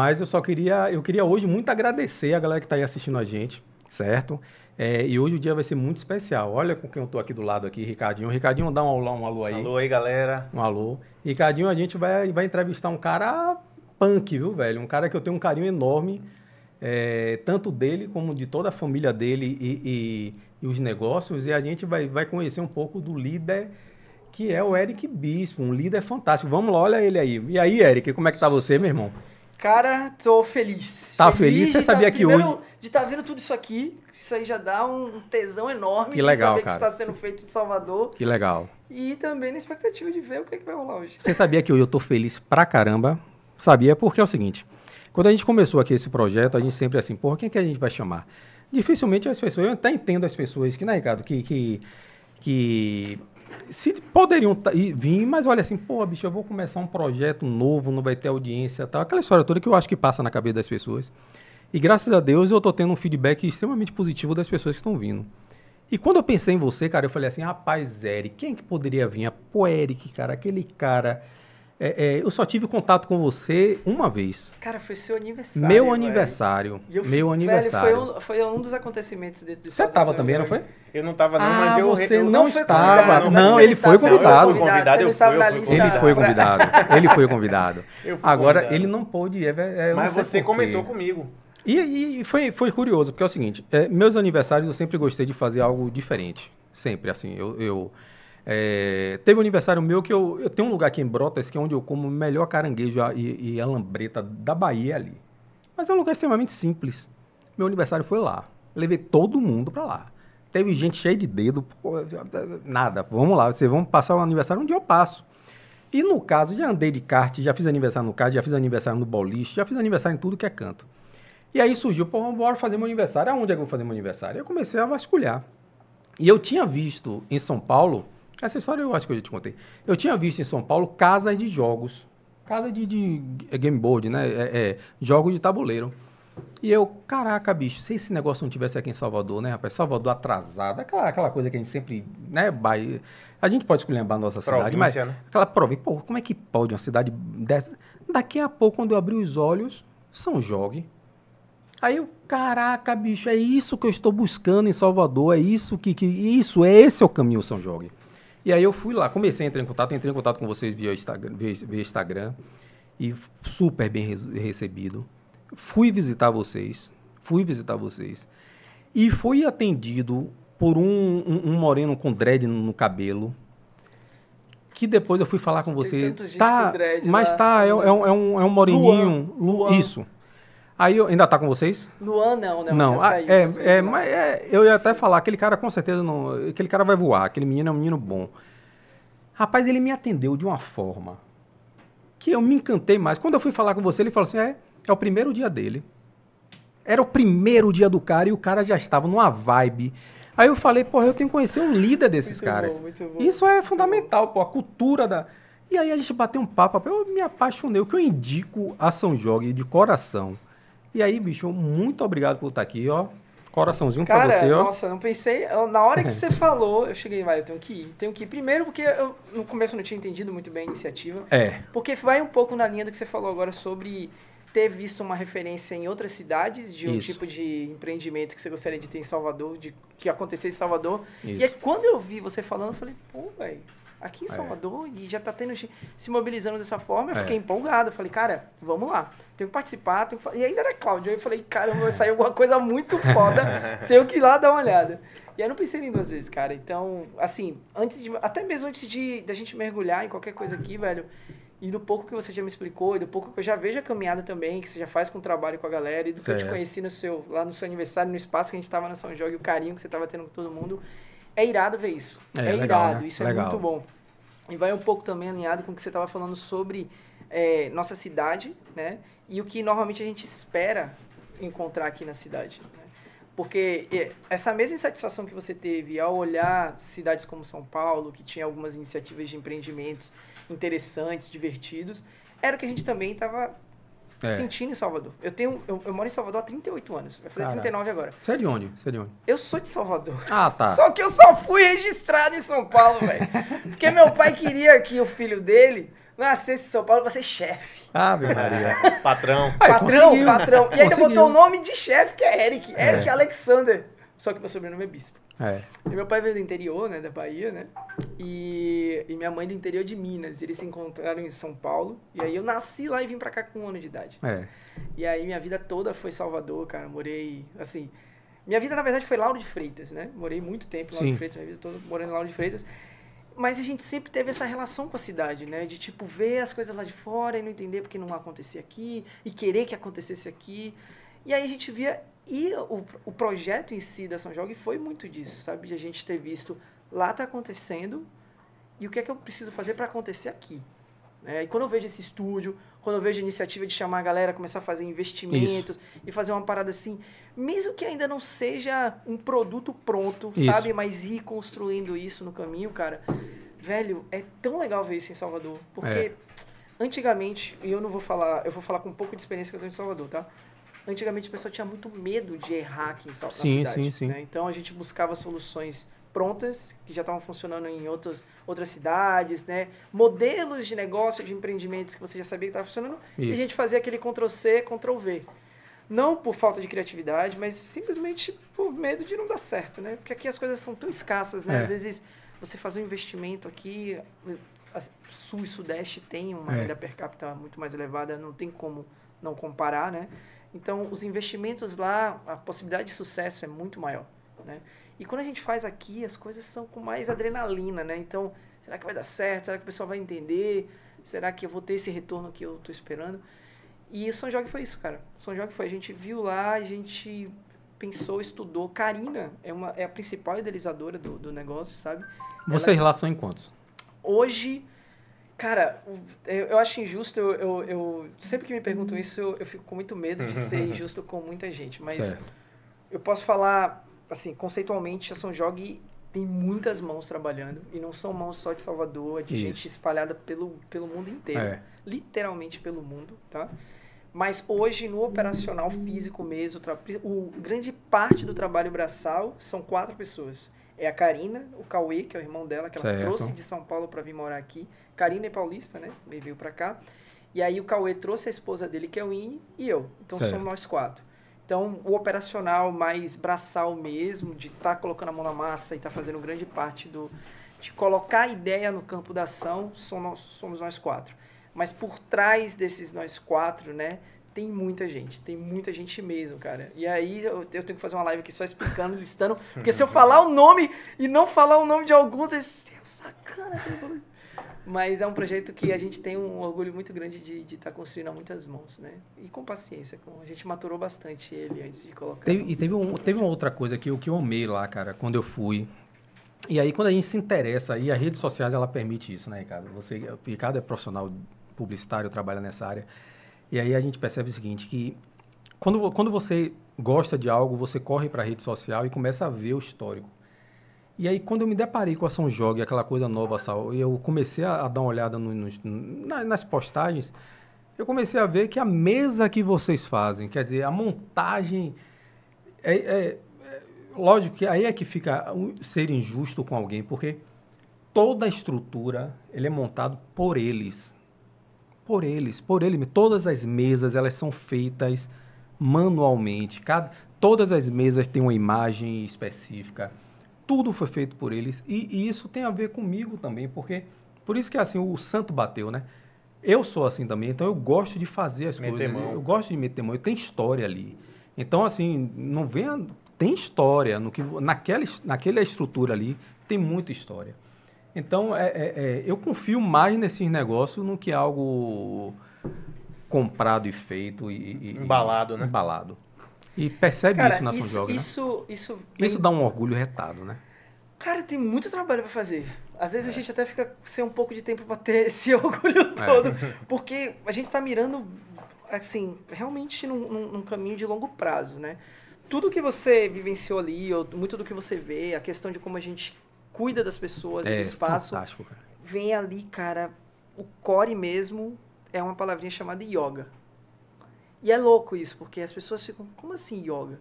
Mas eu só queria, eu queria hoje muito agradecer a galera que está aí assistindo a gente, certo? É, e hoje o dia vai ser muito especial. Olha com quem eu estou aqui do lado aqui, Ricardinho. Ricardinho, dá um, um alô aí. Alô aí, galera. Um alô. Ricardinho, a gente vai, vai entrevistar um cara punk, viu, velho? Um cara que eu tenho um carinho enorme, é, tanto dele como de toda a família dele e, e, e, os negócios. E a gente vai, vai conhecer um pouco do líder que é o Eric Bispo, um líder fantástico. Vamos lá, olha ele aí. E aí, Eric, como é que tá você, meu irmão? Cara, tô feliz. Tá feliz? Você sabia tá, que hoje... De estar tá vendo tudo isso aqui, isso aí já dá um tesão enorme que legal, de saber cara. que está sendo feito em Salvador. Que legal. E também na expectativa de ver o que, é que vai rolar hoje. Você sabia que hoje eu tô feliz pra caramba? Sabia porque é o seguinte, quando a gente começou aqui esse projeto, a gente sempre assim, porra, quem é que a gente vai chamar? Dificilmente as pessoas, eu até entendo as pessoas que, né, Ricardo, que, que, que se poderiam vir, mas olha assim, pô, bicho, eu vou começar um projeto novo, não vai ter audiência tal. Aquela história toda que eu acho que passa na cabeça das pessoas. E graças a Deus eu tô tendo um feedback extremamente positivo das pessoas que estão vindo. E quando eu pensei em você, cara, eu falei assim, rapaz, Eric, quem é que poderia vir? Pô, Eric, cara, aquele cara é, é, eu só tive contato com você uma vez. Cara, foi seu aniversário. Meu velho. aniversário. Eu, meu aniversário. Velho, foi, um, foi um dos acontecimentos dentro do Você estava também, não foi? Eu não estava não, ah, mas eu... você eu, não, estava. Não, não, ele foi convidado. Ele foi convidado. ele foi convidado. Agora, convidado. ele não pôde... É, é, mas você comentou comigo. E, e, foi, foi curioso, porque é o seguinte, é, meus aniversários eu sempre gostei de fazer algo diferente. Sempre, assim, eu, eu é, teve um aniversário meu que eu, eu tenho um lugar aqui em Brotas que é onde eu como o melhor caranguejo e, e alambreta da Bahia ali. Mas é um lugar extremamente simples. Meu aniversário foi lá. levei todo mundo para lá. Teve gente cheia de dedo. Pô, nada, vamos lá, vocês vão passar o aniversário onde eu passo. E no caso, já andei de kart, já fiz aniversário no kart, já fiz aniversário no boliche, já fiz aniversário em tudo que é canto. E aí surgiu, pô, bora fazer meu aniversário. Aonde é que eu vou fazer meu aniversário? Eu comecei a vasculhar. E eu tinha visto em São Paulo essa história eu acho que eu já te contei. Eu tinha visto em São Paulo casas de jogos. Casa de, de game board, né? É, é, jogos de tabuleiro. E eu, caraca, bicho, se esse negócio não tivesse aqui em Salvador, né, rapaz? Salvador atrasado, aquela, aquela coisa que a gente sempre, né, Bahia, a gente pode escolher a nossa cidade, mas né? aquela prova, pô, como é que pode uma cidade dessa? Daqui a pouco, quando eu abri os olhos, São Jorge. Aí eu, caraca, bicho, é isso que eu estou buscando em Salvador, é isso que, que isso, é esse é o caminho São Jorge. E aí eu fui lá, comecei a entrar em contato, entrei em contato com vocês via Instagram, via, via Instagram e super bem recebido. Fui visitar vocês, fui visitar vocês e fui atendido por um, um, um moreno com dread no, no, cabelo. Que depois eu fui falar com você. Tá, mas lá. tá, é, é, um, é, um, é um moreninho. Luan. Luan. Isso. Aí eu, ainda tá com vocês? Luan não, né? Não, ah, saiu, é, é, mas é, eu ia até falar, aquele cara com certeza não. Aquele cara vai voar, aquele menino é um menino bom. Rapaz, ele me atendeu de uma forma que eu me encantei mais. Quando eu fui falar com você, ele falou assim: é, é o primeiro dia dele. Era o primeiro dia do cara e o cara já estava numa vibe. Aí eu falei, porra, eu tenho que conhecer um líder desses muito caras. Bom, bom, Isso é fundamental, bom. pô, a cultura da. E aí a gente bateu um papo, eu me apaixonei. O que eu indico a São Jorge de coração e aí, bicho, muito obrigado por estar aqui, ó. Coraçãozinho Cara, pra você, ó. Nossa, não pensei. Na hora que você falou, eu cheguei, vai, eu tenho que ir. Tenho que ir. Primeiro, porque eu no começo não tinha entendido muito bem a iniciativa. É. Porque vai um pouco na linha do que você falou agora sobre ter visto uma referência em outras cidades de um Isso. tipo de empreendimento que você gostaria de ter em Salvador, de que acontecesse em Salvador. Isso. E aí, quando eu vi você falando, eu falei, pô, velho aqui em é. Salvador é. e já está tendo se mobilizando dessa forma. Eu é. fiquei empolgado. Eu falei, cara, vamos lá, tenho que participar. Tenho que... E ainda era Cláudio. Eu falei, cara, vai sair alguma coisa muito foda. tenho que ir lá dar uma olhada. E aí eu não pensei nem duas vezes, cara. Então, assim, antes de. Até mesmo antes de da gente mergulhar em qualquer coisa aqui, velho. E do pouco que você já me explicou, e do pouco que eu já vejo a caminhada também, que você já faz com o trabalho com a galera, e do que eu te conheci no seu, lá no seu aniversário, no espaço que a gente estava na São Jorge, o carinho que você estava tendo com todo mundo. É irado ver isso. É, é legal, irado. Né? Isso é legal. é muito bom. E vai um pouco também alinhado com o que você estava falando sobre é, nossa cidade, né? E o que normalmente a gente espera encontrar aqui na cidade. Né? Porque é, essa mesma insatisfação que você teve ao olhar cidades como São Paulo, que tinha algumas iniciativas de empreendimentos interessantes, divertidos, era o que a gente também estava é. sentindo em Salvador. Eu tenho eu, eu, moro em Salvador há 38 anos. Vai fazer Caraca. 39 agora. Você é de onde? Você é de onde? Eu sou de Salvador. Ah, tá. Só que eu só fui registrado em São Paulo, velho. Porque meu pai queria que o filho dele nascesse em São Paulo pra ser chefe. Ah, meu Maria. patrão. patrão, patrão. E ainda botou o nome de chefe, que é Eric. É. Eric Alexander. Só que meu sobrenome é Bispo. É. E meu pai veio do interior, né, da Bahia, né? E, e minha mãe do interior de Minas. Eles se encontraram em São Paulo. E aí eu nasci lá e vim pra cá com um ano de idade. É. E aí minha vida toda foi Salvador, cara. Morei, assim... Minha vida, na verdade, foi Lauro de Freitas, né? Morei muito tempo em Lauro Sim. de Freitas, minha vida toda morando em Lauro de Freitas. Mas a gente sempre teve essa relação com a cidade, né? De, tipo, ver as coisas lá de fora e não entender porque não acontecia aqui. E querer que acontecesse aqui. E aí a gente via e o, o projeto em si da São Jorge foi muito disso, sabe? De a gente ter visto lá tá acontecendo e o que é que eu preciso fazer para acontecer aqui. É, e quando eu vejo esse estúdio, quando eu vejo a iniciativa de chamar a galera, começar a fazer investimentos Isso. e fazer uma parada assim, mesmo que ainda não seja um produto pronto, isso. sabe? Mas ir construindo isso no caminho, cara. Velho, é tão legal ver isso em Salvador. Porque é. antigamente, e eu não vou falar, eu vou falar com um pouco de experiência que eu tenho em Salvador, tá? Antigamente o pessoal tinha muito medo de errar aqui em Sal sim, cidade. Sim, sim. Né? Então a gente buscava soluções prontas, que já estavam funcionando em outros, outras cidades, né? Modelos de negócio, de empreendimentos que você já sabia que estava funcionando. Isso. E a gente fazia aquele Ctrl-C, Ctrl-V. Não por falta de criatividade, mas simplesmente por medo de não dar certo, né? Porque aqui as coisas são tão escassas, né? É. Às vezes você fazer um investimento aqui, Sul e Sudeste tem uma é. renda per capita muito mais elevada, não tem como não comparar, né? Então, os investimentos lá, a possibilidade de sucesso é muito maior, né? E quando a gente faz aqui, as coisas são com mais adrenalina, né? Então, será que vai dar certo? Será que o pessoal vai entender? Será que eu vou ter esse retorno que eu estou esperando? E o São Jorge foi isso, cara. O São Jorge foi, a gente viu lá, a gente pensou, estudou. Karina é, uma, é a principal idealizadora do, do negócio, sabe? Você Ela, relação em quantos? Hoje, Cara, eu, eu acho injusto, eu, eu, eu, sempre que me perguntam isso, eu, eu, fico com muito medo de ser injusto com muita gente, mas certo. eu posso falar, assim, conceitualmente, a São Jogue tem muitas mãos trabalhando, e não são mãos só de Salvador, é de isso. gente espalhada pelo, pelo mundo inteiro, é. literalmente pelo mundo, tá? Mas hoje, no operacional físico mesmo, o grande parte do trabalho braçal são quatro pessoas é a Karina, o Cauê, que é o irmão dela, que ela certo. trouxe de São Paulo para vir morar aqui. Karina é paulista, né? Veio para cá. E aí o Cauê trouxe a esposa dele, que é o Ine, e eu. Então certo. somos nós quatro. Então, o operacional mais braçal mesmo, de estar tá colocando a mão na massa e estar tá fazendo grande parte do. de colocar a ideia no campo da ação, somos, somos nós quatro. Mas por trás desses nós quatro, né, tem muita gente, tem muita gente mesmo, cara. E aí eu, eu tenho que fazer uma live aqui só explicando, listando, porque se eu falar o nome e não falar o nome de alguns, é sacana. Mas é um projeto que a gente tem um orgulho muito grande de estar tá construindo a muitas mãos, né? E com paciência, com, a gente maturou bastante ele antes de colocar. Teve, e teve, um, teve uma outra coisa que, que eu amei lá, cara, quando eu fui. E aí, quando a gente se interessa, e as redes sociais, ela permite isso, né, Ricardo? Você, Ricardo é profissional publicitário, trabalha nessa área. E aí a gente percebe o seguinte, que quando, quando você gosta de algo, você corre para a rede social e começa a ver o histórico. E aí, quando eu me deparei com a São Jorge, aquela coisa nova, Sal, e eu comecei a, a, dar uma olhada no, no, na, nas postagens, eu comecei a ver que a mesa que vocês fazem, quer dizer, a montagem. É, é, é, lógico que aí é que fica ser injusto com alguém, porque toda a estrutura ele é montado por eles por eles, por ele. Todas as mesas elas são feitas manualmente. Cada, todas as mesas têm uma imagem específica. Tudo foi feito por eles e, e isso tem a ver comigo também, porque por isso que assim o santo bateu, né? Eu sou assim também, então eu gosto de fazer as meter coisas. Mão. Eu gosto de meter mão. Tem história ali. Então assim, não venha tem história no que naquela naquela estrutura ali tem muita história. Então, é, é, é, eu confio mais nesses negócios do que algo comprado e feito e, e embalado, né? Embalado. E percebe Cara, isso na São Joga, isso, né? Isso, isso dá um orgulho retado, né? Cara, tem muito trabalho para fazer. Às vezes é. a gente até fica sem um pouco de tempo para ter esse orgulho todo, é. porque a gente está mirando, assim, realmente num, num, num, caminho de longo prazo, né? Tudo que você vivenciou ali, ou muito do que você vê, a questão de como a gente cuida das pessoas, é, do espaço. Fantástico, cara. Vem ali, cara, o core mesmo é uma palavrinha chamada yoga. E é louco isso, porque as pessoas ficam, como assim yoga?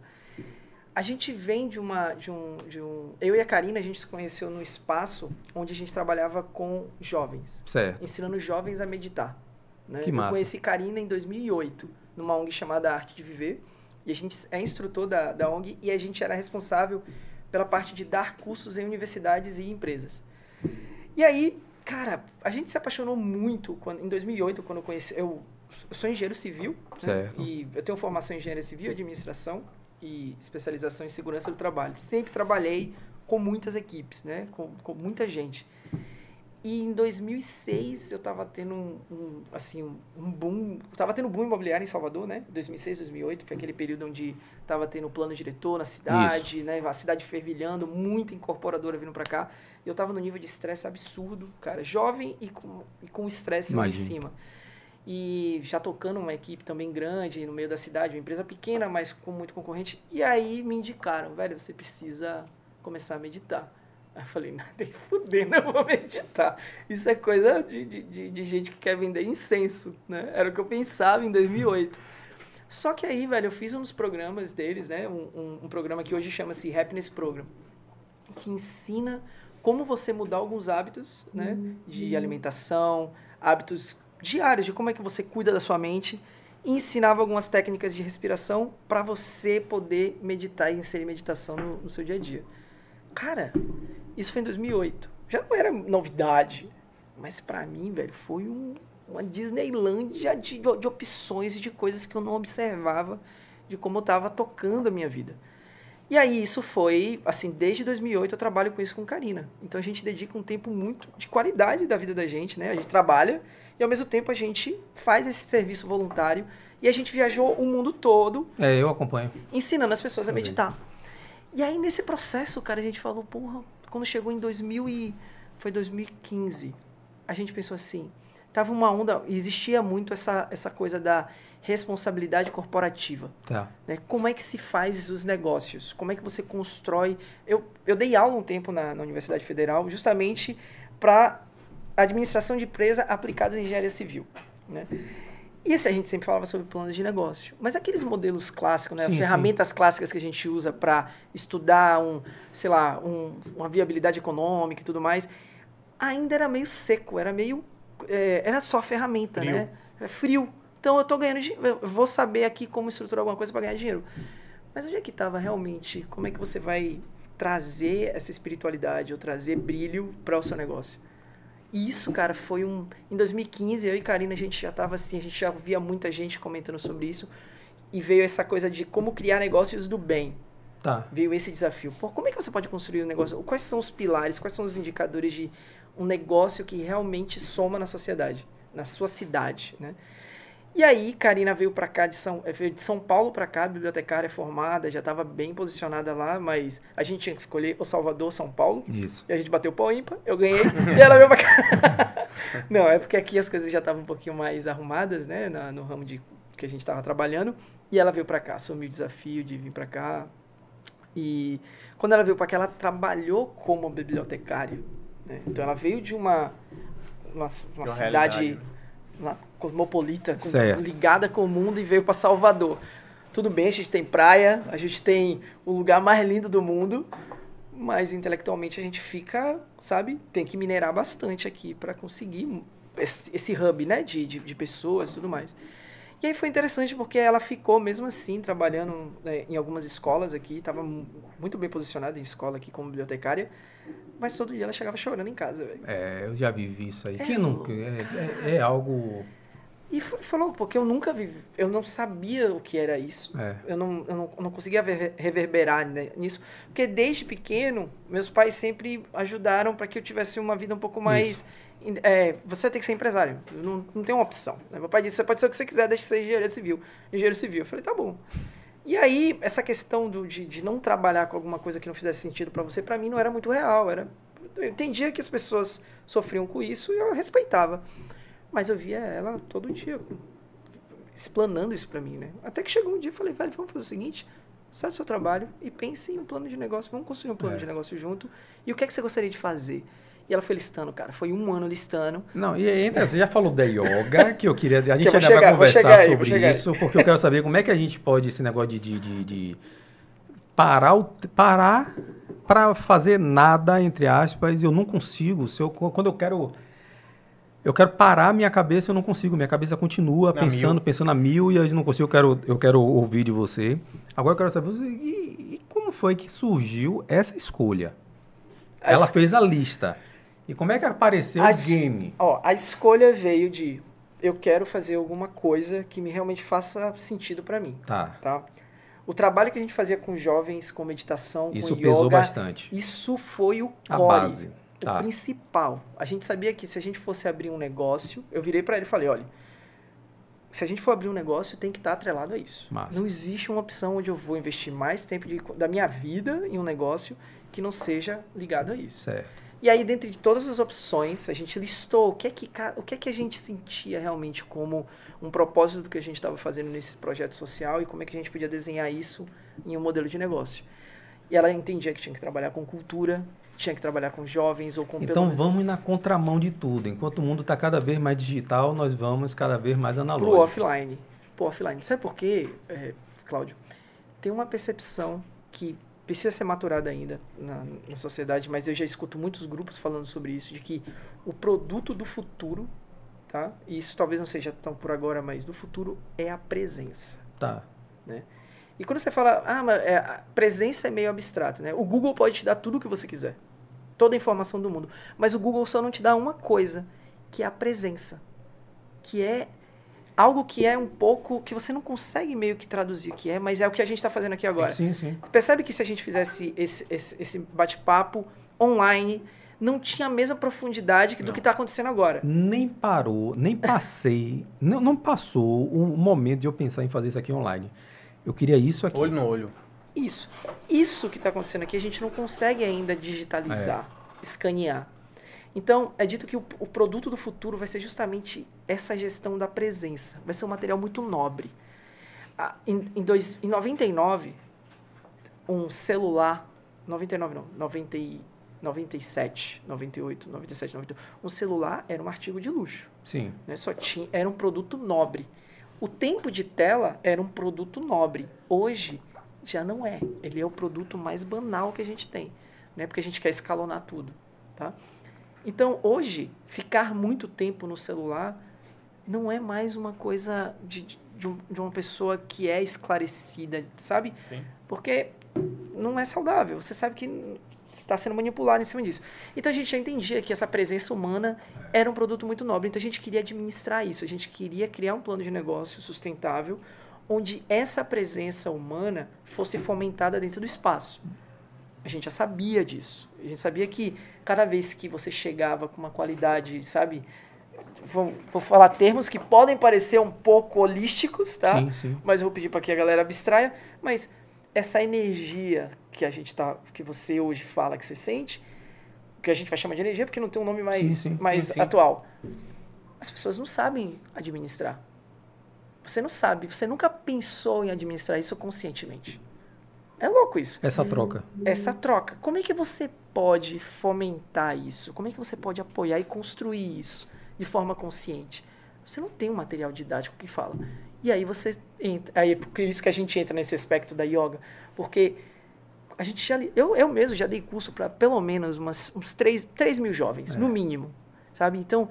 a gente vem de uma de um, de um eu e a Karina a gente se conheceu no espaço onde a gente trabalhava com jovens certo. ensinando jovens a meditar né? que massa. eu conheci Karina em 2008 numa ONG chamada Arte de Viver e a gente é instrutor da, da ONG e a gente era responsável pela parte de dar cursos em universidades e empresas e aí cara a gente se apaixonou muito quando em 2008 quando eu conheci eu, eu sou engenheiro civil né? e eu tenho formação em engenharia civil administração e especialização em segurança do trabalho. Sempre trabalhei com muitas equipes, né? Com, com muita gente. E em 2006 eu estava tendo um, um, assim um boom, estava tendo boom imobiliário em Salvador, né? 2006, 2008 foi aquele período onde estava tendo plano diretor na cidade, Isso. né? A cidade fervilhando, muita incorporadora vindo para cá. E eu estava no nível de estresse absurdo, cara, jovem e com e com estresse lá em cima e já tocando uma equipe também grande no meio da cidade, uma empresa pequena, mas com muito concorrente. E aí me indicaram, velho, você precisa começar a meditar. Aí eu falei, nada, fuder, não vou meditar. Isso é coisa de, de, de, gente que quer vender incenso, né? Era o que eu pensava em 2008. Só que aí, velho, eu fiz um dos programas deles, né? Um, um, um programa que hoje chama-se Happiness Program, que ensina como você mudar alguns hábitos, né? De alimentação, hábitos diários de como é que você cuida da sua mente e ensinava algumas técnicas de respiração para você poder meditar e inserir meditação no, no, seu dia a dia. Cara, isso foi em 2008. Já não era novidade, mas para mim, velho, foi um, uma Disneylândia de, de opções e de coisas que eu não observava de como eu estava tocando a minha vida. E aí isso foi, assim, desde 2008 eu trabalho com isso com Karina. Então a gente dedica um tempo muito de qualidade da vida da gente, né? A gente trabalha e ao mesmo tempo a gente faz esse serviço voluntário e a gente viajou o mundo todo. É, eu acompanho. Ensinando as pessoas a meditar. E aí nesse processo, cara, a gente falou, porra, quando chegou em 2000 e foi 2015, a gente pensou assim, tava uma onda, existia muito essa essa coisa da responsabilidade corporativa. Tá. Né? Como é que se faz os negócios? Como é que você constrói? Eu, eu dei aula um tempo na, na Universidade Federal justamente para administração de empresa aplicada em engenharia civil. Né? E esse a gente sempre falava sobre planos de negócio. Mas aqueles modelos clássicos, né? as sim, ferramentas sim. clássicas que a gente usa para estudar um, sei lá, um, uma viabilidade econômica e tudo mais, ainda era meio seco, era meio. É, era só ferramenta, frio. né? Era frio. Então eu tô ganhando eu vou saber aqui como estruturar alguma coisa para ganhar dinheiro. Mas onde é que estava realmente? Como é que você vai trazer essa espiritualidade ou trazer brilho para o seu negócio? Isso, cara, foi um. Em 2015, eu e Karina, a gente já estava assim, a gente já via muita gente comentando sobre isso. E veio essa coisa de como criar negócios do bem. Tá. Veio esse desafio. Pô, como é que você pode construir um negócio? Quais são os pilares, quais são os indicadores de um negócio que realmente soma na sociedade, na sua cidade, né? E aí, Karina veio para cá de São, eh, veio de São Paulo para cá, bibliotecária formada, já estava bem posicionada lá, mas a gente tinha que escolher o Salvador São Paulo. Isso. E a gente bateu pau ímpar, eu ganhei, e ela veio para cá. Não, é porque aqui as coisas já estavam um pouquinho mais arrumadas, né, na, no ramo de que a gente estava trabalhando, e ela veio para cá, assumiu o desafio de vir para cá. E quando ela veio para cá, ela trabalhou como bibliotecária. Né? Então ela veio de uma, uma, uma cidade uma cosmopolita, com, ligada com o mundo e veio para Salvador. Tudo bem, a gente tem praia, a gente tem o lugar mais lindo do mundo, mas intelectualmente a gente fica, sabe, tem que minerar bastante aqui para conseguir esse, esse, hub, né, de, de, de pessoas e tudo mais. E aí foi interessante porque ela ficou mesmo assim trabalhando né, em algumas escolas aqui, estava muito bem posicionada em escola aqui como bibliotecária, mas todo dia ela chegava chorando em casa, velho. É, eu já vivi isso aí. É, nunca? É, é, é, algo. E falou, porque eu nunca vivi, eu não sabia o que era isso. É. Eu, não, eu, não, eu não conseguia reverberar né, nisso. Porque desde pequeno, meus pais sempre ajudaram para que eu tivesse uma vida um pouco mais. É, você tem que ser empresário, não, não tem uma opção. Né? Meu pai disse: você pode ser o que você quiser, deixa de ser engenheiro civil. Engenheiro civil. Eu falei: tá bom. E aí, essa questão do, de, de não trabalhar com alguma coisa que não fizesse sentido para você, para mim não era muito real. Era, eu entendia que as pessoas sofriam com isso e eu respeitava. Mas eu via ela todo dia explanando isso para mim, né? Até que chegou um dia e falei, velho, vamos fazer o seguinte, sai do seu trabalho e pense em um plano de negócio, vamos construir um plano é. de negócio junto. E o que é que você gostaria de fazer? E ela foi listando, cara. Foi um ano listando. Não, e ainda você já falou da yoga, que eu queria. A gente ainda chegar, vai conversar aí, sobre isso, porque eu quero saber como é que a gente pode, esse negócio de, de, de, parar, o, parar para fazer nada, entre aspas, eu não consigo. Se eu, quando eu quero eu quero parar minha cabeça, eu não consigo. Minha cabeça continua na pensando, mil. pensando a mil e eu não consigo. Eu quero, eu quero ouvir de você. Agora eu quero saber, e, e como foi que surgiu essa escolha? A Ela fez a lista. E como é que apareceu a, o game? Ó, a escolha veio de eu quero fazer alguma coisa que me realmente faça sentido para mim. Tá. tá. O trabalho que a gente fazia com jovens, com meditação, isso com pesou bastante. Isso foi o a core, base. Tá. O principal. A gente sabia que se a gente fosse abrir um negócio, eu virei para ele e falei, olha, se a gente for abrir um negócio, tem que estar tá atrelado a isso. Massa. Não existe uma opção onde eu vou investir mais tempo de, da minha vida em um negócio que não seja ligado a isso. Certo. E aí, dentro de todas as opções, a gente listou o que é que, o que, é que a gente sentia realmente como um propósito do que a gente estava fazendo nesse projeto social e como é que a gente podia desenhar isso em um modelo de negócio. E ela entendia que tinha que trabalhar com cultura, tinha que trabalhar com jovens ou com Então vamos na contramão de tudo. Enquanto o mundo está cada vez mais digital, nós vamos cada vez mais analógico. Pro offline. Pro offline. Sabe por quê, é, Cláudio? Tem uma percepção que precisa ser maturada ainda na, na, sociedade, mas eu já escuto muitos grupos falando sobre isso, de que o produto do futuro, tá? E isso talvez não seja tão por agora, mas do futuro é a presença. Tá. Né? E quando você fala, ah, mas é, presença é meio abstrato, né? O Google pode te dar tudo o que você quiser. Toda a informação do mundo. Mas o Google só não te dá uma coisa, que é a presença. Que é algo que é um pouco que você não consegue meio que traduzir o que é, mas é o que a gente está fazendo aqui agora. Sim, sim, sim. Percebe que se a gente fizesse esse, esse, esse bate-papo online, não tinha a mesma profundidade do que está acontecendo agora. Nem parou, nem passei, não, não passou o momento de eu pensar em fazer isso aqui online. Eu queria isso aqui. Olho no olho. Isso. Isso que está acontecendo aqui, a gente não consegue ainda digitalizar, é. escanear. Então, é dito que o, o, produto do futuro vai ser justamente essa gestão da presença. Vai ser um material muito nobre. Ah, em, em, dois, em 99, um celular... 99 não, 90, 97, 98, 97, 98. Um celular era um artigo de luxo. Sim. Né? Só tinha, era um produto nobre. O tempo de tela era um produto nobre. Hoje, já não é. Ele é o produto mais banal que a gente tem. Né? Porque a gente quer escalonar tudo. Tá? Então, hoje, ficar muito tempo no celular não é mais uma coisa de, de, um, de uma pessoa que é esclarecida, sabe? Sim. Porque não é saudável. Você sabe que está sendo manipulado em cima disso. Então a gente já entendia que essa presença humana era um produto muito nobre. Então a gente queria administrar isso. A gente queria criar um plano de negócio sustentável onde essa presença humana fosse fomentada dentro do espaço. A gente já sabia disso. A gente sabia que cada vez que você chegava com uma qualidade, sabe? Vou, vou falar termos que podem parecer um pouco holísticos, tá? Sim, sim. Mas eu vou pedir para que a galera abstraia. Mas essa energia que a gente tá, que você hoje fala que você sente, que a gente vai chamar de energia porque não tem um nome mais, sim, mais atual. As pessoas não sabem administrar. Você não sabe, você nunca pensou em administrar isso conscientemente. É louco isso. Essa troca. Essa troca. Como é que você pode fomentar isso? Como é que você pode apoiar e construir isso de forma consciente? Você não tem um material didático que fala. E aí você entra. Aí é por isso que a gente entra nesse aspecto da yoga. Porque a gente já. Eu, eu mesmo já dei curso para pelo menos umas, uns 3, 3 mil jovens, é. no mínimo. Sabe? Então,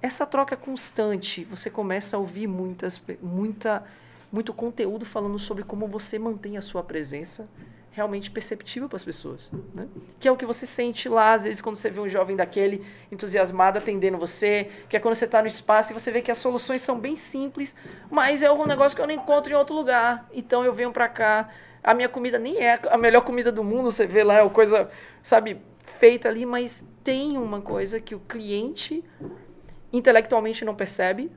essa troca constante, você começa a ouvir muitas, muita, muito conteúdo falando sobre como você mantém a sua presença realmente perceptível para as pessoas, né? Que é o que você sente lá, às vezes, quando você vê um jovem daquele entusiasmado atendendo você, que é quando você está no espaço e você vê que as soluções são bem simples, mas é um negócio que eu não encontro em outro lugar. Então eu venho para cá, a minha comida nem é a melhor comida do mundo, você vê lá, é uma coisa, sabe, feita ali, mas tem uma coisa que o cliente intelectualmente não percebe,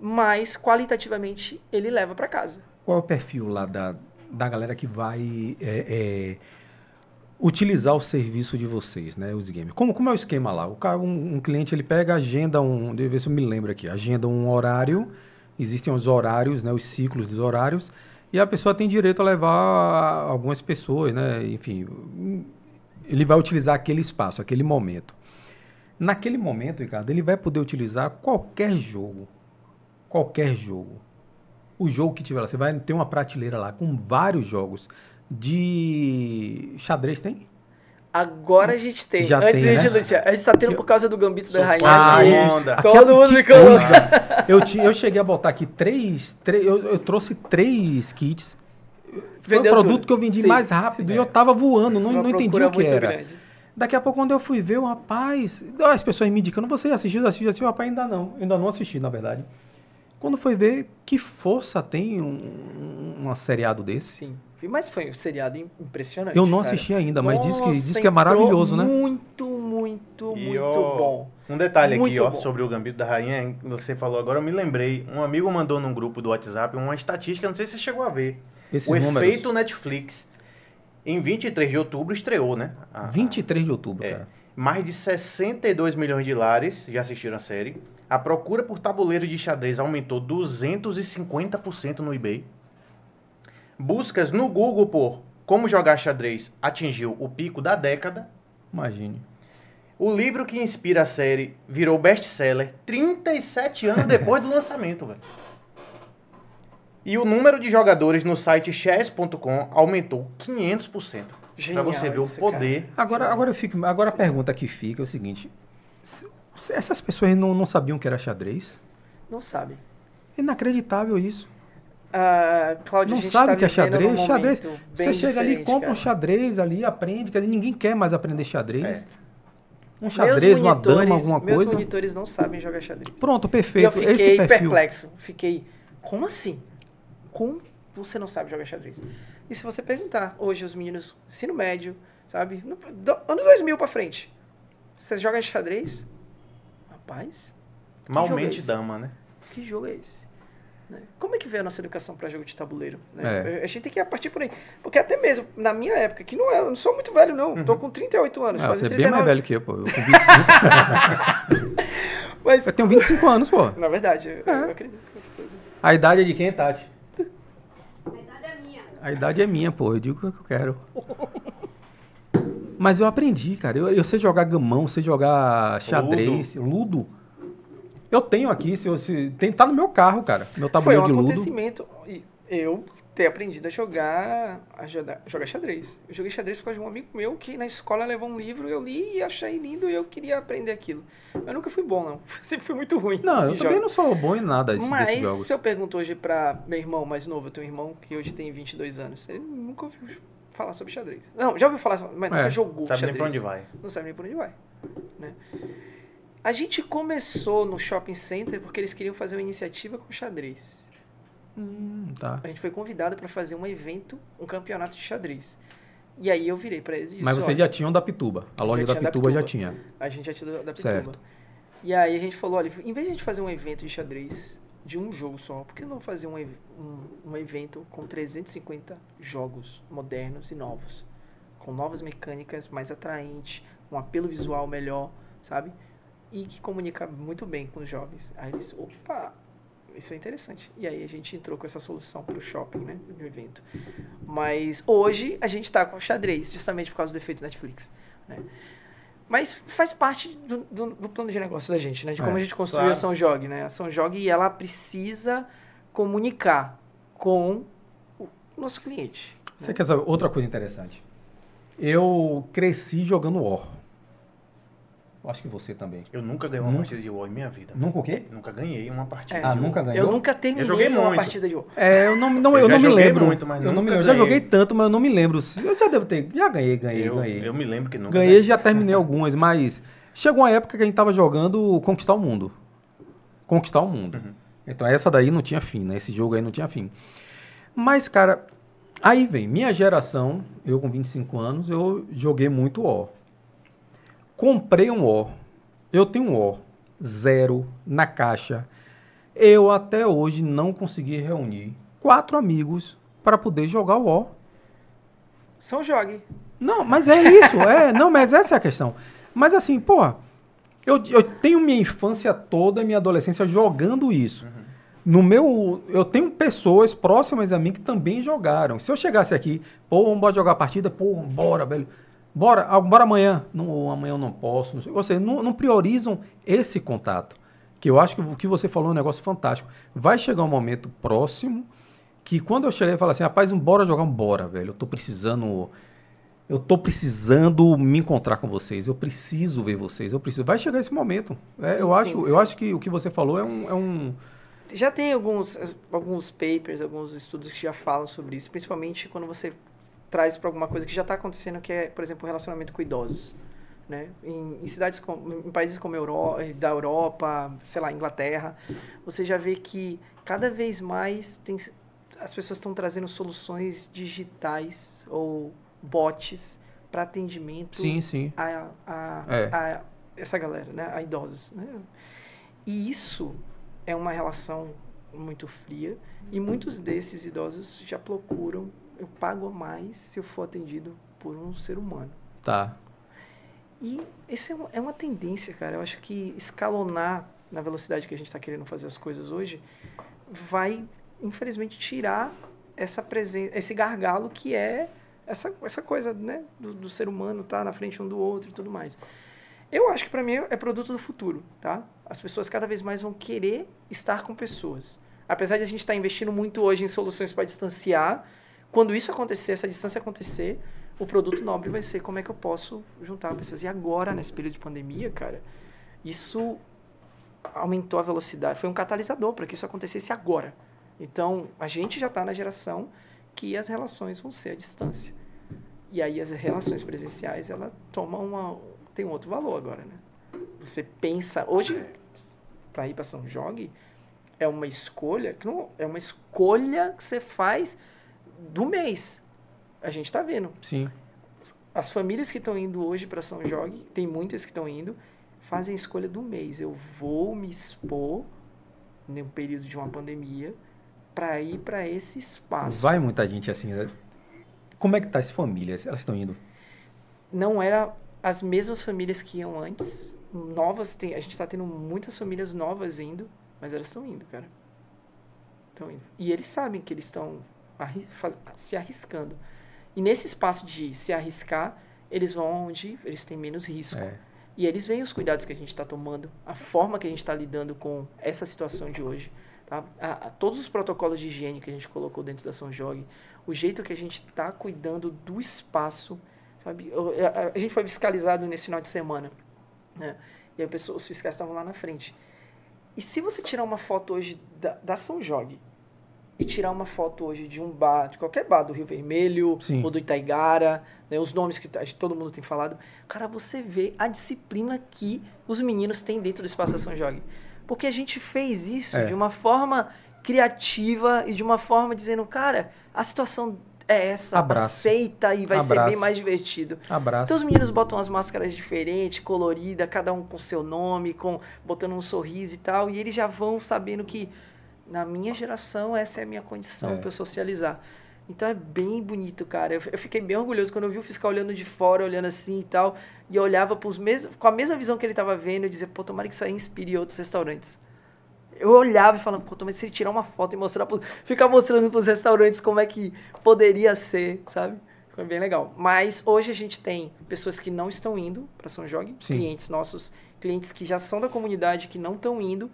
mas qualitativamente ele leva para casa. Qual é o perfil lá da da galera que vai é, é, utilizar o serviço de vocês, né, os games. Como, como é o esquema lá? O cara, um, um, cliente ele pega, agenda um, deixa eu ver se eu me lembro aqui, agenda um horário, existem os horários, né, os ciclos dos horários, e a pessoa tem direito a levar algumas pessoas, né, enfim, ele vai utilizar aquele espaço, aquele momento. Naquele momento, Ricardo, ele vai poder utilizar qualquer jogo, qualquer jogo o jogo que tiver lá. Você vai ter uma prateleira lá com vários jogos de xadrez tem? Agora a gente tem. Já Antes tem, a gente né? não tinha. A gente tá tendo por causa do Gambito da Rainha. Ah, aqui. onda. Todo mundo me colocou. coisa. eu, tinha, eu cheguei a botar aqui três. três eu, eu trouxe três kits. Foi Vendeu o produto tudo. que eu vendi Sim. mais rápido Sim, e é. eu tava voando, não, Uma não entendi o que era. grande. Daqui a pouco, quando eu fui ver, o rapaz. As pessoas me indicando, você assistiu, assistiu, assistiu, rapaz, ainda não. Ainda não assisti, na verdade. Quando foi ver, que força tem um, um, um seriado desse? Sim. Mas foi um seriado im- impressionante. Eu não cara. assisti ainda, mas diz que, Nossa, diz que é maravilhoso, né? Muito, muito, E, muito ó, bom. Um detalhe aqui, Muito ó, bom. sobre o Gambito da Rainha, você falou agora, eu me lembrei. Um amigo mandou num grupo do WhatsApp uma estatística, não sei se você chegou a ver. Esses o números. efeito Netflix. Em 23 de outubro estreou, né? A- a- 23 de outubro, É. cara. Mais de 62 milhões de lares já assistiram a série. A procura por tabuleiro de xadrez aumentou 250% no eBay. Buscas no Google por como jogar xadrez atingiu o pico da década. Imagine. O livro que inspira a série virou best-seller 37 anos depois do lançamento, velho. E o número de jogadores no site chess.com aumentou 500%. Pra Genial você ver o poder. Agora, agora, eu fico, agora a pergunta que fica é o seguinte: se- se essas pessoas não, não sabiam que era xadrez? Não sabe. Inacreditável isso. Ah, Cláudio, Não a gente sabe tá o que é xadrez? Xadrez, Você chega ali, compra um cara. xadrez ali, aprende. Quer dizer, ninguém quer mais aprender xadrez. É. Um xadrez, uma dama, alguma meus coisa. monitores não sabem jogar xadrez. Pronto, E eu perfeito. fiquei perplexo. Fiquei, como assim? Como você não sabe jogar xadrez? E se você perguntar, hoje os meninos, ensino médio, sabe? No, do, ano 2000 pra frente. Você joga xadrez? Rapaz, é Malmente esse? dama, né? que jogo é esse? Né? Como é que veio a nossa educação para jogo de tabuleiro? né? É. A gente tem que partir por aí. Porque até mesmo, na minha época, que não é, eu não sou muito velho, não. Tô com 38 anos. Ah, fazer você é bem mais 39. velho que eu, pô. Eu, com 25, Mas, eu tenho 25 anos, pô. na verdade, eu, É. eu acredito com certeza. A idade é de quem, Tati? A idade é minha. A idade é minha, pô. Eu digo o que eu quero. Mas eu aprendi, cara. Eu, eu sei jogar gamão, sei jogar xadrez, ludo. Eu tenho aqui, se, eu- se tem, tá no meu carro, cara. Meu Foi tabuleiro um de ludo. acontecimento. Eu ter aprendido a jogar, a jogar, jogar xadrez. Eu joguei xadrez por causa de um amigo meu que na escola levou um livro, eu li e achei lindo e eu queria aprender aquilo. Eu nunca fui bom, não. Sempre fui muito ruim. Não, eu em também jogos. não sou bom em nada desses, Mas desses jogos. se eu pergunto hoje pra meu irmão mais novo, eu tenho um irmão que hoje tem 22 anos, ele nunca ouviu falar sobre xadrez. Não, já ouviu falar, mas nunca É, jogou Sabe nem xadrez. pra onde vai. Não sabe nem por onde vai. Né? A gente começou no shopping center porque eles queriam fazer uma iniciativa com xadrez. Hum, tá. A gente foi convidado para fazer um evento, um campeonato de xadrez. E aí eu virei para eles e disse, Mas vocês "Olha, já tinham da Pituba. A loja da tinha da Pituba já Pituba. tinha. A gente já tinha da Pituba. Certo. E aí a gente falou, olha, em vez de a gente fazer um evento de xadrez de um jogo só, por que não fazer um, um, um evento com 350 jogos modernos e novos? Com novas mecânicas, mais atraentes, um apelo visual melhor, sabe? E que comunica muito bem com os jovens. Aí eles, opa, isso é interessante. E aí a gente entrou com essa solução para o shopping, né, do evento. Mas hoje a gente está com xadrez, justamente por causa do efeito Netflix. Né? Mas faz parte do, do- do plano de negócio da gente, né? De como É, a gente construiu claro. a São Jog, né? A São Jog, ela precisa comunicar com o nosso cliente. Você quer saber outra coisa interessante? Eu cresci jogando War. Eu Acho que você também. Eu nunca ganhei uma Nunca? partida de WoW em minha vida. Nunca o quê? Nunca ganhei uma partida. É. Ah, de WoW. nunca ganhou? Eu nunca terminei joguei uma muito. partida de WoW. É, eu não, não, Eu eu não me lembro. muito, mas eu não me lembro. Já ganhei. joguei tanto, mas eu não me lembro. Eu já devo ter. Já ganhei, ganhei, Eu, ganhei. eu me lembro que nunca Ganhei, já terminei algumas, mas chegou uma época que a gente tava jogando Conquistar o Mundo. Conquistar o Mundo. Uhum. Então essa daí não tinha fim, né? Esse jogo aí não tinha fim. Mas, cara, aí vem, minha geração, eu com 25 anos, eu joguei muito War. Comprei um War. Eu tenho um War. Zero na caixa. Eu até hoje não consegui reunir quatro amigos para poder jogar o War. São Jog. Não, mas é isso, é, não, mas essa é a questão. Mas assim, pô, eu, eu tenho minha infância toda, minha adolescência jogando isso. Uhum. No meu, eu tenho pessoas próximas a mim que também jogaram. Se eu chegasse aqui, pô, vamos jogar a partida, pô, bora, velho. Bora, bora amanhã. Não, amanhã eu não posso. Não sei. Ou seja, não, não priorizam esse contato. Que eu acho que o que você falou é um negócio fantástico. Vai chegar um momento próximo que quando eu cheguei e falei assim, rapaz, bora jogar, bora, velho. Eu tô precisando. Eu tô precisando me encontrar com vocês. Eu preciso ver vocês. Eu preciso. Vai chegar esse momento. É, sim, eu, sim, acho, sim. eu acho que o que você falou é um, é um. Já tem alguns, alguns papers, alguns estudos que já falam sobre isso, principalmente quando você traz para alguma coisa que já está acontecendo, que é, por exemplo, o relacionamento com idosos. Né? Em, em cidades, em países como Euro, da Europa, sei lá, Inglaterra, você já vê que cada vez mais tem, as pessoas estão trazendo soluções digitais ou bots para atendimento sim, sim. A, a, é. a, essa galera, né? a idosos. Né? E isso é uma relação muito fria e muitos desses idosos já procuram eu pago mais se eu for atendido por um ser humano. Tá. E essa é uma, é uma tendência, cara. Eu acho que escalonar na velocidade que a gente está querendo fazer as coisas hoje vai, infelizmente, tirar essa presença, esse gargalo que é essa, essa coisa né, do, do ser humano estar tá na frente um do outro e tudo mais. Eu acho que para mim é produto do futuro, tá? As pessoas cada vez mais vão querer estar com pessoas. Apesar de a gente estar tá investindo muito hoje em soluções para distanciar, quando isso acontecer, essa distância acontecer, o produto nobre vai ser como é que eu posso juntar pessoas. E agora, nesse período de pandemia, cara, isso aumentou a velocidade, foi um catalisador para que isso acontecesse agora. Então, a gente já está na geração que as relações vão ser à distância. E aí as relações presenciais, ela toma uma tem um outro valor agora, né? Você pensa, hoje para ir para São Jogue é uma escolha, que não é uma escolha que você faz do mês. A gente está vendo. Sim. As famílias que estão indo hoje para São Jorge, tem muitas que estão indo, fazem a escolha do mês. Eu vou me expor num período de uma pandemia para ir para esse espaço. Vai muita gente assim, né? Como é que tá as famílias? Elas estão indo? Não era as mesmas famílias que iam antes. Novas, tem, a gente está tendo muitas famílias novas indo, mas elas estão indo, cara. Estão indo. E eles sabem que eles estão se arriscando. E nesse espaço de se arriscar, eles vão onde eles têm menos risco. É. E eles veem os cuidados que a gente está tomando, a forma que a gente está lidando com essa situação de hoje. Tá? A, a, todos os protocolos de higiene que a gente colocou dentro da São Jorge, o jeito que a gente está cuidando do espaço. Sabe? A, a, gente foi fiscalizado nesse final de semana. Né? E a pessoa, os fiscais estavam lá na frente. E se você tirar uma foto hoje da, da São Jorge e tirar uma foto hoje de um bar, de qualquer bar do Rio Vermelho Sim. ou do Itaigara, né, os nomes que todo mundo tem falado, cara, você vê a disciplina que os meninos têm dentro do Espaço São Jorge. Porque a gente fez isso é. de uma forma criativa e de uma forma dizendo, cara, a situação é essa, Abraço. aceita e vai Abraço. ser bem mais divertido. Abraço. Então os meninos botam as máscaras diferentes, coloridas, cada um com seu nome, com botando um sorriso e tal, e eles já vão sabendo que na minha geração, essa é a minha condição é. para eu socializar. Então é bem bonito, cara. Eu, eu, fiquei bem orgulhoso quando eu vi o fiscal olhando de fora, olhando assim e tal, e eu olhava pros mes com a mesma visão que ele estava vendo, eu dizia, pô, tomara que isso aí inspire outros restaurantes. Eu olhava e falava, pô, tomara se ele tirar uma foto e mostrar, pro, ficar mostrando pros restaurantes como é que poderia ser, sabe? Foi bem legal. Mas hoje a gente tem pessoas que não estão indo para São Jorge, Sim. clientes nossos, clientes que já são da comunidade, que não estão indo,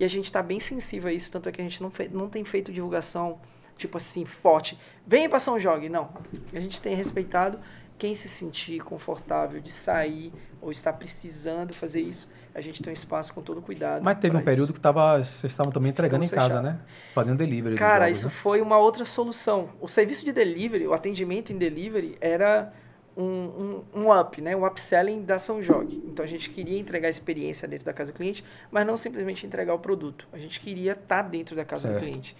e a gente está bem sensível a isso, tanto é que a gente não, não tem feito divulgação, tipo assim, forte. Venha para São Jogue, não. A gente tem respeitado quem se sentir confortável de sair ou está precisando fazer isso. A gente tem um espaço com todo cuidado. Mas teve um período isso. que tava, vocês estavam também entregando em casa, né? Fazendo delivery. Cara, jogos, isso né? foi uma outra solução. O serviço de delivery, o atendimento em delivery, era um, um, um, up, né? um upselling da São Jorge. Então a gente queria entregar a experiência dentro da casa do cliente, mas não simplesmente entregar o produto. A gente queria estar tá dentro da casa certo. do cliente.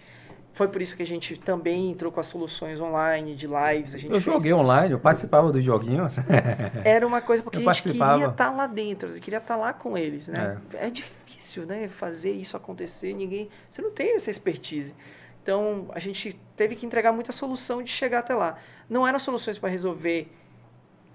Foi por isso que a gente também entrou com as soluções online, de lives. A gente eu fez... joguei online, eu participava dos joguinhos. Era uma coisa porque eu a gente queria estar tá lá dentro, queria estar tá lá com eles, né? É. é difícil, né? Fazer isso acontecer, ninguém... Você não tem essa expertise. Então, a gente teve que entregar muita solução de chegar até lá. Não eram soluções para resolver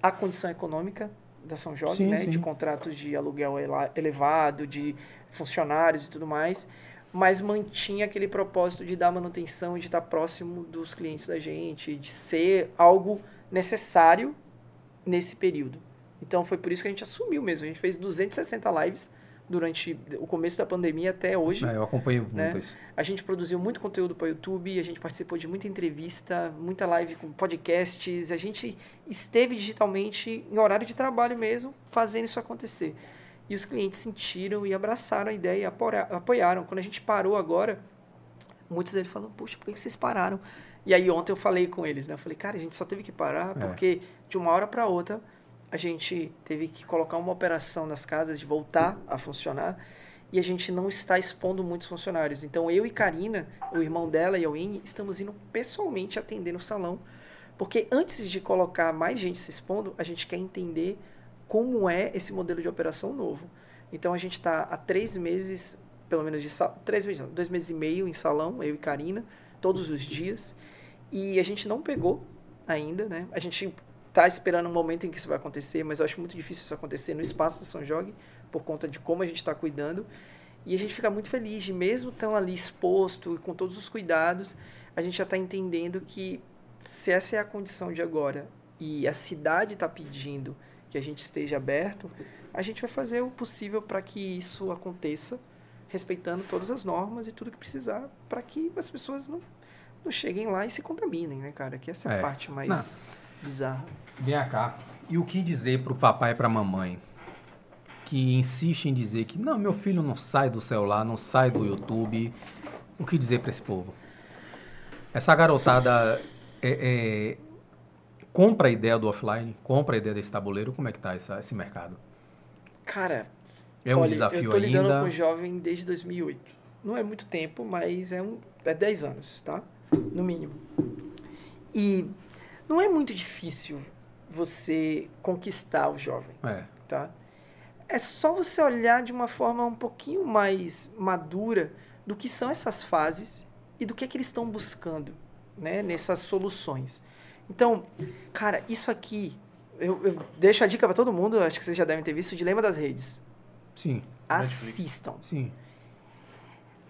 a condição econômica da São Jorge, sim, né? Sim. De contratos de aluguel elevado, de funcionários e tudo mais, mas mantinha aquele propósito de dar manutenção, de estar próximo dos clientes da gente, de ser algo necessário nesse período. Então foi por isso que a gente assumiu mesmo. A gente fez 260 lives durante o começo da pandemia até hoje. É, eu acompanho né? muito isso. A gente produziu muito conteúdo para o YouTube, a gente participou de muita entrevista, muita live com podcasts, a gente esteve digitalmente em horário de trabalho mesmo, fazendo isso acontecer. E os clientes sentiram e abraçaram a ideia e apoiaram. Quando a gente parou agora, muitos deles falaram, puxa, por que vocês pararam? E aí ontem eu falei com eles, né? Eu falei, cara, a gente só teve que parar é. porque de uma hora para outra a gente teve que colocar uma operação nas casas de voltar a funcionar e a gente não está expondo muitos funcionários. Então eu e Karina, o irmão dela e a Winnie, estamos indo pessoalmente atender no salão, porque antes de colocar mais gente se expondo, a gente quer entender como é esse modelo de operação novo. Então a gente está há três meses, pelo menos de três meses, não, dois meses e meio em salão, eu e Karina, todos os dias. E a gente não pegou ainda, né? A gente está esperando um momento em que isso vai acontecer, mas eu acho muito difícil isso acontecer no espaço do São Jogue, por conta de como a gente está cuidando. E a gente fica muito feliz de, mesmo estando ali exposto, com todos os cuidados, a gente já está entendendo que se essa é a condição de agora e a cidade está pedindo que a gente esteja aberto, a gente vai fazer o possível para que isso aconteça, respeitando todas as normas e tudo que precisar, para que as pessoas não não cheguem lá e se contaminem, né, cara? Que essa é a é. parte mais não. Bizarra. Vem cá. E o que dizer pro papai e pra mamãe? Que insiste em dizer que, não, meu filho não sai do celular, não sai do YouTube. O que dizer para esse povo? Essa garotada é, é, compra a ideia do offline, compra a ideia desse tabuleiro. Como é que tá essa, esse mercado? Cara, é um olha, desafio ainda. Eu tô lidando ainda. com jovem desde 2008. Não é muito tempo, mas é, um, é 10 anos, tá? no mínimo. E não é muito difícil você conquistar o jovem, é. tá? É só você olhar de uma forma um pouquinho mais madura do que são essas fases e do que, é que eles estão buscando, né, nessas soluções. Então, cara, isso aqui, eu, eu deixo a dica para todo mundo, acho que vocês já devem ter visto, o Dilema das Redes. Sim. Assistam. Sim.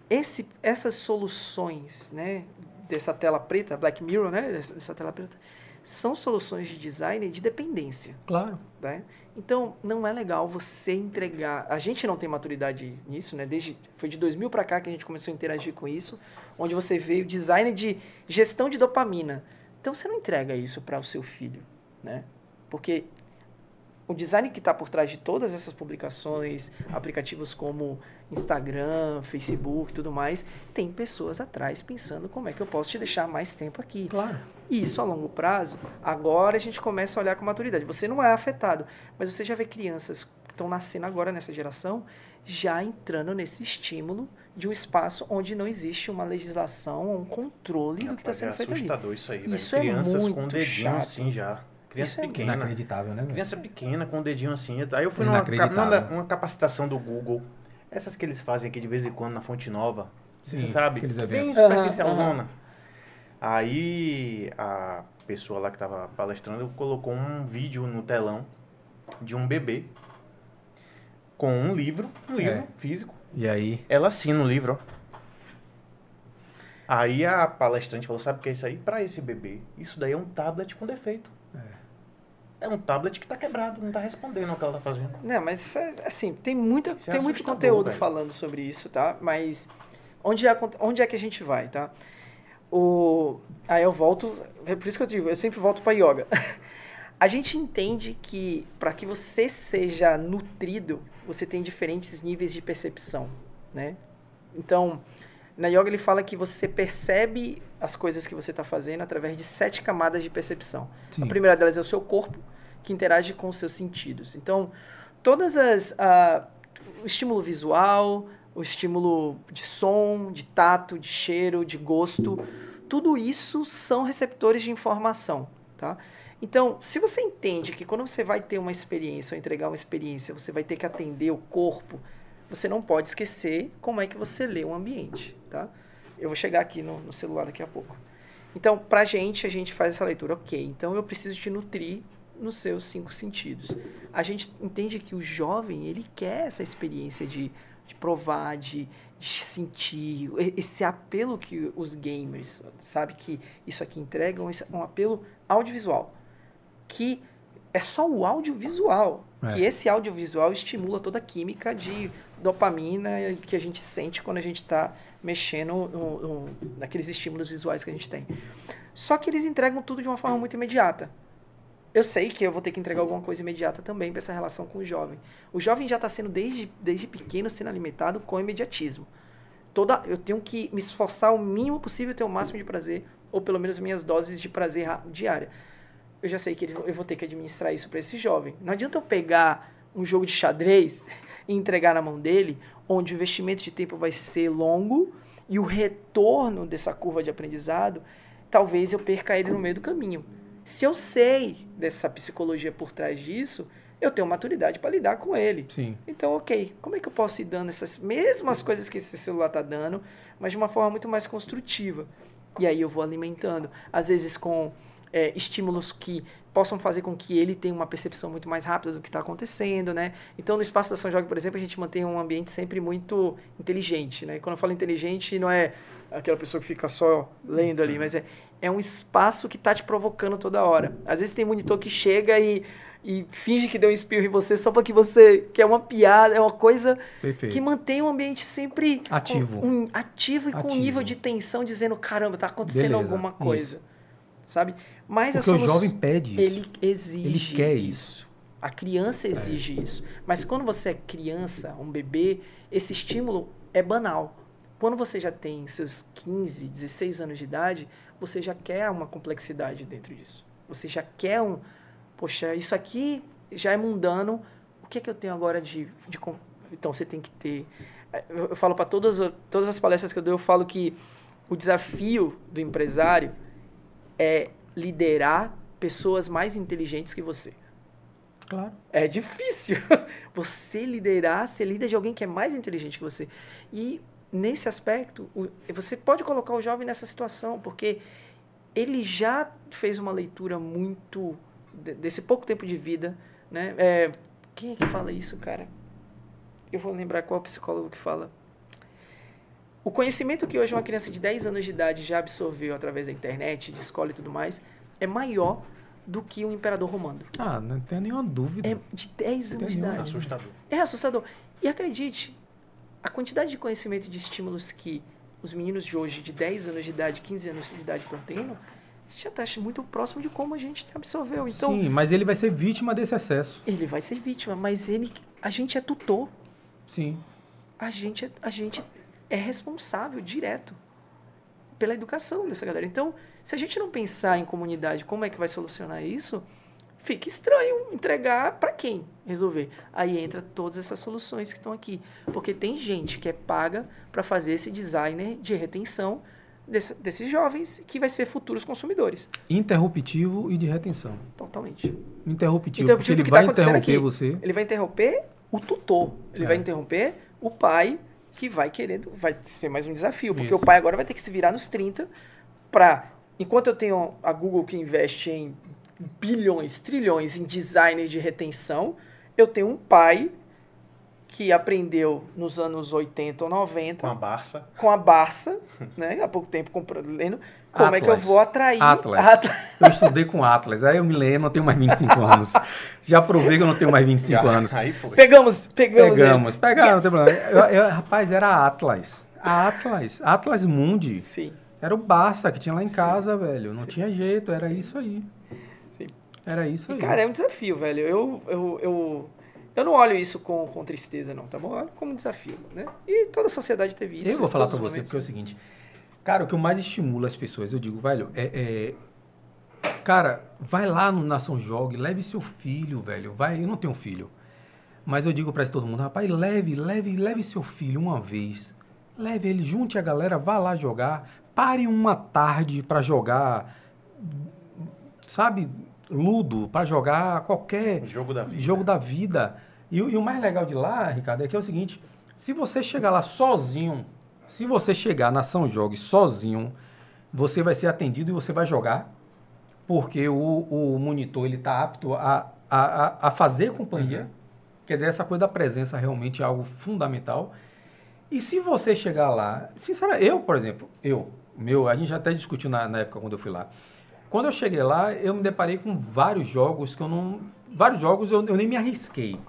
Esse, essas soluções, né, dessa tela preta, Black Mirror, né? Dessa tela preta, são soluções de design de dependência. Claro. Né? Então, não é legal você entregar. A gente não tem maturidade nisso, né? Desde foi de 2000 para cá que a gente começou a interagir com isso, onde você vê o design de gestão de dopamina. Então, você não entrega isso para o seu filho, né? Porque o design que está por trás de todas essas publicações, aplicativos como Instagram, Facebook e tudo mais, tem pessoas atrás pensando como é que eu posso te deixar mais tempo aqui. Claro. E isso a longo prazo, agora a gente começa a olhar com maturidade. Você não é afetado, mas você já vê crianças que estão nascendo agora nessa geração já entrando nesse estímulo de um espaço onde não existe uma legislação, um controle do que está sendo feito ali. É assustador isso aí, Isso velho. Crianças é muito com dedinho chato. assim já. Criança Isso pequena. É inacreditável, né? Criança pequena com o dedinho assim. Aí eu fui numa, numa, uma capacitação do Google. Essas que eles fazem aqui de vez em quando na Fonte Nova. Sim, você sabe? Aqueles eventos. Bem superficial uhum, zona. Uhum. Aí a pessoa lá que estava palestrando colocou um vídeo no telão de um bebê com um livro, um livro é. físico. E aí? Ela assina o livro, ó. Aí a palestrante falou, sabe o que é isso aí? Para esse bebê, isso daí é um tablet com defeito. É um tablet que está quebrado, não está respondendo ao que ela está fazendo. Não, mas é, assim, tem, muita, é tem muito conteúdo velho. falando sobre isso, tá? Mas onde é, onde é que a gente vai, tá? O, aí eu volto, é por isso que eu digo, eu sempre volto para yoga. a gente entende que para que você seja nutrido, você tem diferentes níveis de percepção, né? Então, na yoga ele fala que você percebe as coisas que você está fazendo através de sete camadas de percepção. Sim. A primeira delas é o seu corpo, que interage com os seus sentidos. Então, todas as uh, o estímulo visual, o estímulo de som, de tato, de cheiro, de gosto, tudo isso são receptores de informação, tá? Então, se você entende que quando você vai ter uma experiência ou entregar uma experiência, você vai ter que atender o corpo, você não pode esquecer como é que você lê um ambiente, tá? Eu vou chegar aqui no, no celular daqui a pouco. Então, pra gente, a gente faz essa leitura. Ok, então eu preciso te nutrir nos seus cinco sentidos. A gente entende que o jovem, ele quer essa experiência de, de provar, de, de sentir, esse apelo que os gamers, sabe, que isso aqui entregam, um apelo audiovisual, que é só o audiovisual. É. Que esse audiovisual estimula toda a química de dopamina que a gente sente quando a gente está mexendo no, no, naqueles estímulos visuais que a gente tem. Só que eles entregam tudo de uma forma muito imediata. Eu sei que eu vou ter que entregar alguma coisa imediata também para essa relação com o jovem. O jovem já está sendo, desde, desde pequeno, sendo alimentado com imediatismo. Toda, eu tenho que me esforçar o mínimo possível ter o máximo de prazer, ou pelo menos minhas doses de prazer diária eu já sei que eu vou ter que administrar isso para esse jovem. Não adianta eu pegar um jogo de xadrez e entregar na mão dele, onde o investimento de tempo vai ser longo e o retorno dessa curva de aprendizado, talvez eu perca ele no meio do caminho. Se eu sei dessa psicologia por trás disso, eu tenho maturidade para lidar com ele. Sim. Então, ok, como é que eu posso ir dando essas mesmas coisas que esse celular está dando, mas de uma forma muito mais construtiva? E aí eu vou alimentando, às vezes com é, estímulos que possam fazer com que ele tenha uma percepção muito mais rápida do que está acontecendo, né? Então, no espaço da São Jorge, por exemplo, a gente mantém um ambiente sempre muito inteligente, né? E quando eu falo inteligente, não é aquela pessoa que fica só lendo ali, mas é, é um espaço que está te provocando toda hora. Às vezes tem monitor que chega e, e finge que deu um espirro em você só para que você que é uma piada, é uma coisa Perfeito. que mantém o ambiente sempre ativo, um, ativo e ativo. com um nível de tensão, dizendo caramba, está acontecendo Beleza. alguma coisa. Isso sabe? Mas Porque o jovem pede isso. Ele exige. Ele quer isso. A criança exige é. isso. Mas quando você é criança, um bebê, esse estímulo é banal. Quando você já tem seus 15, 16 anos de idade, você já quer uma complexidade dentro disso. Você já quer um. Poxa, isso aqui já é mundano. O que é que eu tenho agora de. de então você tem que ter. Eu, eu falo para todas, todas as palestras que eu dou, eu falo que o desafio do empresário é liderar pessoas mais inteligentes que você. Claro. É difícil. Você liderar, ser líder de alguém que é mais inteligente que você. E nesse aspecto, você pode colocar o jovem nessa situação, porque ele já fez uma leitura muito desse pouco tempo de vida, né? É, quem é que fala isso, cara? Eu vou lembrar qual psicólogo que fala. O conhecimento que hoje uma criança de 10 anos de idade já absorveu através da internet, de escola e tudo mais, é maior do que o imperador romano. Ah, não tem nenhuma dúvida. É de 10 anos de idade. Assustador. É assustador. E acredite, a quantidade de conhecimento e de estímulos que os meninos de hoje, de 10 anos de idade, 15 anos de idade, estão tendo, já está muito próximo de como a gente absorveu. Então, Sim, mas ele vai ser vítima desse excesso. Ele vai ser vítima, mas ele, a gente é tutor. Sim. A gente, é, a gente é responsável direto pela educação dessa galera. Então, se a gente não pensar em comunidade, como é que vai solucionar isso, fica estranho entregar para quem resolver. Aí entra todas essas soluções que estão aqui, porque tem gente que é paga para fazer esse designer de retenção desse, desses jovens que vai ser futuros consumidores. Interruptivo e de retenção. Totalmente. Interruptivo, Interruptivo porque ele vai tá interromper aqui. você. Ele vai interromper o tutor, ele é. vai interromper o pai que vai querendo, vai ser mais um desafio, porque Isso. o pai agora vai ter que se virar nos 30 para, enquanto eu tenho a Google que investe em bilhões, trilhões em designer de retenção, eu tenho um pai que aprendeu nos anos 80 ou 90. Com a Barça. Com a Barça, né? Há pouco tempo comprando, lendo. Como Atlas. é que eu vou atrair... Atlas. Atlas. Eu estudei com Atlas. Aí eu me lembro, não tenho mais 25 anos. Já provei que eu não tenho mais 25 Já. anos. Aí foi. Pegamos, pegamos. Pegamos, pegamos. Yes. Não tem problema. Eu, eu, rapaz, era Atlas. A Atlas. Atlas Mundi. Sim. Era o Barça que tinha lá em Sim. casa, velho. Não Sim. tinha jeito, era isso aí. Era isso aí. E, cara, é um desafio, velho. Eu, eu, eu eu não olho isso com, com tristeza, não, tá bom? Eu olho como um desafio, né? E toda a sociedade teve isso. Eu vou falar para você, porque é o seguinte. Cara, o que mais estimula as pessoas, eu digo, velho, é, é cara, vai lá no Nação Jogue, leve seu filho, velho. Vai, eu não tenho filho. Mas eu digo para todo mundo, rapaz, leve, leve, leve seu filho uma vez. Leve ele, junte a galera, vá lá jogar. Pare uma tarde para jogar, sabe, ludo, para jogar qualquer jogo da vida. Jogo da vida. E, e, o mais legal de lá, Ricardo, é que é o seguinte: se você chegar lá sozinho, se você chegar na São Jogue sozinho, você vai ser atendido e você vai jogar, porque o, o monitor ele está apto a, a, a fazer companhia. Uhum. Quer dizer, essa coisa da presença realmente é algo fundamental. E se você chegar lá, sinceramente, eu, por exemplo, eu, meu, a gente já até discutiu na, na época quando eu fui lá. Quando eu cheguei lá, eu me deparei com vários jogos que eu não. Vários jogos eu, eu nem me arrisquei.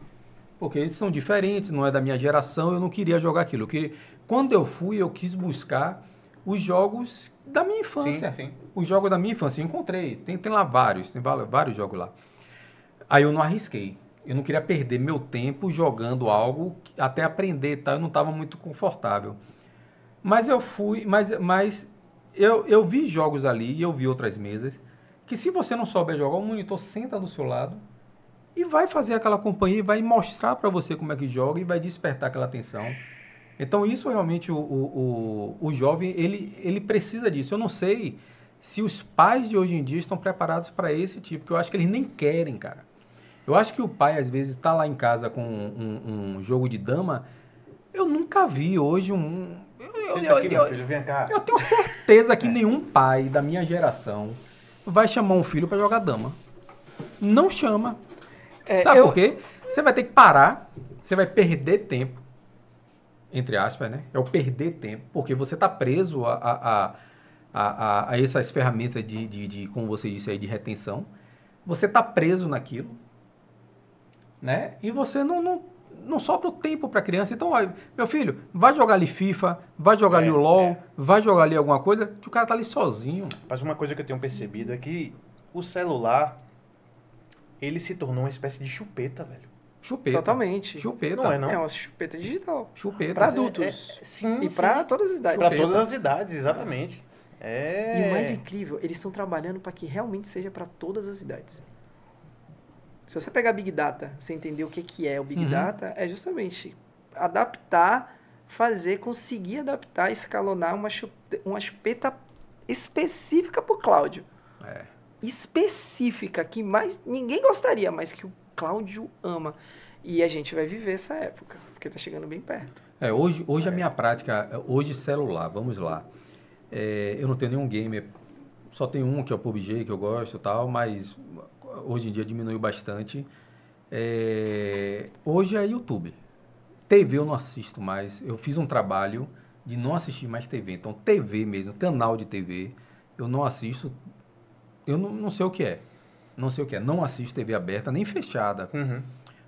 Porque eles são diferentes, não é da minha geração, eu não queria jogar aquilo. Eu queria... Quando eu fui, eu quis buscar os jogos da minha infância. Sim, sim. Os jogos da minha infância, eu encontrei. Tem, tem lá vários, tem vários jogos lá. Aí eu não arrisquei. Eu não queria perder meu tempo jogando algo até aprender, tá? Eu não estava muito confortável. Mas eu fui, mas, mas eu, eu vi jogos ali e eu vi outras mesas que se você não souber jogar, o monitor senta do seu lado e vai fazer aquela companhia e vai mostrar para você como é que joga e vai despertar aquela atenção. Então isso realmente o, o, o, o jovem ele, ele precisa disso. Eu não sei se os pais de hoje em dia estão preparados para esse tipo, porque eu acho que eles nem querem, cara. Eu acho que o pai às vezes está lá em casa com um, um, jogo de dama. Eu nunca vi hoje um. Eu, eu, aqui, eu, filho, vem cá. eu tenho certeza que é. nenhum pai da minha geração vai chamar um filho para jogar dama. Não chama. É, Sabe por quê? Você vai ter que parar, você vai perder tempo entre aspas, né? É o perder tempo, porque você está preso a, a, a, a, essas ferramentas de, de, de, como você disse aí, de retenção. Você está preso naquilo, né? E você não, não, não sobra o tempo para a criança. Então, ó, meu filho, vai jogar ali FIFA, vai jogar é, ali o LOL, é. vai jogar ali alguma coisa, que o cara tá ali sozinho. Mas uma coisa que eu tenho percebido é que o celular, ele se tornou uma espécie de chupeta, velho. Chupeta. Totalmente. Chupeta. Não é, não? É uma chupeta digital. Chupeta. Para adultos. É, é, sim, e para todas as idades. Para todas as idades, exatamente. É. E o mais incrível, eles estão trabalhando para que realmente seja para todas as idades. Se você pegar Big Data, você entender o que, que é o Big uhum. Data, é justamente adaptar, fazer, conseguir adaptar, escalonar uma chupeta, uma chupeta específica para o Cláudio. É. Específica, que mais ninguém gostaria, mas que o Cláudio ama. E a gente vai viver essa época, porque está chegando bem perto. É, hoje, hoje é. a minha prática, hoje celular, vamos lá. É, eu não tenho nenhum gamer, só tenho um que é o PUBG, que eu gosto tal, mas hoje em dia diminuiu bastante. É, hoje é YouTube. TV eu não assisto mais. Eu fiz um trabalho de não assistir mais TV. Então, TV mesmo, canal de TV, eu não assisto. Eu não, não sei o que é não sei o que é, não assisto TV aberta, nem fechada. Uhum.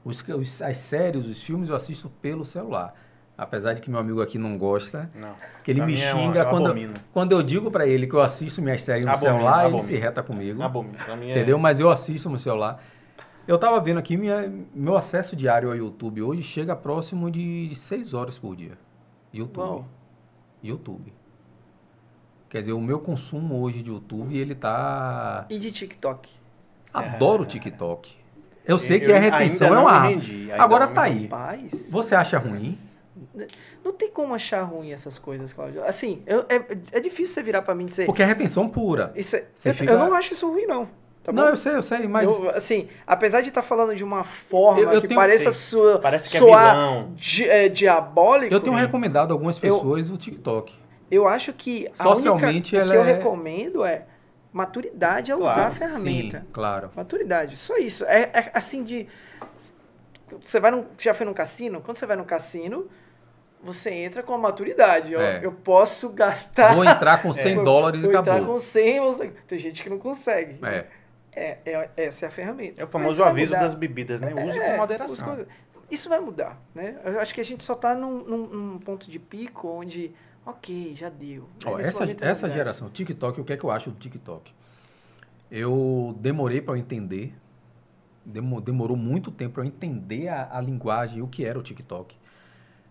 Os, os, as séries, os filmes eu assisto pelo celular. Apesar de que meu amigo aqui não gosta, não. que ele pra me é xinga é um, quando, eu, quando eu digo para ele que eu assisto minhas séries no abomino, celular, abomino. ele se reta comigo. Abomino. É entendeu? É... Mas eu assisto no celular. Eu tava vendo aqui, minha, meu acesso diário ao YouTube hoje chega próximo de 6 horas por dia. YouTube. Uau. YouTube. Quer dizer, o meu consumo hoje de YouTube, ele tá... E de TikTok? Adoro o TikTok. Eu sei que a retenção é uma arma. Agora tá aí. Rapaz. Você acha ruim? Não tem como achar ruim essas coisas, Cláudio. Assim, eu, é, é difícil você virar para mim e dizer. Porque é retenção pura. Isso é, eu, fica... eu, não acho isso ruim, não. Tá não, eu sei, eu sei, mas. Eu, assim, apesar de estar tá falando de uma forma eu, que tenho... pareça sua, Parece que é soar di, é, diabólico. Eu tenho recomendado a algumas pessoas o TikTok. Eu acho que. Socialmente, a única, ela o que eu é... recomendo é maturidade a claro, usar a ferramenta. Sim, claro. Maturidade, só isso. É, é assim de. Você vai num, já foi num cassino? Quando você vai num cassino, você entra com a maturidade. Eu, é. eu posso gastar. Vou entrar com 100 é. dólares vou e acabou. Vou entrar com 100, você... tem gente que não consegue. É. É, é, essa é a ferramenta. É o famoso aviso das bebidas, né? Use é, com moderação. Isso vai mudar, né? Eu acho que a gente só está num, num, num ponto de pico onde Ok, já deu. Ó, essa essa geração, TikTok, o que é que eu acho do TikTok? Eu demorei para entender, demorou muito tempo para eu entender a, a, linguagem, o que era o TikTok.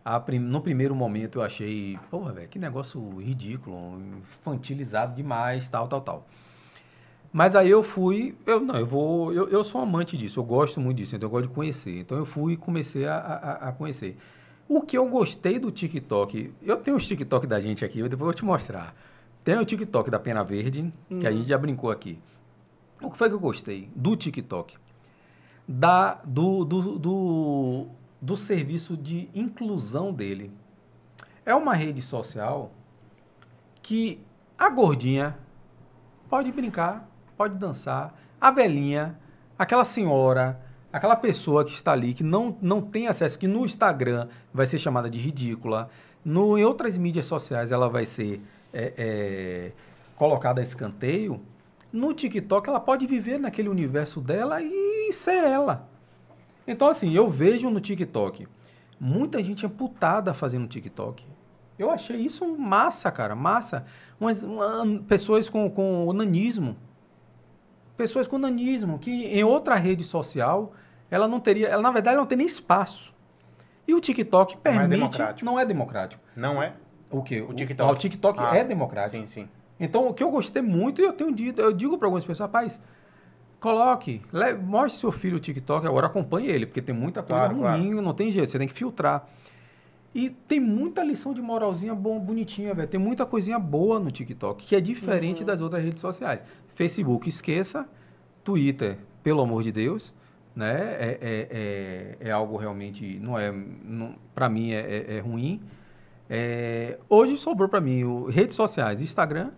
A, no primeiro momento eu achei, porra, velho, que negócio ridículo, infantilizado demais, tal, tal, tal. Mas aí eu fui, eu não, eu vou, eu, eu sou amante disso, eu gosto muito disso, então eu gosto de conhecer. Então eu fui e comecei a, a, a conhecer. O que eu gostei do TikTok, eu tenho os TikTok da gente aqui, eu depois vou te mostrar. Tem o TikTok da Pena Verde, que a uhum. gente já brincou aqui. O que foi que eu gostei do TikTok? Da, do, do, do, do serviço de inclusão dele. É uma rede social que a gordinha pode brincar, pode dançar, a velhinha, aquela senhora, aquela pessoa que está ali, que não, não tem acesso, que no Instagram vai ser chamada de ridícula, no, em outras mídias sociais ela vai ser é, é, colocada a escanteio, no TikTok ela pode viver naquele universo dela e ser ela. Então, assim, eu vejo no TikTok muita gente amputada fazendo TikTok. Eu achei isso massa, cara, massa. Umas, uma, pessoas com, com onanismo. Pessoas com nanismo, que em outra rede social, ela não teria, ela na verdade não tem nem espaço. E o TikTok permite. Não é democrático. Não é democrático. Não é? O quê? O TikTok. O, o TikTok ah, é democrático. Sim, sim. Então, o que eu gostei muito, e eu tenho dito, eu digo para algumas pessoas, rapaz, coloque, leve, mostre seu filho o TikTok, agora acompanhe ele, porque tem muita coisa claro, ruim, claro. não tem jeito, você tem que filtrar. E tem muita lição de moralzinha bom, bonitinha, velho. Tem muita coisinha boa no TikTok, que é diferente uhum. das outras redes sociais. Facebook, esqueça. Twitter, pelo amor de Deus, né? É, é, é, é algo realmente, não é, não, para mim é, é, é ruim. É, hoje sobrou para mim o, redes sociais, Instagram,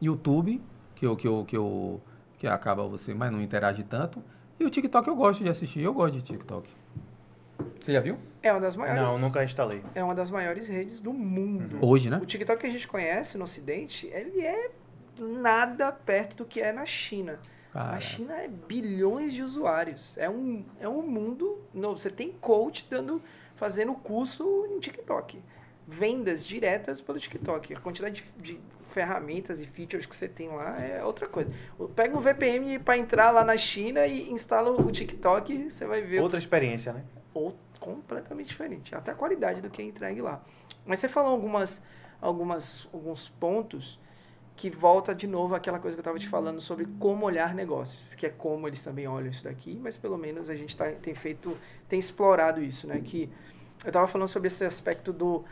YouTube, que eu, que eu, que eu, que acaba você, mas não interage tanto. E o TikTok eu gosto de assistir, eu gosto de TikTok. Você já viu? É uma das maiores. Não, nunca instalei. É uma das maiores redes do mundo. Hoje, né? O TikTok que a gente conhece no Ocidente, ele é nada perto do que é na China. Cara. A China é bilhões de usuários. É um, é um mundo. No, você tem coach dando, fazendo curso em TikTok. Vendas diretas pelo TikTok. A quantidade de, de ferramentas e features que você tem lá é outra coisa. Pega um VPN para entrar lá na China e instala o TikTok, você vai ver. Outra experiência, né? ou completamente diferente. Até a qualidade do que é entregue lá. Mas você falou algumas, algumas, alguns pontos que volta de novo àquela coisa que eu estava te falando sobre como olhar negócios, que é como eles também olham isso daqui, mas pelo menos a gente tá, tem feito, tem explorado isso, né? Que eu estava falando sobre esse aspecto do,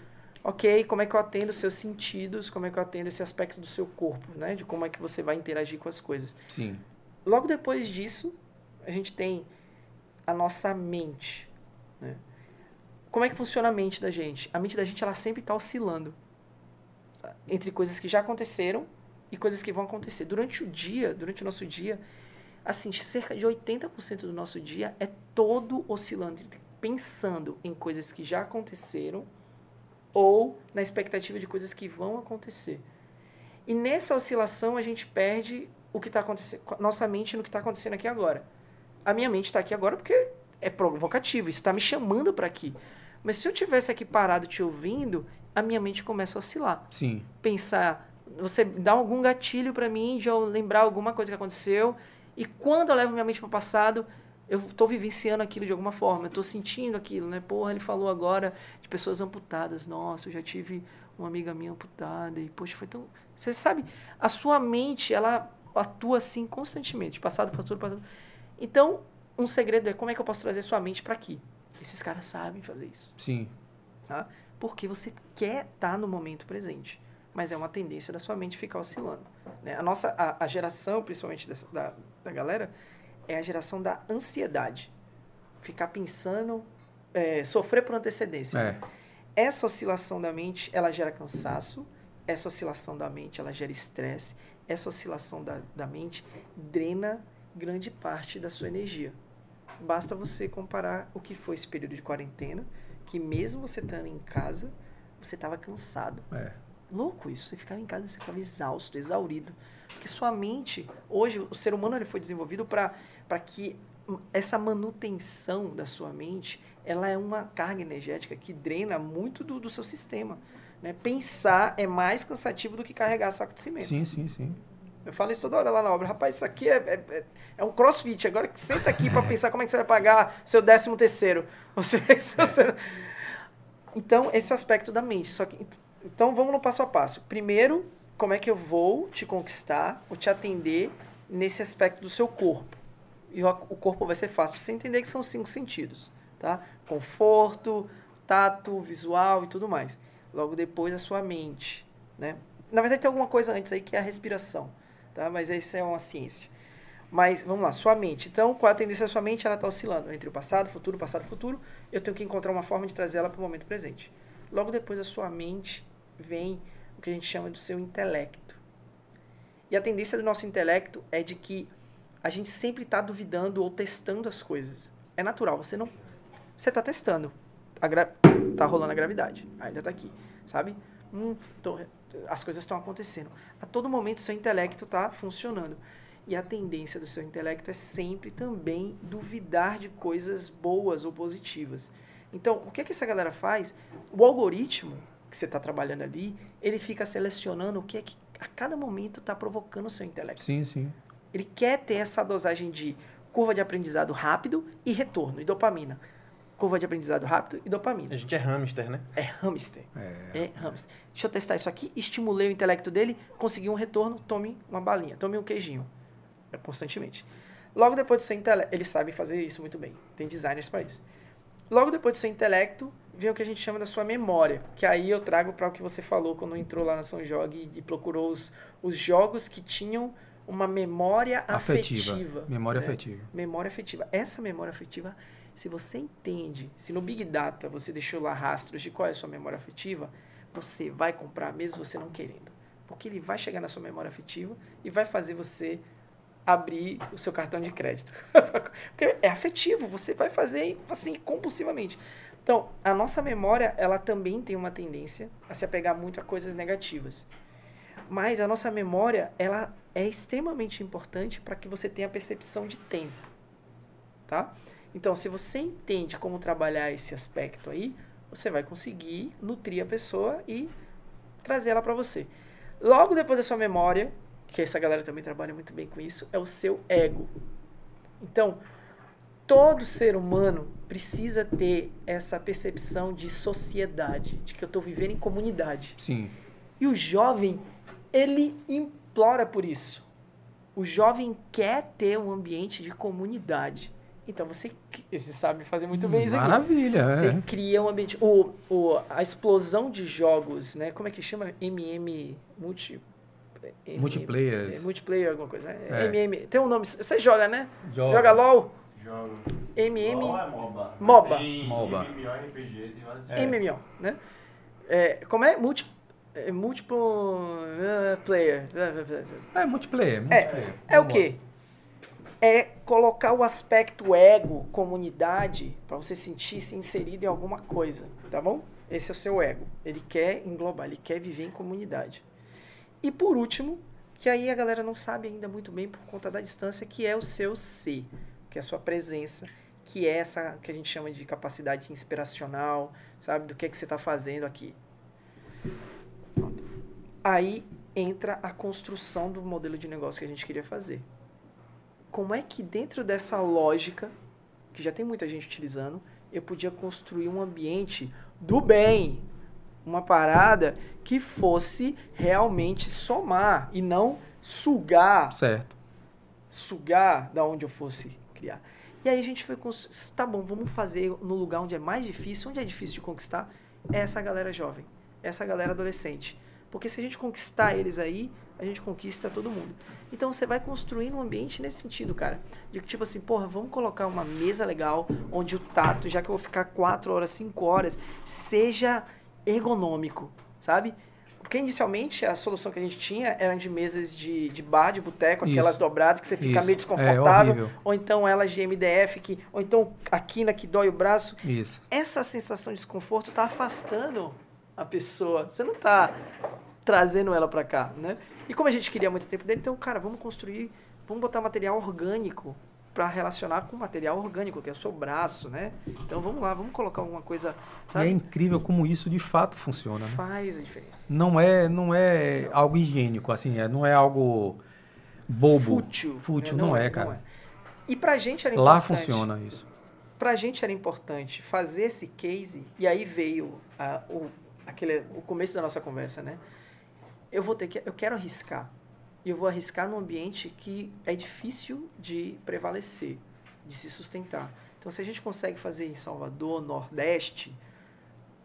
ok, como é que eu atendo os seus sentidos, como é que eu atendo esse aspecto do seu corpo, né? De como é que você vai interagir com as coisas. Sim. Logo depois disso, a gente tem a nossa mente, né? Como é que funciona a mente da gente? A mente da gente ela sempre está oscilando tá? entre coisas que já aconteceram e coisas que vão acontecer. Durante o dia, durante o nosso dia, assim, cerca de 80% do nosso dia é todo oscilando, pensando em coisas que já aconteceram ou na expectativa de coisas que vão acontecer. E nessa oscilação a gente perde o que está acontecendo, nossa mente no que está acontecendo aqui agora. A minha mente está aqui agora porque é provocativo, isso está me chamando para aqui. Mas se eu tivesse aqui parado te ouvindo, a minha mente começa a oscilar. Sim. Pensar, você dá algum gatilho para mim de eu lembrar alguma coisa que aconteceu, e quando eu levo minha mente para o passado, eu estou vivenciando aquilo de alguma forma, eu estou sentindo aquilo, né? Porra, ele falou agora de pessoas amputadas. Nossa, eu já tive uma amiga minha amputada e poxa, foi tão, você sabe, a sua mente, ela atua assim constantemente, passado, futuro, passado. Então, um segredo é como é que eu posso trazer sua mente para aqui. Esses caras sabem fazer isso. Sim. Tá? Porque você quer estar tá no momento presente. Mas é uma tendência da sua mente ficar oscilando. Né? A nossa a, a geração, principalmente dessa, da, da galera, é a geração da ansiedade. Ficar pensando, é, sofrer por antecedência. É. Essa oscilação da mente, ela gera cansaço. Essa oscilação da mente, ela gera estresse. Essa oscilação da, da mente drena grande parte da sua energia. Basta você comparar o que foi esse período de quarentena, que mesmo você estando em casa, você estava cansado. É. Louco isso. Você ficava em casa, você ficava exausto, exaurido. Porque sua mente, hoje, o ser humano ele foi desenvolvido para que essa manutenção da sua mente, ela é uma carga energética que drena muito do, do seu sistema. Né? Pensar é mais cansativo do que carregar saco de cimento. Sim, sim, sim. Eu falo isso toda hora lá na obra. Rapaz, isso aqui é, é, é, é um crossfit. Agora que senta aqui para pensar como é que você vai pagar seu décimo terceiro. Você, você... Então, esse é o aspecto da mente. Só que, então, vamos no passo a passo. Primeiro, como é que eu vou te conquistar, ou te atender nesse aspecto do seu corpo. E o, corpo vai ser fácil. Você entender que são cinco sentidos. Tá? Conforto, tato, visual e tudo mais. Logo depois, a sua mente. Né? Na verdade, tem alguma coisa antes aí que é a respiração tá? Mas isso é uma ciência. Mas vamos lá, sua mente. Então, qual a tendência da sua mente? Ela está oscilando entre o passado, futuro, passado, futuro. Eu tenho que encontrar uma forma de trazer ela para o momento presente. Logo depois da sua mente vem o que a gente chama do seu intelecto. E a tendência do nosso intelecto é de que a gente sempre está duvidando ou testando as coisas. É natural, você não. Você está testando. Gra... Tá rolando a gravidade. Ainda está aqui, sabe? Hum, tô, as coisas estão acontecendo. A todo momento seu intelecto está funcionando. E a tendência do seu intelecto é sempre também duvidar de coisas boas ou positivas. Então, o que, é que essa galera faz? O algoritmo que você está trabalhando ali, ele fica selecionando o que é que a cada momento está provocando o seu intelecto. Sim, sim. Ele quer ter essa dosagem de curva de aprendizado rápido e retorno, e dopamina. Curva de aprendizado rápido e dopamina. A gente é hamster, né? É hamster. É. é hamster. Deixa eu testar isso aqui, estimulei o intelecto dele, consegui um retorno, tome uma balinha, tome um queijinho. É constantemente. Logo depois do seu intelecto, eles sabem fazer isso muito bem. Tem designers para isso. Logo depois do seu intelecto, vem o que a gente chama da sua memória, que aí eu trago para o que você falou quando entrou lá na São Jog e, procurou os, os jogos que tinham uma memória afetiva. afetiva memória né? afetiva. Memória afetiva. Essa memória afetiva, se você entende, se no Big Data você deixou lá rastros de qual é a sua memória afetiva, você vai comprar mesmo você não querendo. Porque ele vai chegar na sua memória afetiva e vai fazer você abrir o seu cartão de crédito. Porque é afetivo, você vai fazer assim compulsivamente. Então, a nossa memória, ela também tem uma tendência a se apegar muito a coisas negativas. Mas a nossa memória, ela é extremamente importante para que você tenha percepção de tempo, tá? Então, se você entende como trabalhar esse aspecto aí, você vai conseguir nutrir a pessoa e trazer ela para você. Logo depois da sua memória, que essa galera também trabalha muito bem com isso, é o seu ego. Então, todo ser humano precisa ter essa percepção de sociedade, de que eu estou vivendo em comunidade. Sim. E o jovem, ele implora por isso. O jovem quer ter um ambiente de comunidade. Então você, você sabe fazer muito bem isso aqui. Maravilha, Você é. cria um ambiente. O, o, a explosão de jogos, né? Como é que chama? MM multi, multiplayer. É, multiplayer, alguma coisa, né? É. MM. Tem um nome. Você joga, né? Joga, joga LOL? Jogo. MM. É MOBA. MOBA. Tem MOBA. MMORPG, tem vários. É. MMO, né? É, como é? Multi, é, multiple uh, player. É, multiplayer. multiplayer. É, é o quê? É colocar o aspecto ego, comunidade, para você sentir se inserido em alguma coisa, tá bom? Esse é o seu ego. Ele quer englobar, ele quer viver em comunidade. E por último, que aí a galera não sabe ainda muito bem por conta da distância, que é o seu ser, que é a sua presença, que é essa que a gente chama de capacidade inspiracional, sabe? Do que, é que você está fazendo aqui. Pronto. Aí entra a construção do modelo de negócio que a gente queria fazer. Como é que dentro dessa lógica, que já tem muita gente utilizando, eu podia construir um ambiente do bem, uma parada que fosse realmente somar e não sugar. Certo. Sugar da onde eu fosse criar. E aí a gente foi, tá bom, vamos fazer no lugar onde é mais difícil, onde é difícil de conquistar, é essa galera jovem, essa galera adolescente. Porque se a gente conquistar eles aí, a gente conquista todo mundo. Então você vai construindo um ambiente nesse sentido, cara. De que tipo assim, porra, vamos colocar uma mesa legal, onde o tato, já que eu vou ficar quatro horas, cinco horas, seja ergonômico, sabe? Porque inicialmente a solução que a gente tinha era de mesas de, de bar, de boteco, aquelas dobradas que você fica Isso. meio desconfortável, é, ou então elas de MDF, que, ou então a quina que dói o braço. Isso. Essa sensação de desconforto está afastando a pessoa. Você não está trazendo ela para cá, né? E como a gente queria muito tempo dele, então, cara, vamos construir, vamos botar material orgânico para relacionar com material orgânico, que é o seu braço, né? Então vamos lá, vamos colocar alguma coisa. Sabe? E é incrível como isso de fato funciona. Né? Faz a diferença. Não é, não é não. algo higiênico, assim, é, não é algo bobo. Fútil. Fútil, não, não, é, cara. Não é. E pra gente era importante. Lá funciona isso. Pra gente era importante fazer esse case, e aí veio a, o, aquele, o começo da nossa conversa, né? Eu vou ter que. Eu quero arriscar e eu vou arriscar num ambiente que é difícil de prevalecer, de se sustentar. Então, se a gente consegue fazer em Salvador, Nordeste,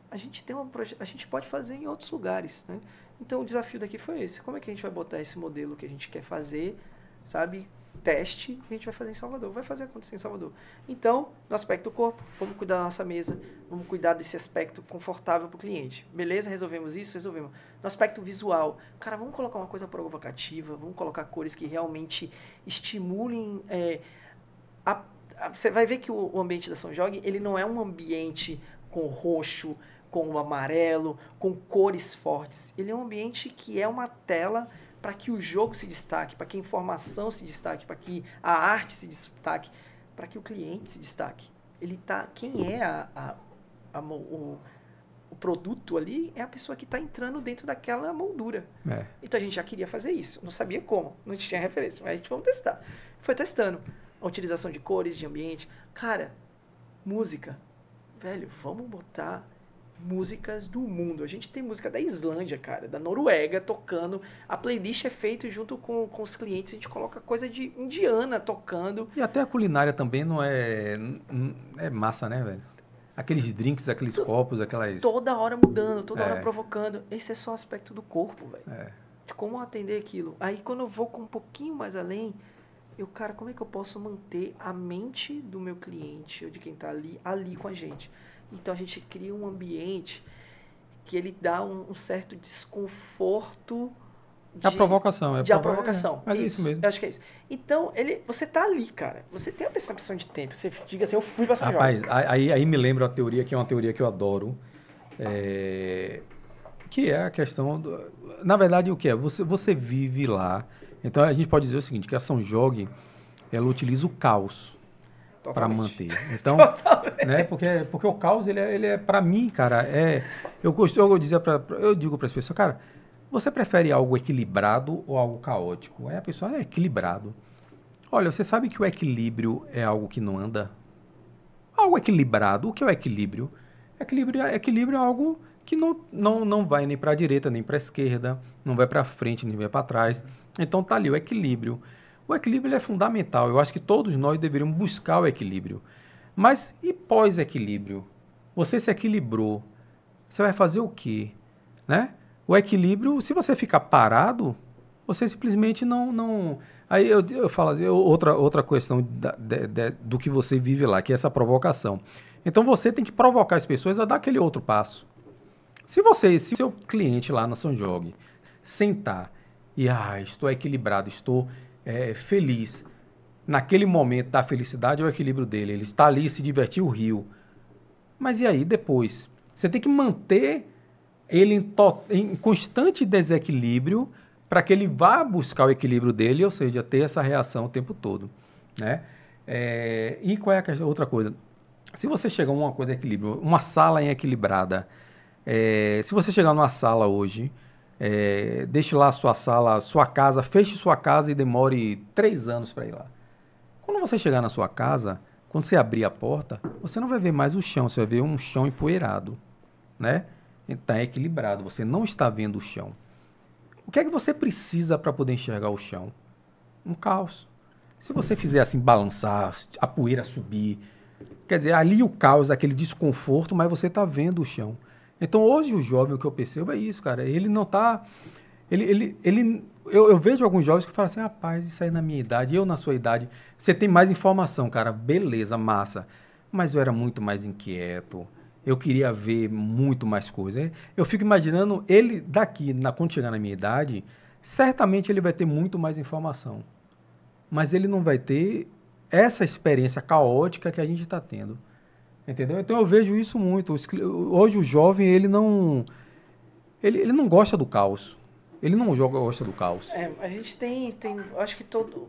a gente tem uma a gente pode fazer em outros lugares, né? Então, o desafio daqui foi esse: como é que a gente vai botar esse modelo que a gente quer fazer, sabe, teste a gente vai fazer em Salvador, vai fazer acontecer em Salvador. Então, no aspecto do corpo, vamos cuidar da nossa mesa, vamos cuidar desse aspecto confortável para o cliente. Beleza? Resolvemos isso? Resolvemos. No aspecto visual, cara, vamos colocar uma coisa provocativa, vamos colocar cores que realmente estimulem. É, a, você vai ver que o, ambiente da São Jorge, ele não é um ambiente com roxo, com amarelo, com cores fortes. Ele é um ambiente que é uma tela para que o jogo se destaque, para que a informação se destaque, para que a arte se destaque, para que o cliente se destaque. Ele tá, quem é a, a, a o, o produto ali é a pessoa que está entrando dentro daquela moldura. É. Então a gente já queria fazer isso, não sabia como, não tinha referência, mas a gente vamos testar. Foi testando a utilização de cores, de ambiente. Cara, música, velho, vamos botar músicas do mundo. A gente tem música da Islândia, cara, da Noruega tocando. A playlist é feita junto com, com os clientes, a gente coloca coisa de indiana tocando. E até a culinária também não é. É massa, né, velho? Aqueles drinks, aqueles copos, aquelas. Toda hora mudando, toda é. hora provocando. Esse é só o aspecto do corpo, velho. É. De como atender aquilo. Aí quando eu vou com um pouquinho mais além, eu, cara, como é que eu posso manter a mente do meu cliente ou de quem está ali, ali com a gente? Então a gente cria um ambiente que ele dá um, um certo desconforto de, a provocação, é de a provocação. É, é isso, isso, mesmo. Eu acho que é isso. Então, ele, você tá ali, cara. Você tem a percepção de tempo. Você diga assim, eu fui pra São Rapaz, aí, aí me lembra a teoria que é uma teoria que eu adoro. É, que é a questão do, na verdade o que é você você vive lá então a gente pode dizer o seguinte que a São Jogue ela utiliza o caos para manter. Então, né? Porque porque o caos ele é, ele é para mim, cara, é eu gosto eu dizia para eu digo para as pessoas, cara, você prefere algo equilibrado ou algo caótico? Aí a pessoa é equilibrado. Olha, você sabe que o equilíbrio é algo que não anda? Algo equilibrado, o que é o equilíbrio? Equilíbrio, equilíbrio é algo que não, não, não vai nem para a direita, nem para a esquerda, não vai para frente, nem vai para trás. Então tá ali o equilíbrio. O equilíbrio é fundamental. Eu acho que todos nós deveríamos buscar o equilíbrio. Mas e pós-equilíbrio? Você se equilibrou. Você vai fazer o quê? Né? O equilíbrio, se você ficar parado, você simplesmente não. não... Aí eu, eu falo outra, outra questão da, de, de, do que você vive lá, que é essa provocação. Então você tem que provocar as pessoas a dar aquele outro passo. Se você, se o seu cliente lá na São Jogue sentar e ah, estou equilibrado, estou é, feliz. Naquele momento da felicidade é o equilíbrio dele. Ele está ali, se divertir, o rio. Mas e aí depois? Você tem que manter ele em, em constante desequilíbrio para que ele vá buscar o equilíbrio dele, ou seja, ter essa reação o tempo todo. Né? É, e qual é a outra coisa? Se você chegar a uma coisa de equilíbrio, uma sala em equilibrada, é, se você chegar numa sala hoje, é, deixe lá a sua sala, sua casa, feche sua casa e demore três anos para ir lá. Quando você chegar na sua casa, quando você abrir a porta, você não vai ver mais o chão, você vai ver um chão empoeirado, né? Está equilibrado, você não está vendo o chão. O que é que você precisa para poder enxergar o chão? Um caos. Se você fizer assim, balançar, a poeira subir, quer dizer, ali o caos, aquele desconforto, mas você está vendo o chão. Então hoje o jovem, o que eu percebo é isso, cara. Ele não está. Ele, ele, ele, eu, eu, vejo alguns jovens que falam assim, rapaz, isso aí na minha idade, eu na sua idade, você tem mais informação, cara, beleza, massa. Mas eu era muito mais inquieto, eu queria ver muito mais coisas. Eu fico imaginando ele daqui, na, quando chegar na minha idade, certamente ele vai ter muito mais informação. Mas ele não vai ter essa experiência caótica que a gente está tendo. Entendeu? Então eu vejo isso muito. Hoje o jovem, ele não. Ele, ele não gosta do caos. Ele não joga, gosta do caos. É, a gente tem, tem. Acho que todo.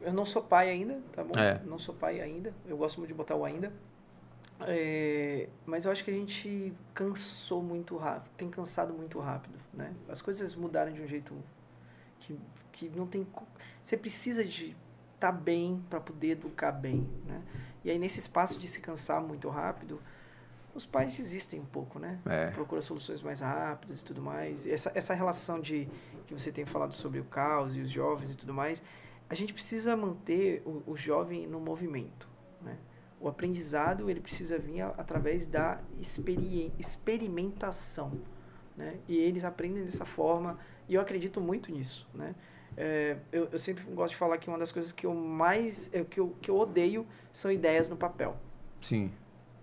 Eu não sou pai ainda, tá bom? É. Não sou pai ainda. Eu gosto muito de botar o ainda. É, mas eu acho que a gente cansou muito rápido, tem cansado muito rápido, né? As coisas mudaram de um jeito que, que não tem... Você precisa de estar tá bem para poder educar bem, né? E aí, nesse espaço de se cansar muito rápido, os pais desistem um pouco, né? É. Procura soluções mais rápidas e tudo mais. Essa, essa relação de que você tem falado sobre o caos e os jovens e tudo mais, a gente precisa manter o, o jovem no movimento, né? O aprendizado, ele precisa vir a, através da experi experimentação, né? E eles aprendem dessa forma, e eu acredito muito nisso, né? É, eu, eu, sempre gosto de falar que uma das coisas que eu mais é, que, eu, que eu odeio são ideias no papel. Sim.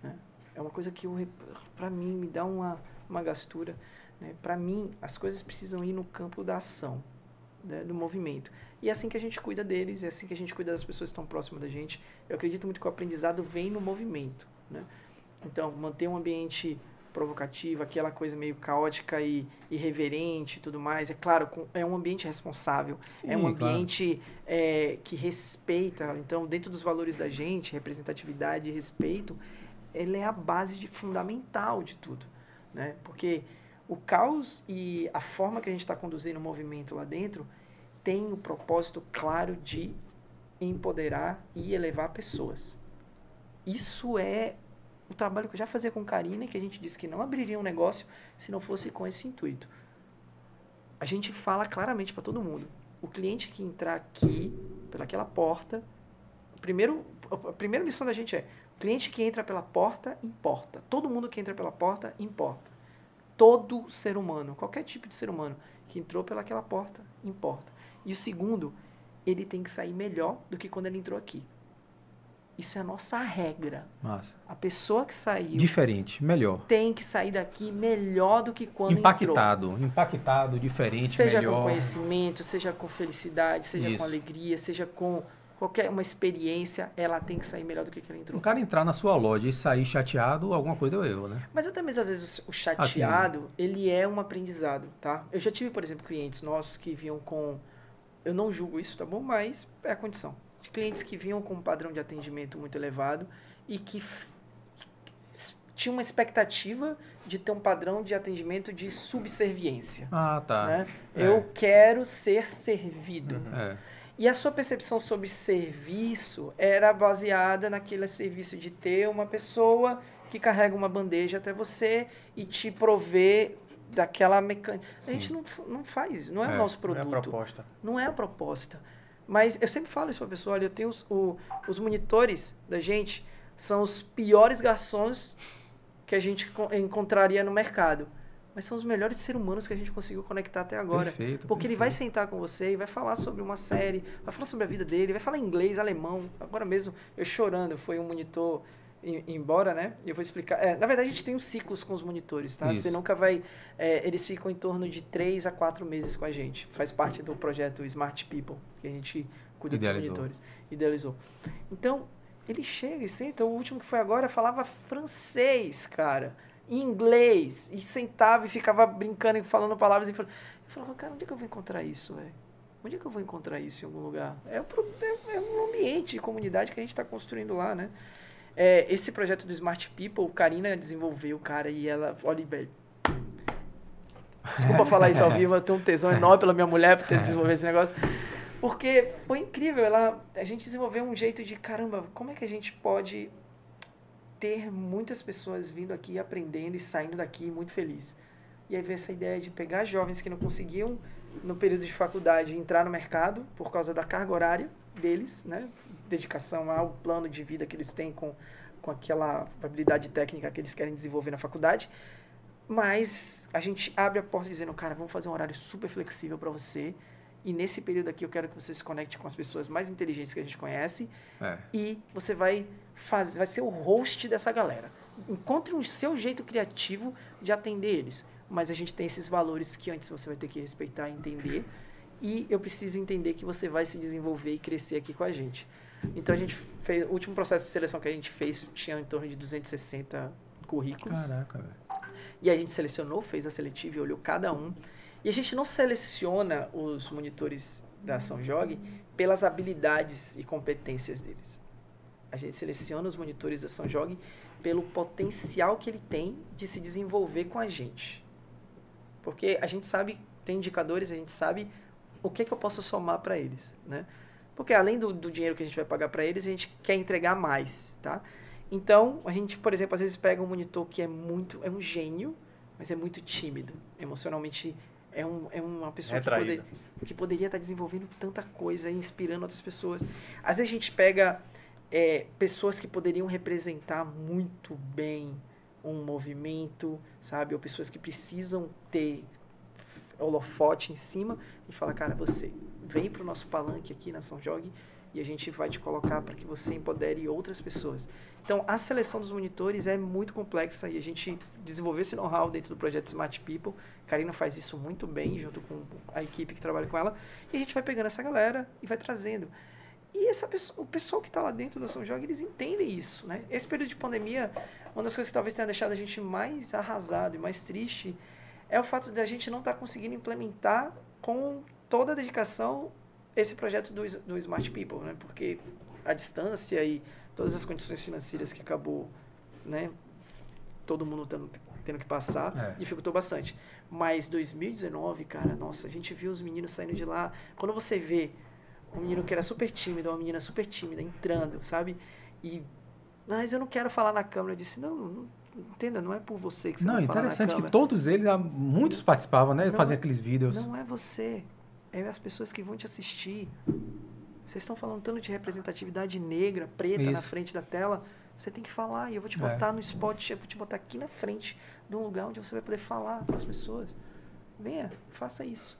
Né? É uma coisa que para mim me dá uma, uma gastura. Né? Para mim, as coisas precisam ir no campo da ação, né? do movimento. E é assim que a gente cuida deles, é assim que a gente cuida das pessoas que estão próximas da gente. Eu acredito muito que o aprendizado vem no movimento. Né? Então, manter um ambiente provocativa, aquela coisa meio caótica e irreverente e tudo mais. É claro, é um ambiente responsável, Sim, é um ambiente claro. é, que respeita. Então, dentro dos valores da gente, representatividade e respeito, ele é a base de, fundamental de tudo. Né? Porque o caos e a forma que a gente está conduzindo o movimento lá dentro tem o propósito claro de empoderar e elevar pessoas. Isso é o trabalho que eu já fazia com Karina, que a gente disse que não abriria um negócio se não fosse com esse intuito. A gente fala claramente para todo mundo. O cliente que entrar aqui, pelaquela porta, primeiro, a primeira missão da gente é: cliente que entra pela porta importa. Todo mundo que entra pela porta importa. Todo ser humano, qualquer tipo de ser humano que entrou pelaquela porta importa. E o segundo, ele tem que sair melhor do que quando ele entrou aqui. Isso é a nossa regra. Massa. A pessoa que saiu. Diferente, melhor. Tem que sair daqui melhor do que quando impactado, entrou. Impactado, diferente, seja melhor. Seja com conhecimento, seja com felicidade, seja Isso. com alegria, seja com qualquer uma experiência, ela tem que sair melhor do que ela entrou. Um cara entrar na sua loja e sair chateado, alguma coisa deu erro, né? Mas até mesmo às vezes o chateado, assim, ele é um aprendizado, tá? Eu já tive, por exemplo, clientes nossos que vinham com eu não julgo isso, tá bom? Mas é a condição de clientes que vinham com um padrão de atendimento muito elevado e que tinha uma expectativa de ter um padrão de atendimento de subserviência. Ah, tá. Né? É. Eu quero ser servido. Uhum. É. E a sua percepção sobre serviço era baseada naquele serviço de ter uma pessoa que carrega uma bandeja até você e te prover daquela mecânica. A gente não, não faz, não é, é o nosso produto. Não é a proposta. Não é a proposta. Mas eu sempre falo isso para a pessoa, olha, eu tenho os, o, os monitores da gente, são os piores garçons que a gente encontraria no mercado. Mas são os melhores seres humanos que a gente conseguiu conectar até agora. Perfeito, porque perfeito. ele vai sentar com você e vai falar sobre uma série, vai falar sobre a vida dele, vai falar inglês, alemão. Agora mesmo, eu chorando, foi um monitor embora, né? Eu vou explicar. É, na verdade, a gente tem uns ciclos com os monitores, tá? Isso. Você nunca vai. É, eles ficam em torno de 3 a 4 meses com a gente. Faz parte do projeto Smart People, que a gente cuida Idealizou. dos monitores. Idealizou. Então, ele chega e senta. O último que foi agora falava francês, cara. Inglês. E sentava e ficava brincando e falando palavras. E falava, eu falava, cara, onde é que eu vou encontrar isso, velho? Onde é que eu vou encontrar isso em algum lugar? É, é, é um ambiente de comunidade que a gente está construindo lá, né? É, esse projeto do Smart People, Karina desenvolveu, cara, e ela, olha, velho. Desculpa falar isso ao vivo, eu tenho um tesão enorme pela minha mulher por ter desenvolvido esse negócio. Porque foi incrível, ela, a gente desenvolveu um jeito de, caramba, como é que a gente pode ter muitas pessoas vindo aqui, aprendendo e saindo daqui muito feliz. E aí veio essa ideia de pegar jovens que não conseguiam, no período de faculdade, entrar no mercado por causa da carga horária deles, né? dedicação ao plano de vida que eles têm com, com aquela habilidade técnica que eles querem desenvolver na faculdade. Mas a gente abre a porta dizendo, cara, vamos fazer um horário super flexível para você. E nesse período aqui eu quero que você se conecte com as pessoas mais inteligentes que a gente conhece. É. E você vai fazer, vai ser o host dessa galera. Encontre o seu jeito criativo de atender eles. Mas a gente tem esses valores que antes você vai ter que respeitar e entender. E eu preciso entender que você vai se desenvolver e crescer aqui com a gente. Então a gente fez. O último processo de seleção que a gente fez tinha em torno de 260 currículos. Caraca, velho. E a gente selecionou, fez a seletiva e olhou cada um. E a gente não seleciona os monitores da São Jog pelas habilidades e competências deles. A gente seleciona os monitores da São Jog pelo potencial que ele tem de se desenvolver com a gente. Porque a gente sabe, tem indicadores, a gente sabe o que, que eu posso somar para eles, né? Porque além do, do dinheiro que a gente vai pagar para eles, a gente quer entregar mais, tá? Então, a gente, por exemplo, às vezes pega um monitor que é muito, é um gênio, mas é muito tímido, emocionalmente é, um, é uma pessoa que, poder, que, poderia estar desenvolvendo tanta coisa e inspirando outras pessoas. Às vezes a gente pega é, pessoas que poderiam representar muito bem um movimento, sabe? Ou pessoas que precisam ter holofote em cima e fala, cara, você vem para o nosso palanque aqui na São Jog e a gente vai te colocar para que você empodere outras pessoas. Então, a seleção dos monitores é muito complexa e a gente desenvolveu esse know-how dentro do projeto Smart People. Karina faz isso muito bem, junto com a equipe que trabalha com ela. E a gente vai pegando essa galera e vai trazendo. E essa pessoa, o pessoal que está lá dentro da São Jorge, eles entendem isso, né? Esse período de pandemia, uma das coisas que talvez tenha deixado a gente mais arrasado e mais triste é o fato de a gente não estar tá conseguindo implementar com toda a dedicação esse projeto do, do Smart People, né? Porque a distância e todas as condições financeiras que acabou, né? Todo mundo tendo, tendo que passar, é. dificultou bastante. Mas 2019, cara, nossa, a gente viu os meninos saindo de lá. Quando você vê um menino que era super tímido, uma menina super tímida, entrando, sabe? E, mas eu não quero falar na câmera. Eu disse, não, não entenda, não é por você que você não, vai interessante que todos eles, muitos participavam, né? Não, Faziam aqueles vídeos. Não é você, é as pessoas que vão te assistir. Vocês estão falando tanto de representatividade negra, preta Isso. na frente da tela. Você tem que falar e eu vou te é. botar é. no spot, eu vou te botar aqui na frente de um lugar onde você vai poder falar com as pessoas. Venha, faça isso.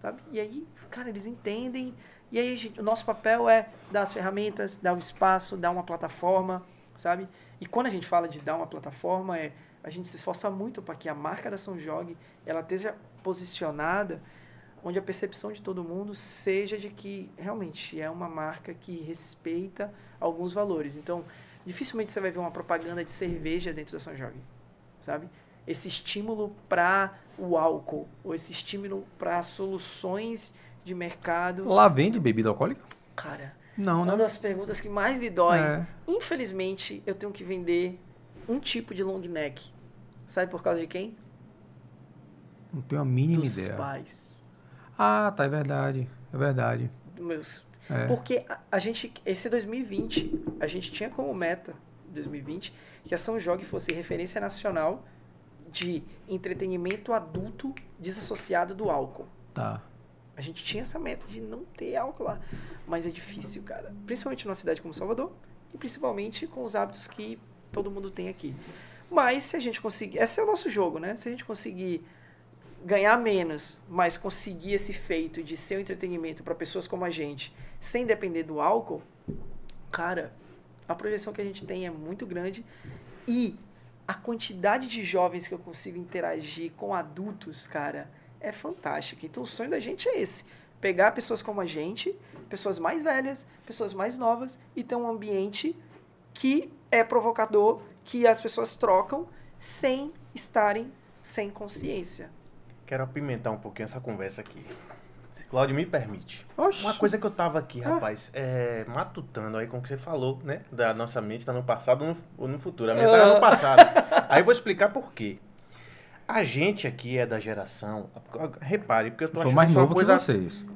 Sabe? E aí, cara, eles entendem e aí gente, o nosso papel é dar as ferramentas, dar o espaço, dar uma plataforma, sabe? E quando a gente fala de dar uma plataforma, é a gente se esforça muito para que a marca da São Jogue ela esteja posicionada onde a percepção de todo mundo seja de que realmente é uma marca que respeita alguns valores. Então, dificilmente você vai ver uma propaganda de cerveja dentro da São Jogue, sabe? Esse estímulo para o álcool, ou esse estímulo para soluções de mercado. Lá vende bebida alcoólica? Cara, não, uma né? das perguntas que mais me dói. É. Infelizmente, eu tenho que vender um tipo de long neck. Sabe por causa de quem? Não tenho a mínima Dos ideia. pais. Ah, tá, é verdade. É verdade. Meus... É. Porque a, a, gente, esse 2020, a gente tinha como meta, 2020, que a São Jogue fosse referência nacional de entretenimento adulto desassociado do álcool. Tá. A gente tinha essa meta de não ter álcool lá. Mas é difícil, cara. Principalmente numa cidade como Salvador e principalmente com os hábitos que todo mundo tem aqui. Mas se a gente conseguir. Esse é o nosso jogo, né? Se a gente conseguir ganhar menos, mas conseguir esse feito de ser um entretenimento para pessoas como a gente, sem depender do álcool, cara, a projeção que a gente tem é muito grande e a quantidade de jovens que eu consigo interagir com adultos, cara, é fantástica. Então o sonho da gente é esse: pegar pessoas como a gente, pessoas mais velhas, pessoas mais novas e ter um ambiente que é provocador, que as pessoas trocam sem estarem sem consciência. Quero apimentar um pouquinho essa conversa aqui. Cláudio, me permite. Oxi. Uma coisa que eu tava aqui, ah. rapaz, é, matutando aí com o que você falou, né? Da nossa mente tá no passado ou no, no futuro. A minha tá no passado. aí eu vou explicar por quê. A gente aqui é da geração. Repare, porque eu tô achando mais novo uma coisa. Que vocês.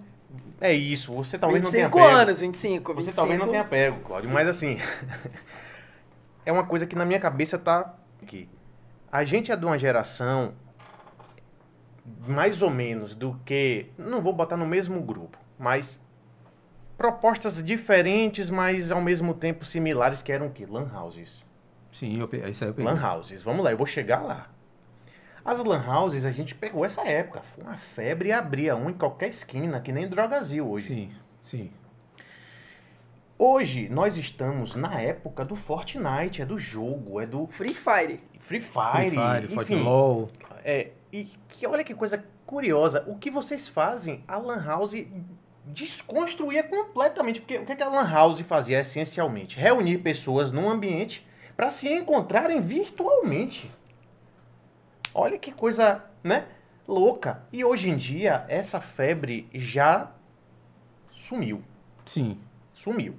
É isso, você talvez não tenha pego. 25 anos, 25, 25. Você talvez não tenha pego, Claudio, mas assim. é uma coisa que na minha cabeça tá aqui. A gente é de uma geração mais ou menos do que. Não vou botar no mesmo grupo, mas propostas diferentes, mas ao mesmo tempo similares, que eram o quê? Lan houses. Sim, eu, isso aí eu peguei. Lan houses, vamos lá, eu vou chegar lá. As lan houses, a gente pegou essa época. Foi uma febre e abria um em qualquer esquina, que nem Drogazil hoje. Sim, sim. Hoje, nós estamos na época do Fortnite, é do jogo, é do... Free Fire. Free Fire, Free Fire enfim. LOL. É, e que, olha que coisa curiosa. O que vocês fazem, a lan house desconstruía completamente. Porque o que a lan house fazia essencialmente? Reunir pessoas num ambiente para se encontrarem virtualmente. Olha que coisa, né? Louca. E hoje em dia, essa febre já sumiu. Sim. Sumiu.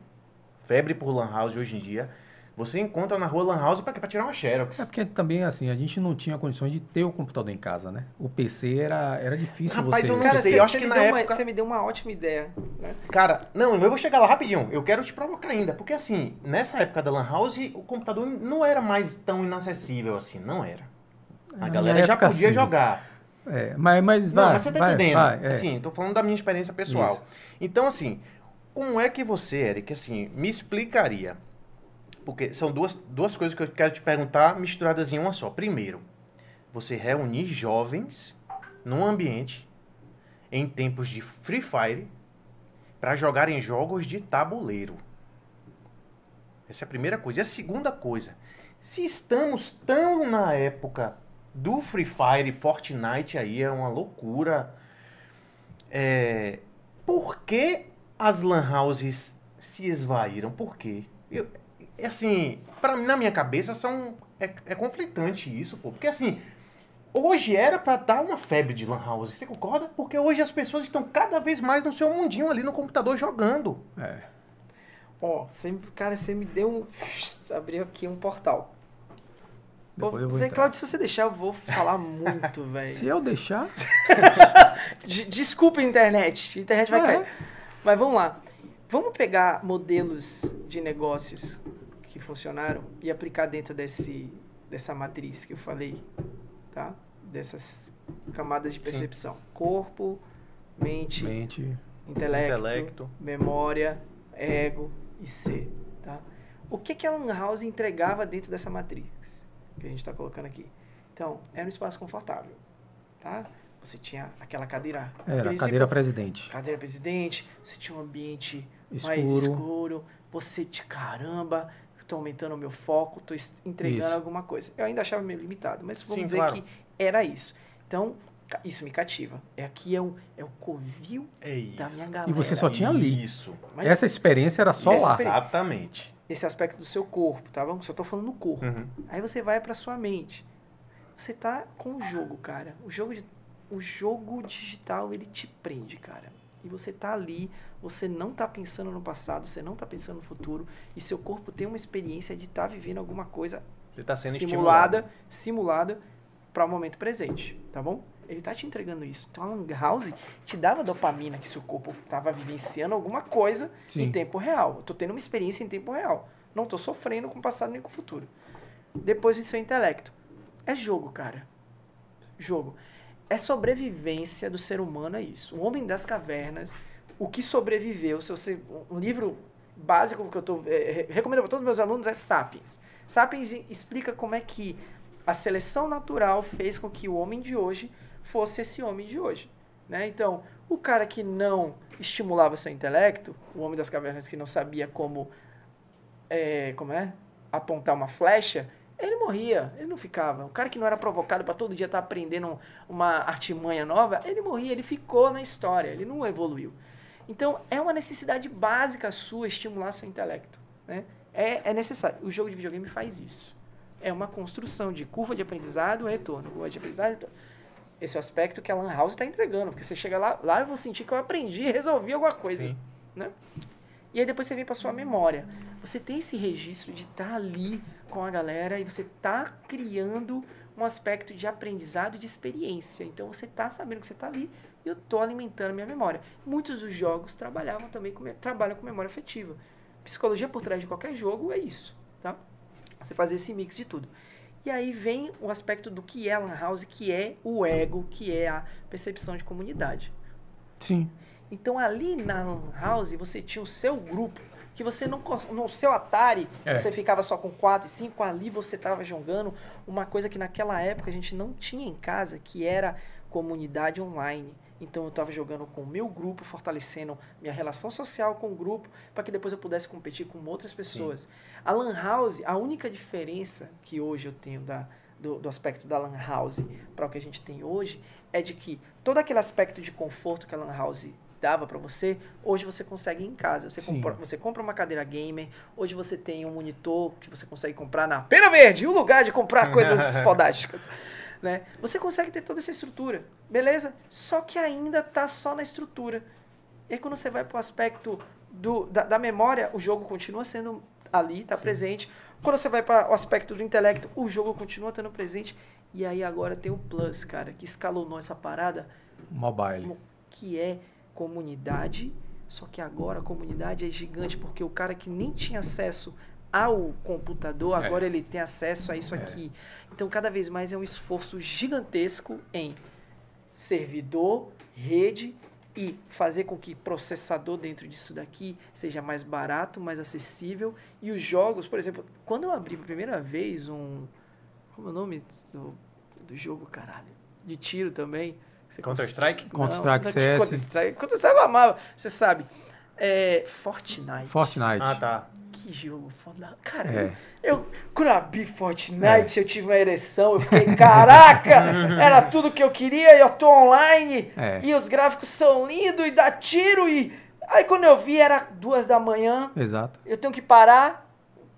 Febre por Lan House hoje em dia. Você encontra na rua Lan House para tirar uma Xerox. É porque também, assim, a gente não tinha condições de ter o computador em casa, né? O PC era, era difícil Rapaz, você... eu não Cara, sei, eu acho que na época... Uma, você me deu uma ótima ideia, né? Cara, não, eu vou chegar lá rapidinho. Eu quero te provocar ainda. Porque, assim, nessa época da Lan House, o computador não era mais tão inacessível assim. Não era. A galera já podia assim. jogar. É, mas, mas Não, vai, mas você tá vai, entendendo. Vai, é. Assim, tô falando da minha experiência pessoal. Isso. Então, assim, como é que você, Eric, assim, me explicaria? Porque são duas, duas coisas que eu quero te perguntar misturadas em uma só. Primeiro, você reunir jovens num ambiente em tempos de Free Fire para jogarem jogos de tabuleiro. Essa é a primeira coisa. E a segunda coisa, se estamos tão na época do Free Fire, Fortnite aí é uma loucura. É, por que as lan houses se esvaíram. Por quê? Eu, é assim, pra, mim, na minha cabeça são é, é conflitante isso, pô. Porque assim, hoje era pra dar uma febre de lan house, você concorda? Porque hoje as pessoas estão cada vez mais no seu mundinho ali no computador jogando. É. Ó, você, cara, você me deu um... Abriu aqui um portal. Depois eu vou entrar. Claudio, se você deixar, eu vou falar muito, velho. Se eu deixar. De- Desculpa, internet. A internet vai É. cair. Mas vamos lá. Vamos pegar modelos de negócios que funcionaram e aplicar dentro desse, dessa matriz que eu falei, tá? Dessas camadas de percepção. Corpo, mente, Mente. intelecto, Intelecto. memória, ego e ser, tá? O que, que a Lan House entregava dentro dessa matriz que a gente está colocando aqui? Então, era um espaço confortável, tá? Você tinha aquela cadeira Era, cadeira presidente. cadeira presidente, você tinha um ambiente Escuro. mais escuro, você te caramba, tô aumentando o meu foco, tô es- entregando Isso. alguma coisa. Eu ainda achava meio limitado, mas vamos Sim, dizer claro. que era isso. Então, isso me cativa. É aqui é o, é o covil É isso. da minha galera. E você só tinha ali. Isso. Mas Essa experiência era só lá. experi- Exatamente. Esse aspecto do seu corpo, tá bom? Só tô falando no corpo. Uhum. Aí você vai pra sua mente. Você tá com o jogo, cara. O jogo, o jogo digital, ele te prende, cara. E você tá ali, você não tá pensando no passado, você não tá pensando no futuro, e seu corpo tem uma experiência de estar vivendo alguma coisa Ele tá sendo simulada, estimulado. simulada para o momento presente, tá bom? Ele tá te entregando isso. Então a Lang House te dava dopamina que seu corpo tava vivenciando alguma coisa em Sim. tempo real. Eu tô tendo uma experiência em tempo real. Não tô sofrendo com o passado nem com o futuro. Depois o seu intelecto. É jogo, cara. Jogo. É sobrevivência do ser humano, é isso. O Homem das Cavernas, o que sobreviveu, se você, um livro básico que eu tô, é, re- recomendo para todos os meus alunos é Sapiens. Sapiens explica como é que a seleção natural fez com que o homem de hoje fosse esse homem de hoje. Né? Então, o cara que não estimulava seu intelecto, o homem das cavernas que não sabia como, é, como é, apontar uma flecha, ele morria, ele não ficava. O cara que não era provocado para todo dia estar aprendendo uma artimanha nova, ele morria, ele ficou na história, ele não evoluiu. Então, é uma necessidade básica sua estimular seu intelecto. Né? É, é necessário. O jogo de videogame faz isso. É uma construção de curva de aprendizado retorno. Curva de aprendizado retorno. Esse é o aspecto que a Lan House está entregando. Porque você chega lá, lá eu vou sentir que eu aprendi e resolvi alguma coisa. Sim. Né? E aí depois você vem para sua memória. Você tem esse registro de estar ali com a galera e você está criando um aspecto de aprendizado e de experiência. Então você está sabendo que você está ali e eu estou alimentando a minha memória. Muitos dos jogos trabalhavam também com, trabalham com memória afetiva. Psicologia por trás de qualquer jogo é isso, tá? Você fazer esse mix de tudo. E aí vem o aspecto do que é a Lan House, que é o ego, que é a percepção de comunidade. Sim. Então ali na Lan House você tinha o seu grupo, que você não no seu Atari, É. você ficava só com 4 e 5, ali você estava jogando uma coisa que naquela época a gente não tinha em casa, que era comunidade online. Então eu estava jogando com o meu grupo, fortalecendo minha relação social com o grupo, para que depois eu pudesse competir com outras pessoas. A Lan House, a única diferença que hoje eu tenho da, do, do aspecto da Lan House para o que a gente tem hoje é de que todo aquele aspecto de conforto que a Lan House dava para você, hoje você consegue em casa. Você Sim. compra, você compra uma cadeira gamer, hoje você tem um monitor que você consegue comprar na Pena Verde, um lugar de comprar coisas fodásticas. Né? Você consegue ter toda essa estrutura, beleza? Só que ainda tá só na estrutura. E aí quando você vai pro aspecto do, da, da memória, o jogo continua sendo ali, tá presente. Quando você vai para o aspecto do intelecto, o jogo continua estando presente. E aí agora tem o Plus, cara, que escalonou essa parada, Mobile. que é comunidade. Só que agora a comunidade é gigante, porque o cara que nem tinha acesso ao computador, É. agora ele tem acesso a isso É. aqui. Então, cada vez mais é um esforço gigantesco em servidor, rede e fazer com que processador dentro disso daqui seja mais barato, mais acessível. E os jogos, por exemplo, quando eu abri pela primeira vez um. Como é o nome do, do jogo, caralho? De tiro também. Counter-Strike? Counter-Strike, é CS. Counter-Strike. Counter-Strike eu amava, você sabe. É, Fortnite. Fortnite. Ah, tá. Que jogo foda. Cara, É. eu, quando eu abri Fortnite, eu tive uma ereção, eu fiquei, caraca, era tudo que eu queria, e eu tô online, É. e os gráficos são lindos, e dá tiro, e Aí quando eu vi era duas da manhã, Exato. eu tenho que parar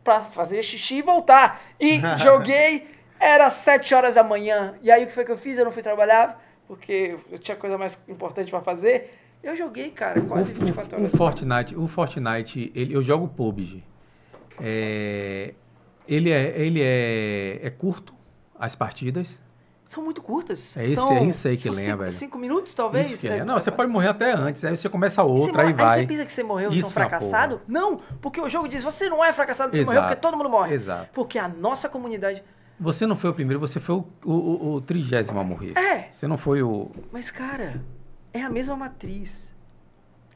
pra fazer xixi e voltar. E joguei, era sete horas da manhã. E aí o que foi que eu fiz? Eu não fui trabalhar, porque eu tinha coisa mais importante pra fazer. Eu joguei, cara, quase o, 24 o, horas. o Fortnite, o Fortnite, ele, eu jogo PUBG. É, ele é, ele é, é curto, as partidas. São muito curtas. É isso- são, é isso aí que lembra, cinco, velho. cinco minutos, talvez? Isso é. É, Não, você pode morrer até antes, aí você começa Você outra, aí morre- Aí vai. você pensa que você morreu, você é um é fracassado? Não, porque o jogo diz, você não é fracassado porque morreu, porque todo mundo morre. Exato. Porque a nossa comunidade... Você não foi o primeiro, você foi o, o, o- o trigésimo a morrer. É, Você não foi o. mas cara, é a mesma matriz.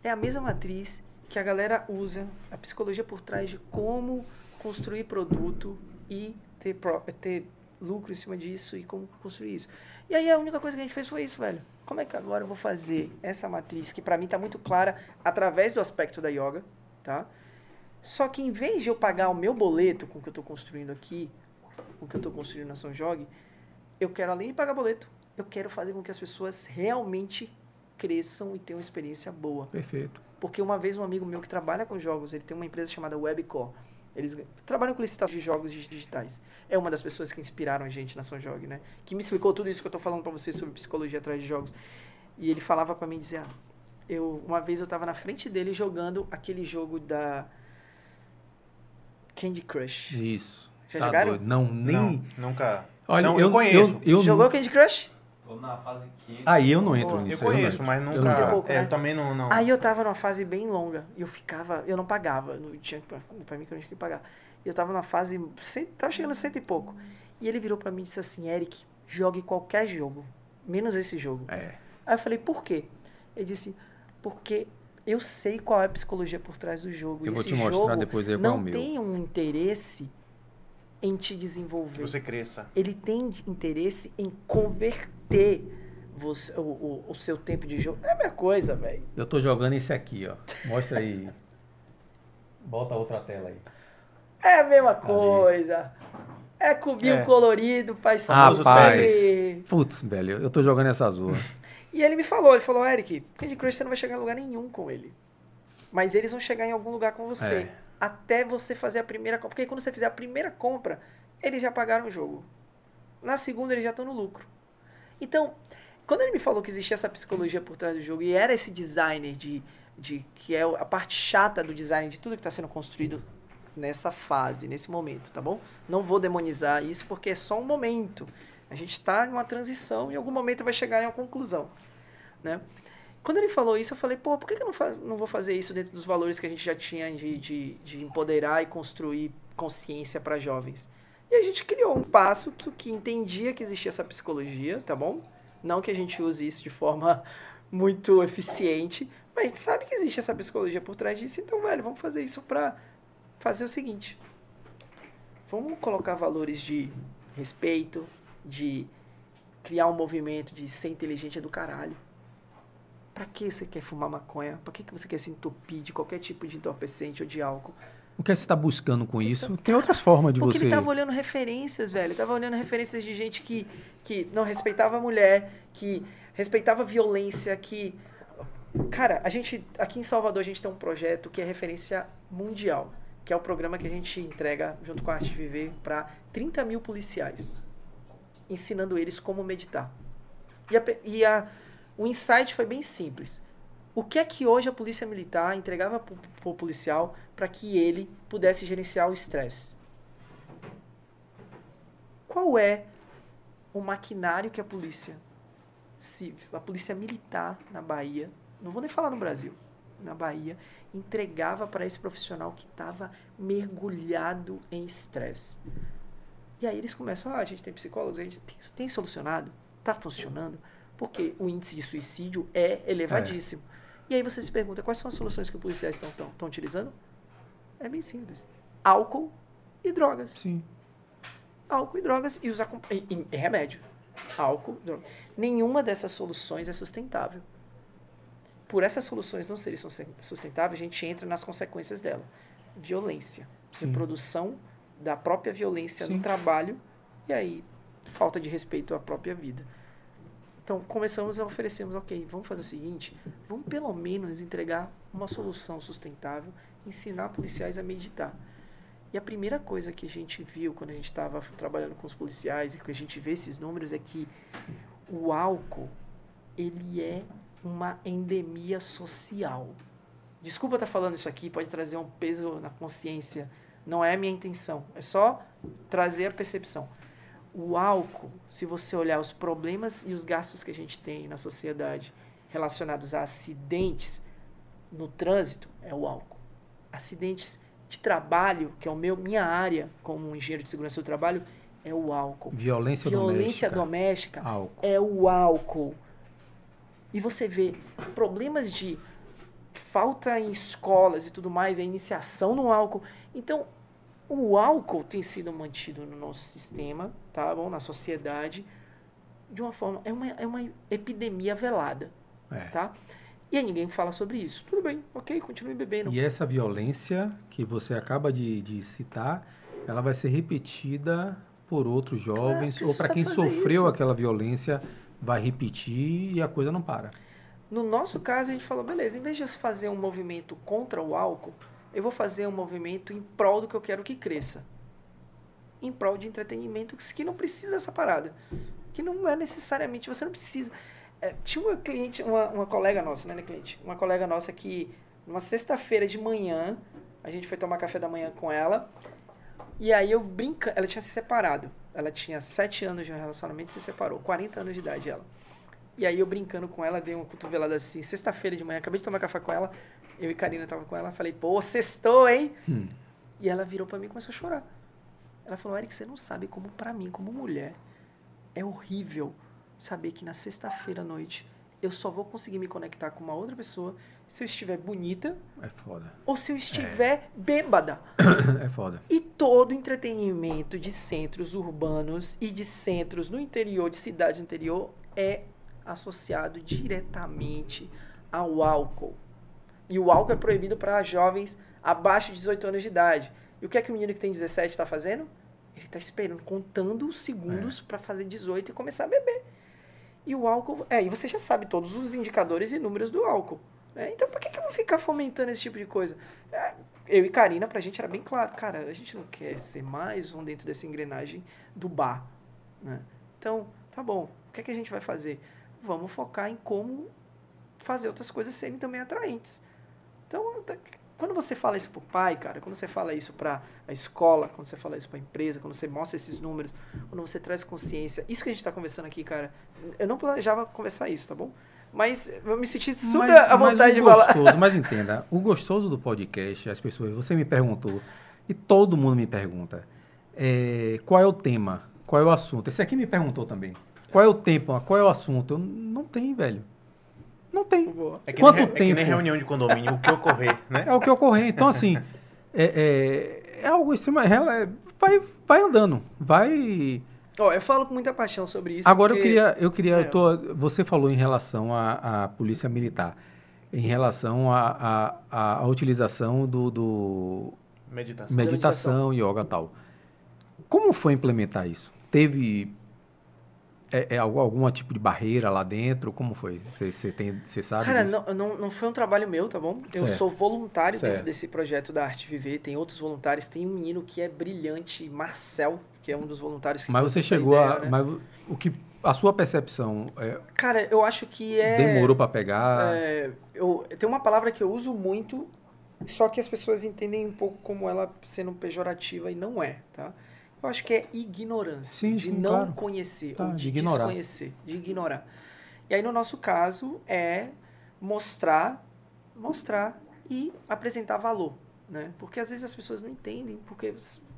É a mesma matriz que a galera usa, a psicologia por trás de como construir produto e ter, ter lucro em cima disso e como construir isso. E aí a única coisa que a gente fez foi isso, velho. Como é que agora eu vou fazer essa matriz que pra mim tá muito clara através do aspecto da yoga, tá? Só que em vez de eu pagar o meu boleto com o que eu tô construindo aqui, com o que eu tô construindo na São Jogue, eu quero além de pagar boleto, eu quero fazer com que as pessoas realmente cresçam e tenham uma experiência boa. Perfeito. Porque uma vez um amigo meu que trabalha com jogos, ele tem uma empresa chamada Webcore. Eles trabalham com licitação de jogos dig- digitais. É uma das pessoas que inspiraram a gente na São Jogue, né? Que me explicou tudo isso que eu tô falando pra vocês sobre psicologia atrás de jogos. E ele falava pra mim, dizia, ah, eu uma vez eu tava na frente dele jogando aquele jogo da Candy Crush. Isso. Já tá jogaram? doido. Não, nem. Não, nunca. Olha, Não, eu eu conheço. Eu, eu, Jogou Candy Crush? Tô na fase 15. Aí eu não entro Eu Eu nisso. conheço, não mas nunca. Eu não sei pouco, é, né? eu também não. não. Aí eu tava numa fase bem longa. E eu ficava, eu não pagava. Não tinha pra, pra mim que eu não tinha que pagar. E eu tava numa fase. cem- Tava chegando a cento e pouco. E ele virou pra mim e disse assim: Eric, jogue qualquer jogo. Menos esse jogo. É. Aí eu falei, por quê? Ele disse, porque eu sei qual é a psicologia por trás do jogo. Eu e vou esse te mostrar jogo depois aí qual é o não meu. tem um interesse em te Que desenvolver. você cresça. Ele tem interesse em converter você- o, o, o seu tempo de jogo. É a mesma coisa, velho. Eu tô jogando esse aqui, ó. Mostra aí. Bota outra tela aí. É a mesma coisa. É cubinho É. colorido, pai Rapaz. sofrer. Putz, velho, eu tô jogando essa azul. E ele me falou, ele falou, Eric, Candy Crush você não vai chegar em lugar nenhum com ele. Mas eles vão chegar em algum lugar com você. É. Até você fazer a primeira compra. Porque quando você fizer a primeira compra, eles já pagaram o jogo. Na segunda, eles já estão no lucro. Então, quando ele me falou que existia essa psicologia por trás do jogo e era esse designer de, de que é a parte chata do design de tudo que está sendo construído nessa fase, nesse momento, tá bom? Não vou demonizar isso porque é só um momento. A gente está em uma transição e em algum momento vai chegar em uma conclusão, né? Quando ele falou isso, eu falei, pô, por que, que eu não, não vou fazer isso dentro dos valores que a gente já tinha de, de, de empoderar e construir consciência para jovens? E a gente criou um passo que, que entendia que existia essa psicologia, tá bom? Não que a gente use isso de forma muito eficiente, mas a gente sabe que existe essa psicologia por trás disso, então, velho, vamos fazer isso para fazer o seguinte. Vamos colocar valores de respeito, de criar um movimento de ser inteligente é do caralho. Pra que você quer fumar maconha? Pra que que você quer se entupir de qualquer tipo de entorpecente ou de álcool? O que você tá buscando com isso? Tem outras formas de Porque você. ele tava olhando referências, velho. Ele tava olhando referências de gente que, que não respeitava a mulher, que respeitava a violência, que. Cara, a gente. Aqui em Salvador a gente tem um projeto que é referência mundial. Que é o programa que a gente entrega junto com a Arte Viver para 30 mil policiais. Ensinando eles como meditar. E, a, e a, o insight foi bem simples. O que é que hoje a polícia militar entregava para o policial para que ele pudesse gerenciar o estresse? Qual é o maquinário que a polícia civil, a polícia militar na Bahia, não vou nem falar no Brasil, na Bahia, entregava para esse profissional que estava mergulhado em estresse? E aí eles começam, ah, a gente tem psicólogos, a gente tem, tem solucionado, está funcionando, porque o índice de suicídio é elevadíssimo. E aí você se pergunta, quais são as soluções que os policiais estão tão, tão utilizando? É bem simples. Álcool e drogas. Sim. Álcool e drogas e, os e, e- remédio. Álcool, droga. Nenhuma dessas soluções é sustentável. Por essas soluções não serem susten- sustentáveis, a gente entra nas consequências dela. Violência. Sim. Reprodução da própria violência Sim. no trabalho e aí falta de respeito à própria vida. Então começamos a oferecermos, ok, vamos fazer o seguinte, vamos pelo menos entregar uma solução sustentável, ensinar policiais a meditar. E a primeira coisa que a gente viu quando a gente estava trabalhando com os policiais e que a gente vê esses números é que o álcool ele é uma endemia social. Desculpa estar falando isso aqui, pode trazer um peso na consciência. Não é a minha intenção, é só trazer a percepção. O álcool, se você olhar os problemas e os gastos que a gente tem na sociedade relacionados a acidentes no trânsito, é o álcool. Acidentes de trabalho, que é o meu minha área como engenheiro de segurança do trabalho, é o álcool. Violência, Violência doméstica, doméstica é o álcool. E você vê problemas de falta em escolas e tudo mais, a iniciação no álcool. Então, o álcool tem sido mantido no nosso sistema, tá bom? Na sociedade, de uma forma. É uma, é uma epidemia velada. É. Tá? E aí ninguém fala sobre isso. Tudo bem, ok, continue bebendo. E essa violência que você acaba de, de citar, ela vai ser repetida por outros jovens, ou para quem sofreu isso. aquela violência, vai repetir e a coisa não para. No nosso caso, a gente falou, beleza, em vez de fazer um movimento contra o álcool, eu vou fazer um movimento em prol do que eu quero que cresça. Em prol de entretenimento que não precisa dessa parada. Que não é necessariamente, você não precisa. É, tinha uma cliente, uma, uma colega nossa, né, né, cliente? Uma colega nossa que, numa sexta-feira de manhã, a gente foi tomar café da manhã com ela. E aí eu brincando, ela tinha se separado. Ela tinha 7 anos de um relacionamento e se separou, 40 anos de idade ela. E aí eu brincando com ela, dei uma cotovelada assim, sexta-feira de manhã, acabei de tomar café com ela, eu e Karina tava com ela, falei, pô, sextou, hein? Hum. E ela virou para mim e começou a chorar. Ela falou, Eric, você não sabe como para mim, como mulher, é horrível saber que na sexta-feira à noite eu só vou conseguir me conectar com uma outra pessoa se eu estiver bonita. É foda. Ou se eu estiver é. bêbada. É foda. E todo entretenimento de centros urbanos e de centros no interior, de cidades interior, é associado diretamente ao álcool. E o álcool é proibido para jovens abaixo de 18 anos de idade. E o que é que o menino que tem 17 está fazendo? Ele está esperando, contando os segundos é. para fazer 18 e começar a beber. E o álcool. É, e você já sabe todos os indicadores e números do álcool. Né? Então, por que, que eu vou ficar fomentando esse tipo de coisa? É, eu e Karina, pra gente era bem claro, cara, a gente não quer ser mais um dentro dessa engrenagem do bar. Né? Então, tá bom, o que, é que a gente vai fazer? Vamos focar em como fazer outras coisas serem também atraentes. Então, quando você fala isso pro pai, cara, quando você fala isso para a escola, quando você fala isso para a empresa, quando você mostra esses números, quando você traz consciência, isso que a gente está conversando aqui, cara, eu não planejava conversar isso, tá bom? Mas eu me senti super mas, à vontade de gostoso, falar. Mas entenda, o gostoso do podcast, as pessoas, você me perguntou, e todo mundo me pergunta, é, qual é o tema, qual é o assunto? Esse aqui me perguntou também. Qual é o tema, qual é o assunto? Eu, não tem, velho. Não tem. É Quanto nem, tempo? É que nem reunião de condomínio, o que ocorrer, né? É o que ocorrer. Então, assim, é, é, é algo extremamente... É, vai, vai andando, vai... Oh, eu falo com muita paixão sobre isso. Agora porque... eu queria, eu queria, é. eu tô, você falou em relação à, à polícia militar, em relação à a, a, utilização do, do meditação, meditação, yoga tal. Como foi implementar isso? Teve é, é algum tipo de barreira lá dentro? Como foi? Você tem, você sabe? Cara, não, não, não, foi um trabalho meu, tá bom? Eu certo. sou voluntário certo. dentro desse projeto da Arte Viver. Tem outros voluntários. Tem um menino que é brilhante, Marcel, que é um dos voluntários. Que mas você chegou ideia, a, né? mas o que a sua percepção é, Cara, eu acho que é. Demorou para pegar. É, eu tem uma palavra que eu uso muito, só que as pessoas entendem um pouco como ela sendo pejorativa e não é, tá? Eu acho que é ignorância. Sim, de sim, não claro. conhecer, tá, ou de, de ignorar. desconhecer, de ignorar. E aí, no nosso caso, é mostrar, mostrar e apresentar valor. Né? Porque às vezes as pessoas não entendem porque,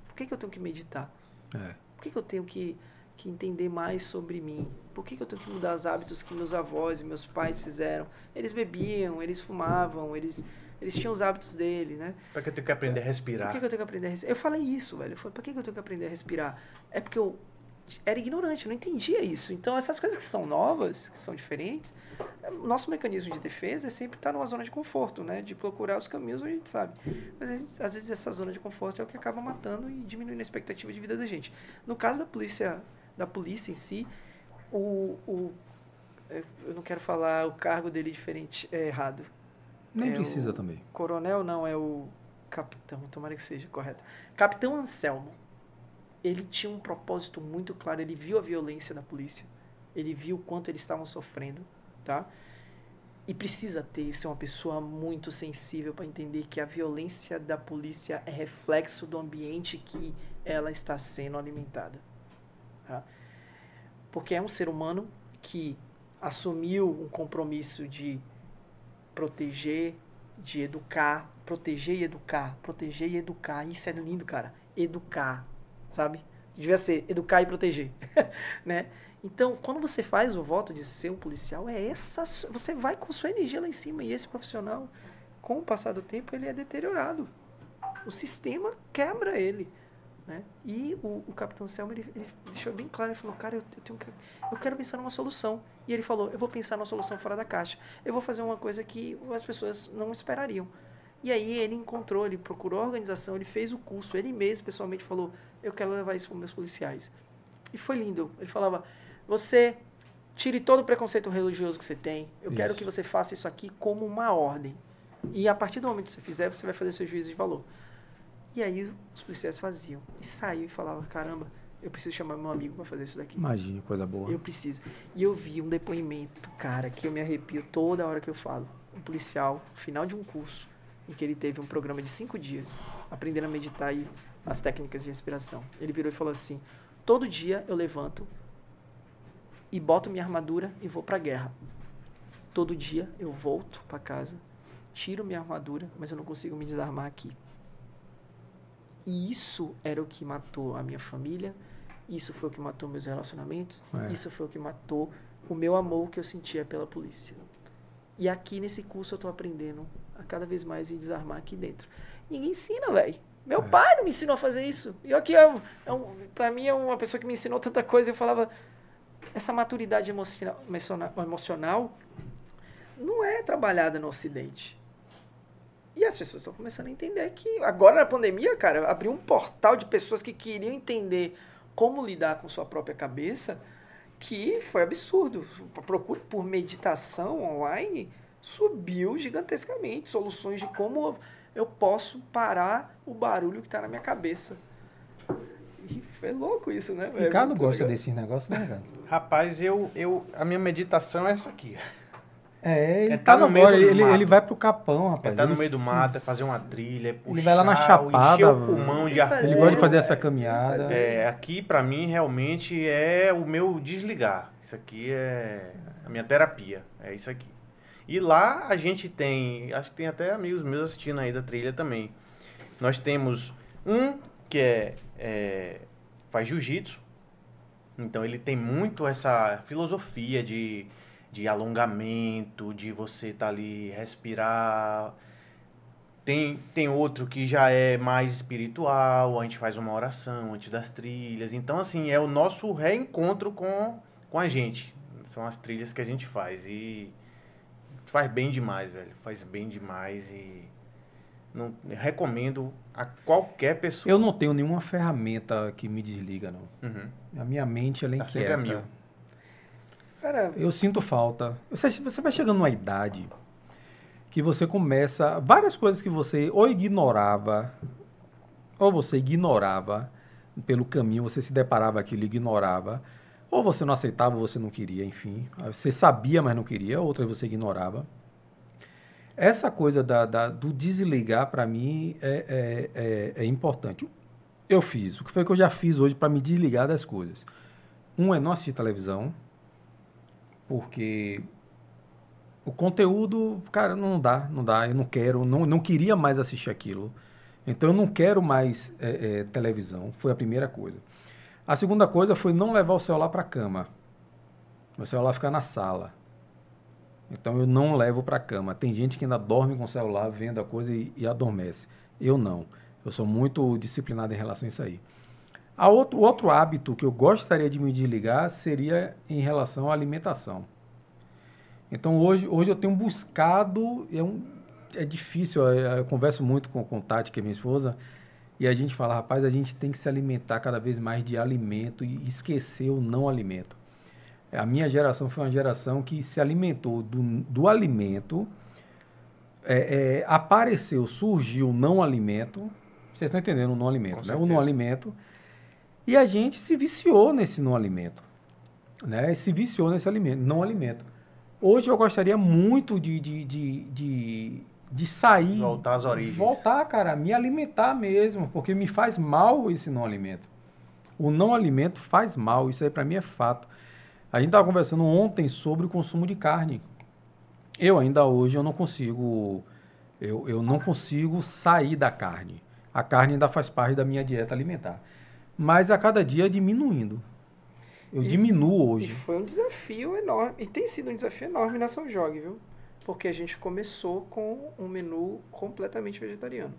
por que, que eu tenho que meditar? É. Por que, que eu tenho que, que entender mais sobre mim? Por que, que eu tenho que mudar os hábitos que meus avós e meus pais fizeram? Eles bebiam, eles fumavam, eles eles tinham os hábitos dele, né? Pra que eu tenho que aprender a respirar? Por que, que eu tenho que aprender a respirar? Eu falei isso, velho. Eu falei, pra que, que eu tenho que aprender a respirar? É porque eu era ignorante, eu não entendia isso. Então, essas coisas que são novas, que são diferentes, é, nosso mecanismo de defesa é sempre estar numa zona de conforto, né? De procurar os caminhos onde a gente sabe. Mas, às vezes, essa zona de conforto é o que acaba matando e diminuindo a expectativa de vida da gente. No caso da polícia, da polícia em si, o, o Eu não quero falar o cargo dele diferente, é errado. Nem É precisa o também. Coronel não, é o capitão, tomara que seja correto. Capitão Anselmo. Ele tinha um propósito muito claro, ele viu a violência da polícia, ele viu o quanto eles estavam sofrendo, tá? E precisa ter, ser uma pessoa muito sensível para entender que a violência da polícia é reflexo do ambiente que ela está sendo alimentada. Tá? Porque é um ser humano que assumiu um compromisso de proteger, de educar, proteger e educar, proteger e educar. Isso é lindo, cara. Educar, sabe? Devia ser educar e proteger, né? Então, quando você faz o voto de ser um policial, é essa, você vai com sua energia lá em cima e esse profissional, com o passar do tempo, ele é deteriorado. O sistema quebra ele. Né? E o, o Capitão Selma ele, ele deixou bem claro, ele falou, cara, eu, eu, tenho que, eu quero pensar numa solução. E ele falou, eu vou pensar numa solução fora da caixa. Eu vou fazer uma coisa que as pessoas não esperariam. E aí ele encontrou, ele procurou a organização, ele fez o curso, ele mesmo pessoalmente falou, eu quero levar isso para meus policiais. E foi lindo. Ele falava, você tire todo o preconceito religioso que você tem. Eu isso. quero que você faça isso aqui como uma ordem. E a partir do momento que você fizer, você vai fazer seu juízo de valor. E aí os policiais faziam. E saiu e falava, caramba, eu preciso chamar meu amigo para fazer isso daqui. Imagina, coisa boa. Eu preciso. E eu vi um depoimento, cara, que eu me arrepio toda hora que eu falo. Um policial, final de um curso, em que ele teve um programa de cinco dias, aprendendo a meditar e as técnicas de respiração. Ele virou e falou assim, todo dia eu levanto e boto minha armadura e vou para a guerra. Todo dia eu volto para casa, tiro minha armadura, mas eu não consigo me desarmar aqui. E isso era o que matou a minha família, isso foi o que matou meus relacionamentos, é. isso foi o que matou o meu amor que eu sentia pela polícia. E aqui nesse curso eu tô aprendendo a cada vez mais me desarmar aqui dentro. Ninguém ensina, velho. Meu é. pai não me ensinou a fazer isso. E aqui, é, um, é um, pra mim, é uma pessoa que me ensinou tanta coisa. Eu falava, essa maturidade emocional, emocional não é trabalhada no Ocidente. E as pessoas estão começando a entender que agora na pandemia, cara, abriu um portal de pessoas que queriam entender como lidar com sua própria cabeça, que foi absurdo. A procura por meditação online subiu gigantescamente. Soluções de como eu posso parar o barulho que está na minha cabeça. E foi louco isso, né? Ricardo gosta legal. desses negócios, né, cara? Rapaz, eu, eu, a minha meditação é essa aqui. É, ele é tá, tá no meio ele, ele vai pro capão, rapaz. É tá no meio do mato, é fazer uma trilha, é puxar, ele vai lá na chapada, o pulmão de ar. Ele gosta de fazer essa caminhada. É, aqui para mim realmente é o meu desligar. Isso aqui é a minha terapia, é isso aqui. E lá a gente tem, acho que tem até amigos meus assistindo aí da trilha também. Nós temos um que é, é faz jiu-jitsu, então ele tem muito essa filosofia de de alongamento, de você estar tá ali respirar. Tem, tem outro que já é mais espiritual, a gente faz uma oração antes das trilhas. Então, assim, é o nosso reencontro com, com a gente. São as trilhas que a gente faz. E faz bem demais, velho. Faz bem demais e não recomendo a qualquer pessoa. Eu não tenho nenhuma ferramenta que me desliga, não. Uhum. A minha mente, ela é tá inquieta. Cara, eu sinto falta. Você, você vai chegando numa idade que você começa. Várias coisas que você ou ignorava, ou você ignorava pelo caminho, você se deparava aquilo e ignorava. Ou você não aceitava, ou você não queria, enfim. Você sabia, mas não queria, outras você ignorava. Essa coisa da, da do desligar, para mim, é, é, é, é importante. Eu fiz. O que foi que eu já fiz hoje para me desligar das coisas? Um é não assistir televisão porque o conteúdo, cara, não dá, não dá, eu não quero, não, não queria mais assistir aquilo. Então eu não quero mais é, é, televisão, foi a primeira coisa. A segunda coisa foi não levar o celular para a cama. O celular fica na sala. Então eu não levo para a cama. Tem gente que ainda dorme com o celular, vendo a coisa e, e adormece. Eu não. Eu sou muito disciplinado em relação a isso aí. A outro, outro hábito que eu gostaria de me desligar seria em relação à alimentação. Então hoje, hoje eu tenho buscado, é, um, é difícil, eu, eu converso muito com, com Tati, que é minha esposa, e a gente fala, rapaz, a gente tem que se alimentar cada vez mais de alimento e esquecer o não alimento. A minha geração foi uma geração que se alimentou do, do alimento, é, é, apareceu, surgiu o não alimento. Vocês estão entendendo o não alimento, né? O não alimento. E a gente se viciou nesse não alimento. Né? Se viciou nesse alimento, não alimento. Hoje eu gostaria muito de, de, de, de, de sair. Voltar às origens. Voltar, cara, me alimentar mesmo, porque me faz mal esse não alimento. O não alimento faz mal, isso aí para mim é fato. A gente estava conversando ontem sobre o consumo de carne. Eu ainda hoje eu não consigo eu, eu não consigo sair da carne. A carne ainda faz parte da minha dieta alimentar. Mas a cada dia diminuindo. Eu e, diminuo hoje. E foi um desafio enorme. E tem sido um desafio enorme na São Jogue, viu? Porque a gente começou com um menu completamente vegetariano.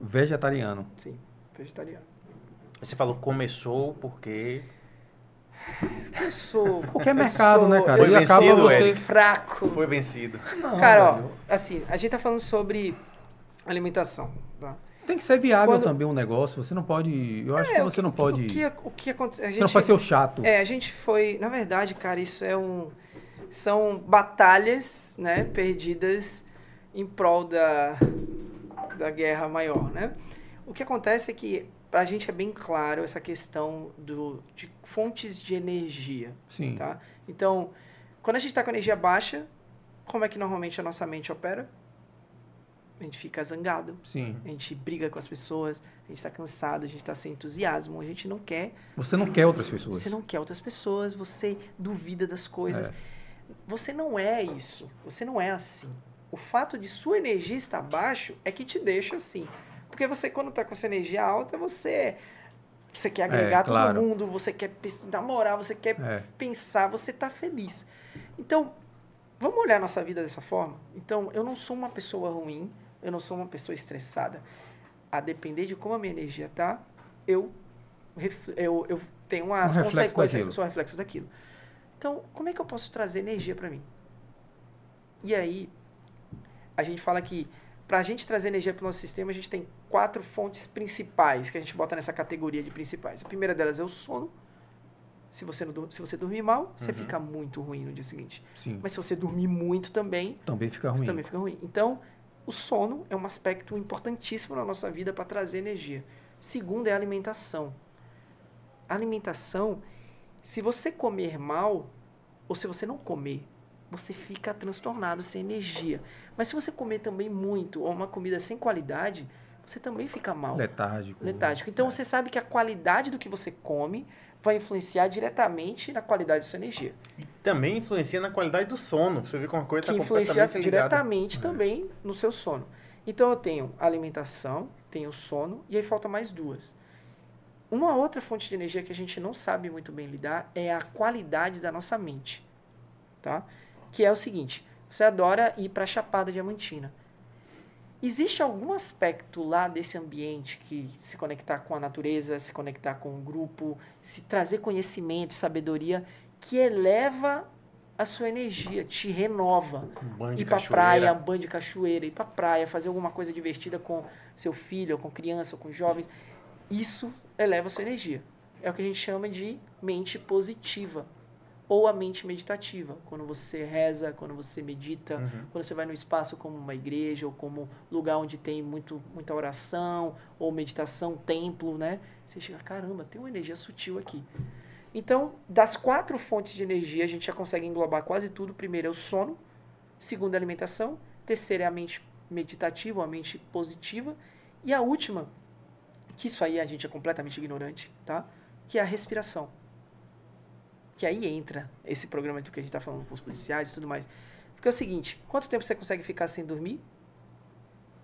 Vegetariano? Sim, vegetariano. Você falou começou porque. Sou. Porque é mercado, sou, né, cara? Foi vencido, você... fraco. Foi vencido. Não, cara, ó, assim, a gente tá falando sobre alimentação. Tem que ser viável Quando... também um negócio. Você não pode. Eu acho é, que você que, não pode. O que, o que acontece? Você não pode ser o chato. É, a gente foi. Na verdade, cara, isso é um. São batalhas, né, perdidas em prol da, da guerra maior, né? O que acontece é que para a gente é bem claro essa questão do, de fontes de energia. Sim. Tá? Então, quando a gente está com energia baixa, como é que normalmente a nossa mente opera? A gente fica zangado. Sim. A gente briga com as pessoas, a gente está cansado, a gente está sem entusiasmo, a gente não quer. Você não quer outras pessoas. Você não quer outras pessoas, você duvida das coisas. É. Você não é isso. Você não é assim. O fato de sua energia estar baixo é que te deixa assim. Porque você, quando está com essa energia alta, você você quer agregar é, claro. todo mundo, você quer namorar, você quer é. pensar, você está feliz. Então, vamos olhar nossa vida dessa forma? Então, eu não sou uma pessoa ruim, eu não sou uma pessoa estressada. A depender de como a minha energia tá, eu, eu, eu tenho as um consequências, eu sou reflexo daquilo. Então, como é que eu posso trazer energia para mim? E aí, a gente fala que para a gente trazer energia para o nosso sistema, a gente tem quatro fontes principais que a gente bota nessa categoria de principais. A primeira delas é o sono. Se você, não, se você dormir mal, você uhum. fica muito ruim no dia seguinte. Sim. Mas se você dormir muito também, também fica ruim. Também fica ruim. Então, o sono é um aspecto importantíssimo na nossa vida para trazer energia. Segundo é a alimentação. A alimentação, se você comer mal, ou se você não comer, você fica transtornado, sem energia. Mas se você comer também muito ou uma comida sem qualidade, você também fica mal. Letárgico. Letárgico. Então é. você sabe que a qualidade do que você come vai influenciar diretamente na qualidade da sua energia. E também influencia na qualidade do sono. Você vê como a coisa está influencia diretamente é. também no seu sono. Então eu tenho alimentação, tenho sono e aí falta mais duas. Uma outra fonte de energia que a gente não sabe muito bem lidar é a qualidade da nossa mente, tá? que é o seguinte: você adora ir para a Chapada Diamantina. Existe algum aspecto lá desse ambiente que se conectar com a natureza, se conectar com o grupo, se trazer conhecimento, sabedoria, que eleva a sua energia, te renova. Um banho ir para praia, um banho de cachoeira, ir para praia, fazer alguma coisa divertida com seu filho, ou com criança, ou com jovens. Isso eleva a sua energia. É o que a gente chama de mente positiva ou a mente meditativa, quando você reza, quando você medita, uhum. quando você vai no espaço como uma igreja ou como lugar onde tem muito, muita oração ou meditação, templo, né? Você chega, caramba, tem uma energia sutil aqui. Então, das quatro fontes de energia, a gente já consegue englobar quase tudo. Primeiro é o sono, segundo é a alimentação, terceiro é a mente meditativa, a mente positiva, e a última, que isso aí a gente é completamente ignorante, tá? Que é a respiração que aí entra esse programa do que a gente está falando com os policiais e tudo mais. Porque é o seguinte, quanto tempo você consegue ficar sem dormir?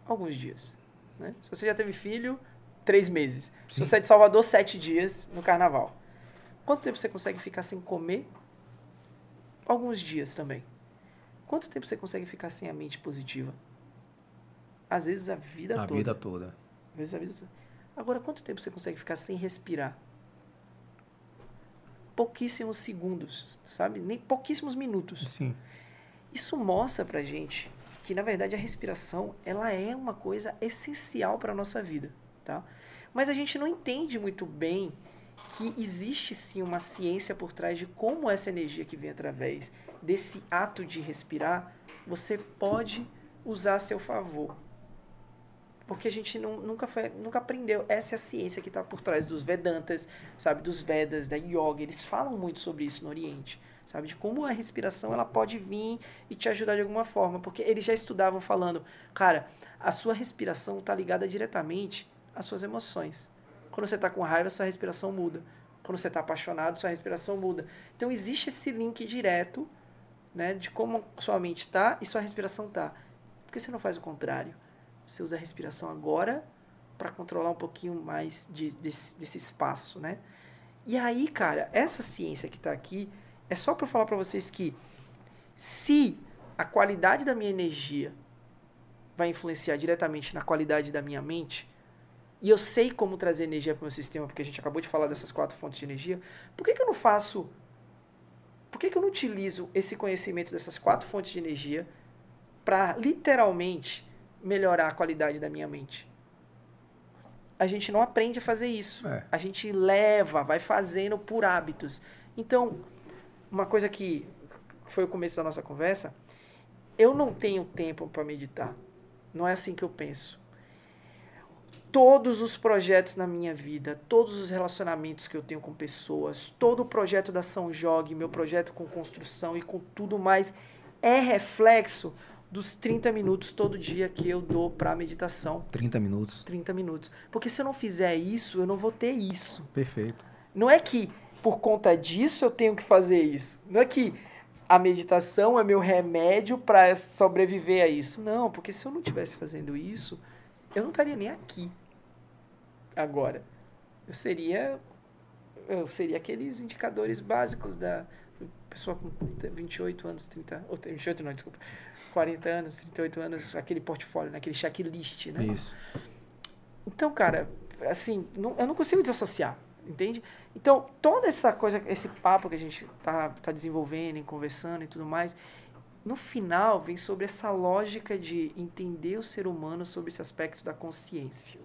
Alguns dias. Né? Se você já teve filho, três meses. Sim. Se você é de Salvador, sete dias no carnaval. Quanto tempo você consegue ficar sem comer? Alguns dias também. Quanto tempo você consegue ficar sem a mente positiva? Às vezes a vida a toda. A vida toda. Às vezes a vida toda. Agora, quanto tempo você consegue ficar sem respirar? Pouquíssimos segundos, sabe? Nem pouquíssimos minutos. Sim. Isso mostra pra gente que na verdade a respiração, ela é uma coisa essencial para nossa vida, tá? Mas a gente não entende muito bem que existe sim uma ciência por trás de como essa energia que vem através desse ato de respirar, você pode usar a seu favor. Porque a gente não, nunca, foi, nunca aprendeu. Essa é a ciência que está por trás dos Vedantas, sabe? Dos Vedas, da Yoga. Eles falam muito sobre isso no Oriente, sabe? De como a respiração ela pode vir e te ajudar de alguma forma. Porque eles já estudavam falando, cara, a sua respiração está ligada diretamente às suas emoções. Quando você está com raiva, sua respiração muda. Quando você está apaixonado, sua respiração muda. Então existe esse link direto né, de como sua mente está e sua respiração está. Por que você não faz o contrário? Você usa a respiração agora para controlar um pouquinho mais de, desse, desse espaço, né? E aí, cara, essa ciência que está aqui é só para falar para vocês que se a qualidade da minha energia vai influenciar diretamente na qualidade da minha mente, e eu sei como trazer energia para o meu sistema, porque a gente acabou de falar dessas quatro fontes de energia, por que, que eu não faço. Por que, que eu não utilizo esse conhecimento dessas quatro fontes de energia para literalmente melhorar a qualidade da minha mente. A gente não aprende a fazer isso. É. A gente leva, vai fazendo por hábitos. Então, uma coisa que foi o começo da nossa conversa, eu não tenho tempo para meditar. Não é assim que eu penso. Todos os projetos na minha vida, todos os relacionamentos que eu tenho com pessoas, todo o projeto da São Jog, meu projeto com construção e com tudo mais, é reflexo dos 30 minutos todo dia que eu dou para meditação. 30 minutos. 30 minutos. Porque se eu não fizer isso, eu não vou ter isso. Perfeito. Não é que por conta disso eu tenho que fazer isso. Não é que a meditação é meu remédio para sobreviver a isso. Não, porque se eu não estivesse fazendo isso, eu não estaria nem aqui agora. Eu seria eu seria aqueles indicadores básicos da pessoa com 28 anos, 30, ou 28 não, desculpa, 40 anos, 38 anos, aquele portfólio, né? aquele checklist, né? Isso. Então, cara, assim, não, eu não consigo desassociar, entende? Então, toda essa coisa, esse papo que a gente tá, tá desenvolvendo, conversando e tudo mais, no final vem sobre essa lógica de entender o ser humano sobre esse aspecto da consciência.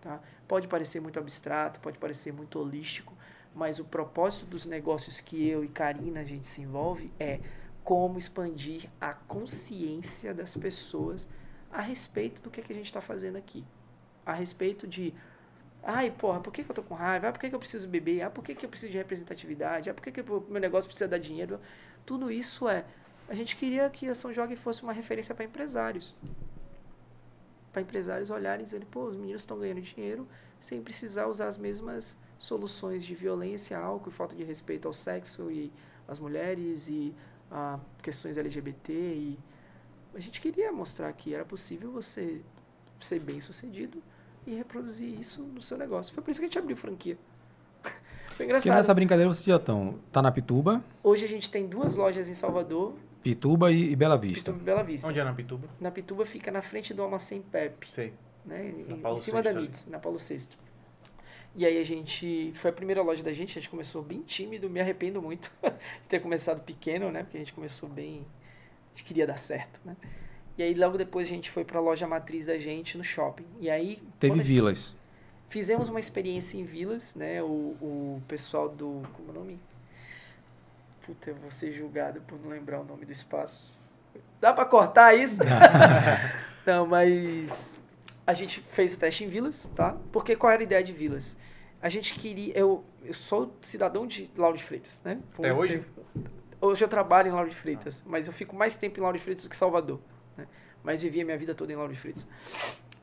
Tá? Pode parecer muito abstrato, pode parecer muito holístico, mas o propósito dos negócios que eu e Karina a gente se envolve é como expandir a consciência das pessoas a respeito do que, é que a gente está fazendo aqui. A respeito de, ai, porra, por que, que eu tô com raiva? Ah, por que, que eu preciso beber? Ah, por que, que eu preciso de representatividade? Ah, por que, que meu negócio precisa dar dinheiro? Tudo isso é. A gente queria que a São Jorge fosse uma referência para empresários. Para empresários olharem e dizerem, pô, os meninos estão ganhando dinheiro sem precisar usar as mesmas soluções de violência, álcool falta de respeito ao sexo e às mulheres e a questões LGBT e a gente queria mostrar que era possível você ser bem sucedido e reproduzir isso no seu negócio. Foi por isso que a gente abriu franquia. Foi engraçado. Porque nessa brincadeira vocês já estão. Tá na Pituba? Hoje a gente tem duas lojas em Salvador. Pituba e, e Bela Vista. Pituba e Bela Vista. Onde é na Pituba? Na Pituba fica na frente do Almacém Pepe. Sei. Né? Em, em cima da MITS, na Paulo VI. E aí a gente. Foi a primeira loja da gente, a gente começou bem tímido, me arrependo muito de ter começado pequeno, né? Porque a gente começou bem. A gente queria dar certo, né? E aí logo depois a gente foi para a loja matriz da gente no shopping. E aí. Teve vilas. Fizemos uma experiência em vilas, né? O, o pessoal do. Como é o nome? Puta, eu vou ser julgado por não lembrar o nome do espaço. Dá para cortar isso? não, mas a gente fez o teste em Vilas, tá? Porque qual era a ideia de Vilas? A gente queria. Eu, eu sou cidadão de Lauro de Freitas, né? Até hoje? Hoje eu trabalho em Lauro de Freitas, ah. mas eu fico mais tempo em Lauro de Freitas do que Salvador. Né? Mas vivia minha vida toda em Lauro de Freitas.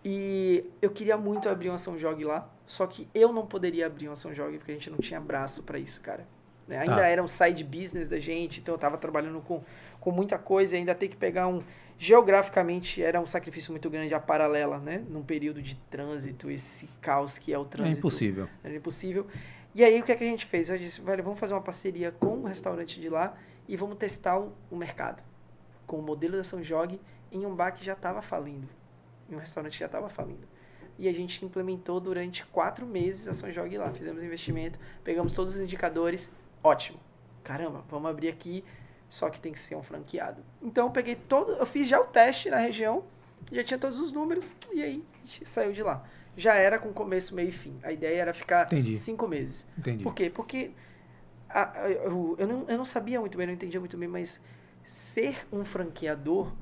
E eu queria muito abrir uma São Jogue lá, só que eu não poderia abrir uma São Jogue porque a gente não tinha braço para isso, cara. Né? Ainda tá. era um side business da gente, então eu tava trabalhando com, com muita coisa, ainda ter que pegar um. Geograficamente era um sacrifício muito grande a paralela, né? Num período de trânsito, esse caos que é o trânsito. É impossível. Era impossível. E aí o que, é que a gente fez? Eu disse, velho, vamos fazer uma parceria com o um restaurante de lá e vamos testar o, o mercado. Com o modelo da São Jogue em um bar que já estava falindo. Em um restaurante que já estava falindo. E a gente implementou durante quatro meses a São Jogue lá. Fizemos investimento, pegamos todos os indicadores, ótimo. Caramba, vamos abrir aqui, só que tem que ser um franqueado. Então eu peguei todo, eu fiz já o teste na região, já tinha todos os números e aí a gente saiu de lá. já era com começo, meio e fim. A ideia era ficar Entendi. cinco meses. Entendi. Por quê? Porque a- a- eu, eu não, eu não sabia muito bem, não entendia muito bem, mas ser um franqueador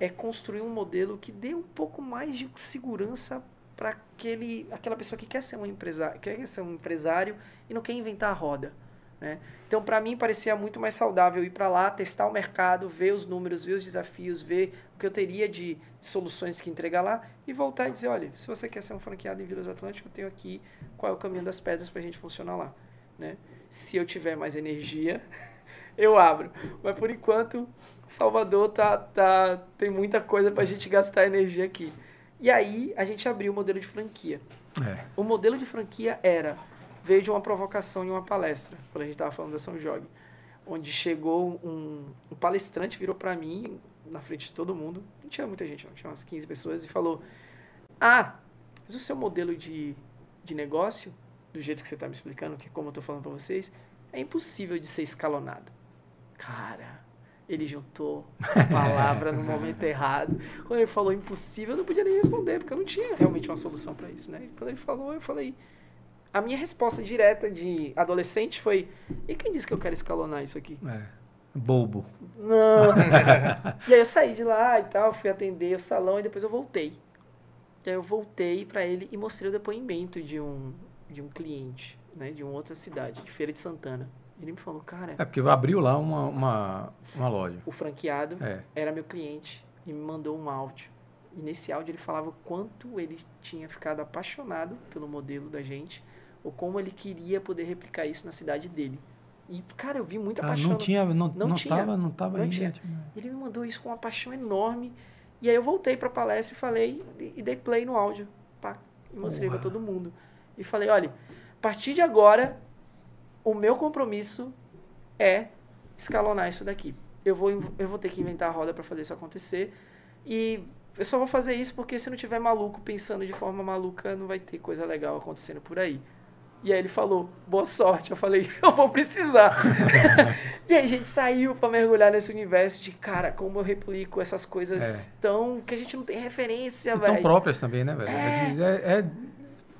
é construir um modelo que dê um pouco mais de segurança para aquele aquela pessoa que quer ser um empresário, quer ser um empresário e não quer inventar a roda, né? Então, para mim parecia muito mais saudável ir para lá, testar o mercado, ver os números, ver os desafios, ver o que eu teria de, de soluções que entregar lá e voltar e dizer, olha, se você quer ser um franqueado em Vilas Atlântico, eu tenho aqui qual é o caminho das pedras para a gente funcionar lá, né? Se eu tiver mais energia, eu abro. Mas por enquanto, Salvador tá, tá, tem muita coisa pra gente gastar energia aqui. E aí a gente abriu o modelo de franquia. É. O modelo de franquia era, veio de uma provocação em uma palestra, quando a gente estava falando da São Jorge, onde chegou um, um palestrante, virou para mim, na frente de todo mundo, não tinha muita gente, não, tinha umas 15 pessoas, e falou, ah, mas o seu modelo de, de negócio, do jeito que você está me explicando, que como eu estou falando para vocês, é impossível de ser escalonado. Cara, ele juntou a palavra no momento errado. Quando ele falou impossível, eu não podia nem responder, porque eu não tinha realmente uma solução para isso, né? Quando ele falou, eu falei. A minha resposta direta de adolescente foi: e quem disse que eu quero escalonar isso aqui? É. Bobo. Não. e aí eu saí de lá e tal, fui atender o salão e depois eu voltei. E aí eu voltei para ele e mostrei o depoimento de um, de um cliente, né? De uma outra cidade, de Feira de Santana. Ele me falou, cara, É porque abriu lá uma, uma, uma loja. o franqueado É. era meu cliente e me mandou um áudio. E nesse áudio ele falava o quanto ele tinha ficado apaixonado pelo modelo da gente, ou como ele queria poder replicar isso na cidade dele. E, cara, eu vi muita Ah, paixão. não tinha, não, não não, tinha. tava, não tava Não ainda. tinha. tipo, Ele me mandou isso com uma paixão enorme. E aí eu voltei pra palestra e falei, e e dei play no áudio. Pá, e mostrei pra Porra. todo mundo. E falei, olha, a partir de agora, o meu compromisso é escalonar isso daqui. Eu vou, eu vou ter que inventar a roda pra fazer isso acontecer. E eu só vou fazer isso porque se não tiver maluco pensando de forma maluca, não vai ter coisa legal acontecendo por aí. E aí ele falou, boa sorte. Eu falei, eu vou precisar. e aí a gente saiu pra mergulhar nesse universo de, cara, como eu replico essas coisas É. tão. que a gente não tem referência, E tão velho. próprias também, né, velho? É. é- é-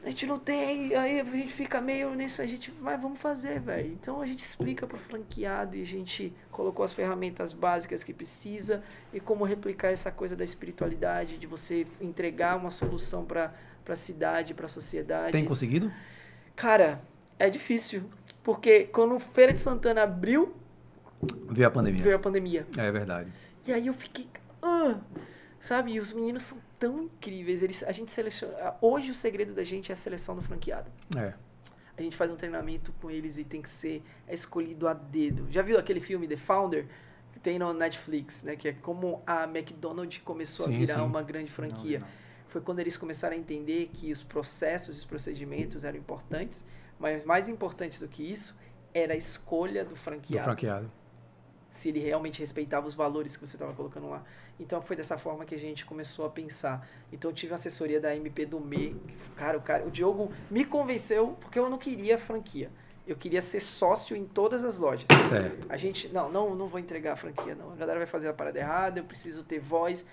A gente não tem, aí a gente fica meio nisso, a gente, mas vamos fazer, velho. Então a gente explica pro franqueado e a gente colocou as ferramentas básicas que precisa e como replicar essa coisa da espiritualidade, de você entregar uma solução pra para cidade, pra sociedade. tem conseguido? Cara, é difícil, porque quando Feira de Santana abriu, Veio a pandemia. veio a pandemia. É verdade. E aí eu fiquei. "Ah", sabe? E os meninos são tão incríveis. Eles, a gente seleciona. Hoje o segredo da gente é a seleção do franqueado. É. A gente faz um treinamento com eles e tem que ser é escolhido a dedo. Já viu aquele filme The Founder? Que tem no Netflix, né? Que é como a McDonald's começou a Sim, virar sim. uma grande franquia. Não, não. Foi quando eles começaram a entender que os processos e os procedimentos eram importantes, mas mais importante do que isso era a escolha do Do franqueado franqueado. se ele realmente respeitava os valores que você estava colocando lá. Então foi dessa forma que a gente começou a pensar. Então eu tive uma assessoria da MP do Me, que, cara, o cara, o Diogo me convenceu porque eu não queria franquia. Eu queria ser sócio em todas as lojas. Certo. A gente, não, não, não vou entregar a franquia, não. A galera vai fazer a parada errada, eu preciso ter voz.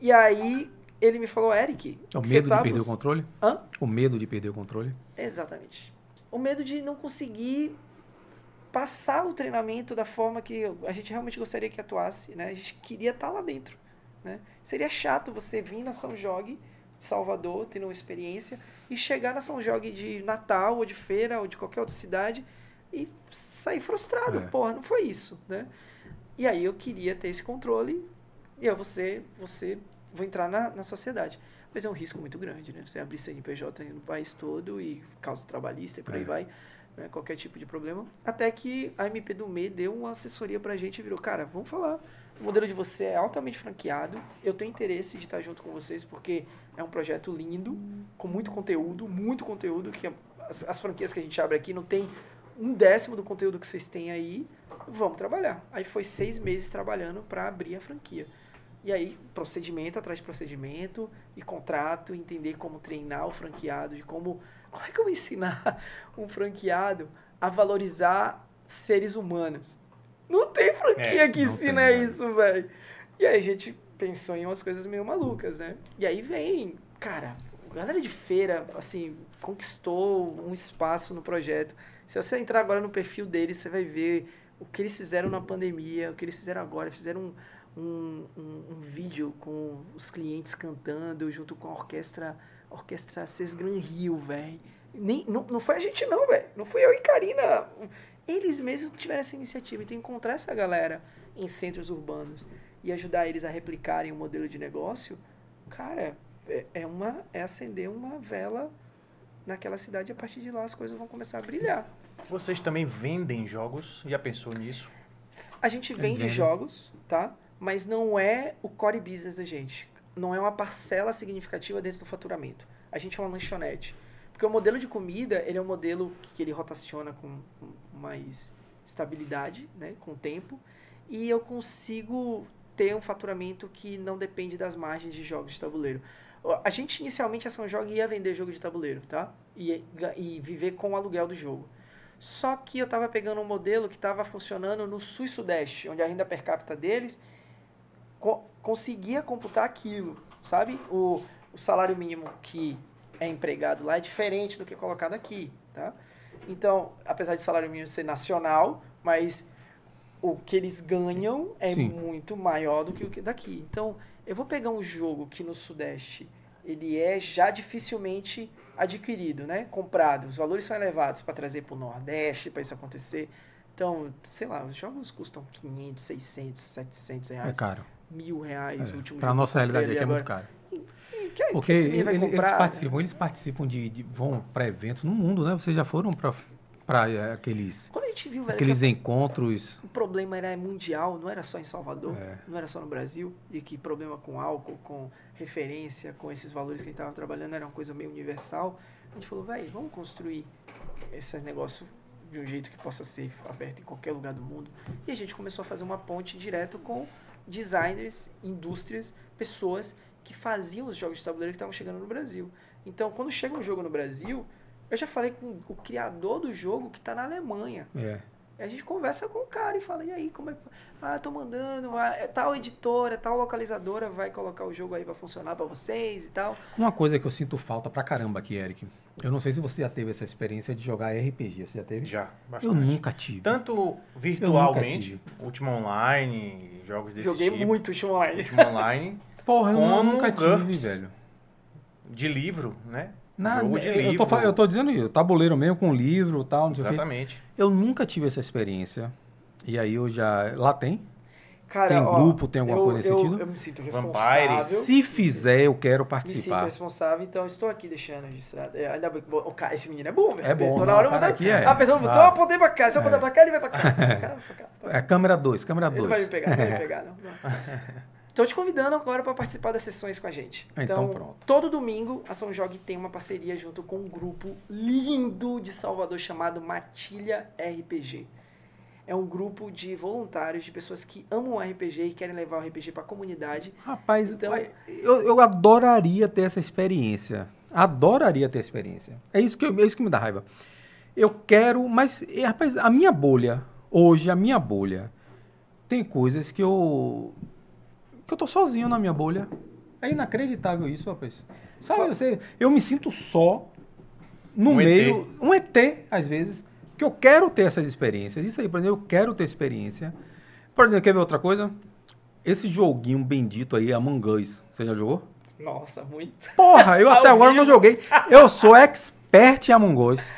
E aí ele me falou, Eric, O que medo você tá de perder o controle? Hã? O medo de perder o controle? Exatamente. O medo de não conseguir passar o treinamento da forma que a gente realmente gostaria que atuasse, né? A gente queria estar lá dentro, né? Seria chato você vir na São Jogue, Salvador, tendo uma experiência, e chegar na São Jogue de Natal, ou de feira, ou de qualquer outra cidade, e sair frustrado. É. Porra, não foi isso, né? E aí eu queria ter esse controle, e eu você, você, vou entrar na, na sociedade. Mas é um risco muito grande, né? Você abrir CNPJ no país todo e causa trabalhista e por aí É. vai, né? qualquer tipo de problema. Até que a MP do ME deu uma assessoria pra gente e virou, cara, vamos falar. O modelo de você é altamente franqueado. Eu tenho interesse de estar junto com vocês porque é um projeto lindo, com muito conteúdo, muito conteúdo que as, as franquias que a gente abre aqui não tem um décimo do conteúdo que vocês têm aí. Vamos trabalhar. Aí foi seis meses trabalhando para abrir a franquia. E aí, procedimento atrás de procedimento, e contrato, entender como treinar o franqueado, de como. Como é que eu vou ensinar um franqueado a valorizar seres humanos? Não tem franquia É, que ensina tem, né? isso, velho. E aí a gente pensou em umas coisas meio malucas, né? E aí vem, cara, galera de feira, assim, conquistou um espaço no projeto. Se você entrar agora no perfil deles, você vai ver o que eles fizeram na pandemia, o que eles fizeram agora. Fizeram um, um, um, um vídeo com os clientes cantando junto com a orquestra, orquestra Sesgran Rio, velho. Não, não foi a gente não, velho. Não fui eu e Karina. Eles mesmos tiveram essa iniciativa. Então, encontrar essa galera em centros urbanos e ajudar eles a replicarem o um modelo de negócio, cara, é, é, uma, é acender uma vela naquela cidade e a partir de lá as coisas vão começar a brilhar. Vocês também vendem jogos? Já pensou nisso? A gente vende jogos, tá? Mas não é o core business da gente. Não é uma parcela significativa dentro do faturamento. A gente é uma lanchonete. Porque o modelo de comida, ele é um modelo que ele rotaciona com mais estabilidade, né, com o tempo, e eu consigo ter um faturamento que não depende das margens de jogos de tabuleiro. A gente inicialmente a São Jogo ia vender jogo de tabuleiro, tá? E, e viver com o aluguel do jogo. Só que eu estava pegando um modelo que estava funcionando no sul e sudeste, onde a renda per capita deles co conseguia computar aquilo, sabe? O, o salário mínimo que é empregado lá é diferente do que é colocado aqui, tá? Então, apesar de salário mínimo ser nacional, mas o que eles ganham é Sim. muito maior do que o que daqui. Então, eu vou pegar um jogo que no Sudeste ele é já dificilmente adquirido, né? Comprado. Os valores são elevados para trazer para o Nordeste, para isso acontecer. Então, sei lá, os jogos custam 500, 600, 700 reais. É caro. Mil reais. É. Para a nossa realidade aqui é muito caro. Que, Porque que ele, eles participam, eles participam de, de vão para eventos no mundo, né? Vocês já foram para para eh, aqueles Quando a gente viu, velho, aqueles encontros. O problema era mundial, não era só em Salvador, é. não era só no Brasil, e que problema com álcool, com referência, com esses valores que a gente estava trabalhando era uma coisa meio universal. A gente falou, velho, vamos construir esse negócio de um jeito que possa ser aberto em qualquer lugar do mundo. E a gente começou a fazer uma ponte direto com designers, indústrias, pessoas que faziam os jogos de tabuleiro que estavam chegando no Brasil. Então, quando chega um jogo no Brasil, eu já falei com o criador do jogo que está na Alemanha. É. A gente conversa com o cara e fala, e aí, como é que. Ah, tô mandando, é tal editora, tal localizadora vai colocar o jogo aí para funcionar para vocês e tal. Uma coisa que eu sinto falta pra caramba aqui, Eric. Eu não sei se você já teve essa experiência de jogar RPG. Você já teve? Já, bastante. Eu nunca tive. Tanto virtualmente, Última Online, jogos desse Joguei tipo. muito Última Online. Última Online. Porra, eu nunca tive, velho. De livro, né? Na, Jogo de eu livro. Tô, eu tô dizendo isso, tabuleiro mesmo com livro e tal. Exatamente. Eu nunca tive essa experiência. E aí eu já. Lá tem? Cara, tem ó, grupo, tem alguma eu, coisa nesse eu, sentido? Eu me sinto responsável. Vampires. Se fizer, eu quero Me participar. sinto responsável, então estou aqui deixando registrado. É, ainda bem que o cara, esse menino é bom, velho. É bom, Tô não, na hora mandar- aqui é. A pessoa botou, Ah. eu apontei pra cá. Se eu apontar É. pra cá, ele vai pra cá. Pra cá, pra cá, pra cá. É câmera 2, câmera Ele não 2. vai me pegar, não vai me pegar, não. não. Tô te convidando agora para participar das sessões com a gente. Então, pronto. todo domingo a São Jogue tem uma parceria junto com um grupo lindo de Salvador chamado Matilha RPG. É um grupo de voluntários, de pessoas que amam o RPG e querem levar o RPG para a comunidade. Rapaz, Então- eu, eu adoraria ter essa experiência. Adoraria ter experiência. É isso que, eu- é isso que me dá raiva. Eu quero, mas, rapaz, a minha bolha, hoje, a minha bolha, tem coisas que eu. que eu tô sozinho na minha bolha. É inacreditável isso, rapaz. Sabe, você, eu me sinto só no Um meio. ET. Um ET, às vezes. Que eu quero ter essas experiências. Isso aí, por exemplo, eu quero ter experiência. Por exemplo, quer ver outra coisa? Esse joguinho bendito aí, Among Us, você já jogou? Nossa, muito. Porra, eu até agora não joguei. Eu sou expert em Among Us.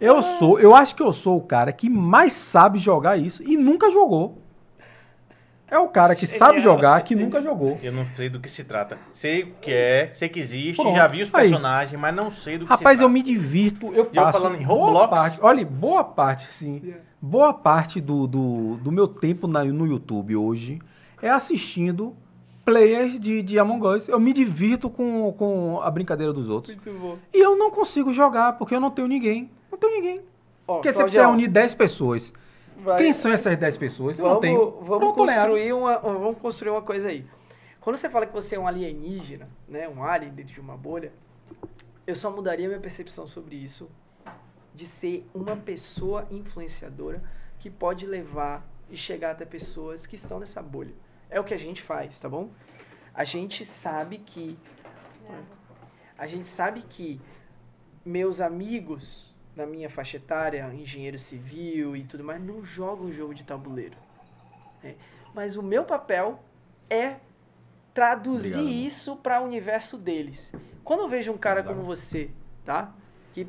Eu sou, eu acho que eu sou o cara que mais sabe jogar isso e nunca jogou. É o cara que sabe Genial. jogar que nunca jogou. Eu não sei do que se trata. Sei o que é, sei que existe, Pronto. já vi os Aí. personagens, mas não sei do que Rapaz, se eu trata. me divirto, eu E eu passo falando em boa Roblox? parte, olha, boa parte, assim, boa parte do, do, do meu tempo na- no YouTube hoje é assistindo players de, de Among Us. Eu me divirto com, com a brincadeira dos outros. Muito bom. E eu não consigo jogar porque eu não tenho ninguém. Não tenho ninguém. Ó, Porque se você Claudião, quiser unir 10 pessoas, vai- quem são essas 10 pessoas? Eu não Vamos, tenho. vamos, Pronto, construir uma, vamos construir uma coisa aí. Quando você fala que você é um alienígena, né, um alien dentro de uma bolha, eu só mudaria minha percepção sobre isso de ser uma pessoa influenciadora que pode levar e chegar até pessoas que estão nessa bolha. É o que a gente faz, tá bom? A gente sabe que A gente sabe que meus amigos na minha faixa etária, engenheiro civil e tudo mais, não jogam jogo de tabuleiro. Né? Mas o meu papel é traduzir Obrigado, isso para o universo deles. Quando eu vejo um cara Obrigado. como você, tá? Que,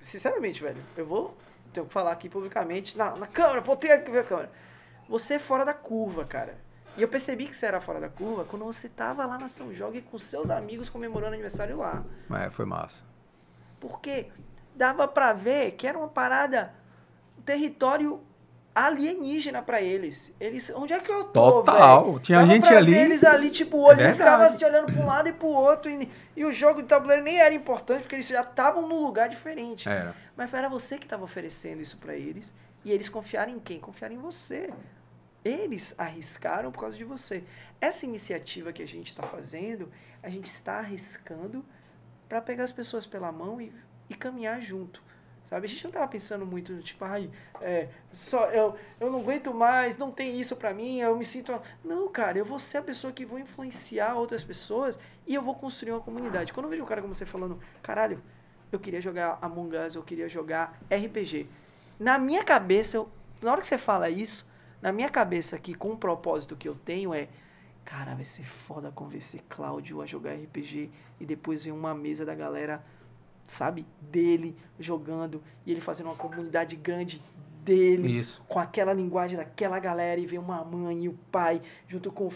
sinceramente, velho, eu vou tenho que falar aqui publicamente na, na câmera, vou ter que ver a câmera. Você é fora da curva, cara. E eu percebi que você era fora da curva quando você tava lá na São Jorge com seus amigos comemorando aniversário lá. É, foi massa. Porque dava para ver que era uma parada, um território alienígena para eles. Eles, onde é que eu tô, Total. Véio? Tinha Dava gente ali. eles ali, tipo, o olho é ficava se olhando para um lado e para o outro. E, e, o jogo de tabuleiro nem era importante, porque eles já estavam num lugar diferente. Era. Mas era você que estava oferecendo isso para eles. E eles confiaram em quem? Confiaram em você. Eles arriscaram por causa de você. Essa iniciativa que a gente está fazendo, a gente está arriscando para pegar as pessoas pela mão e, e caminhar junto. Sabe? A gente não estava pensando muito, tipo, ai, é, só, eu, eu não aguento mais, não tem isso para mim, eu me sinto. Não, cara, eu vou ser a pessoa que vou influenciar outras pessoas e eu vou construir uma comunidade. Quando eu vejo um cara como você falando, caralho, eu queria jogar Among Us, eu queria jogar RPG. Na minha cabeça, eu, na hora que você fala isso, na minha cabeça aqui, com o propósito que eu tenho é, cara, vai ser foda convencer Cláudio a jogar RPG e depois ver uma mesa da galera sabe? Dele jogando e ele fazendo uma comunidade grande dele, Isso. com aquela linguagem daquela galera e ver uma mãe e o pai junto com.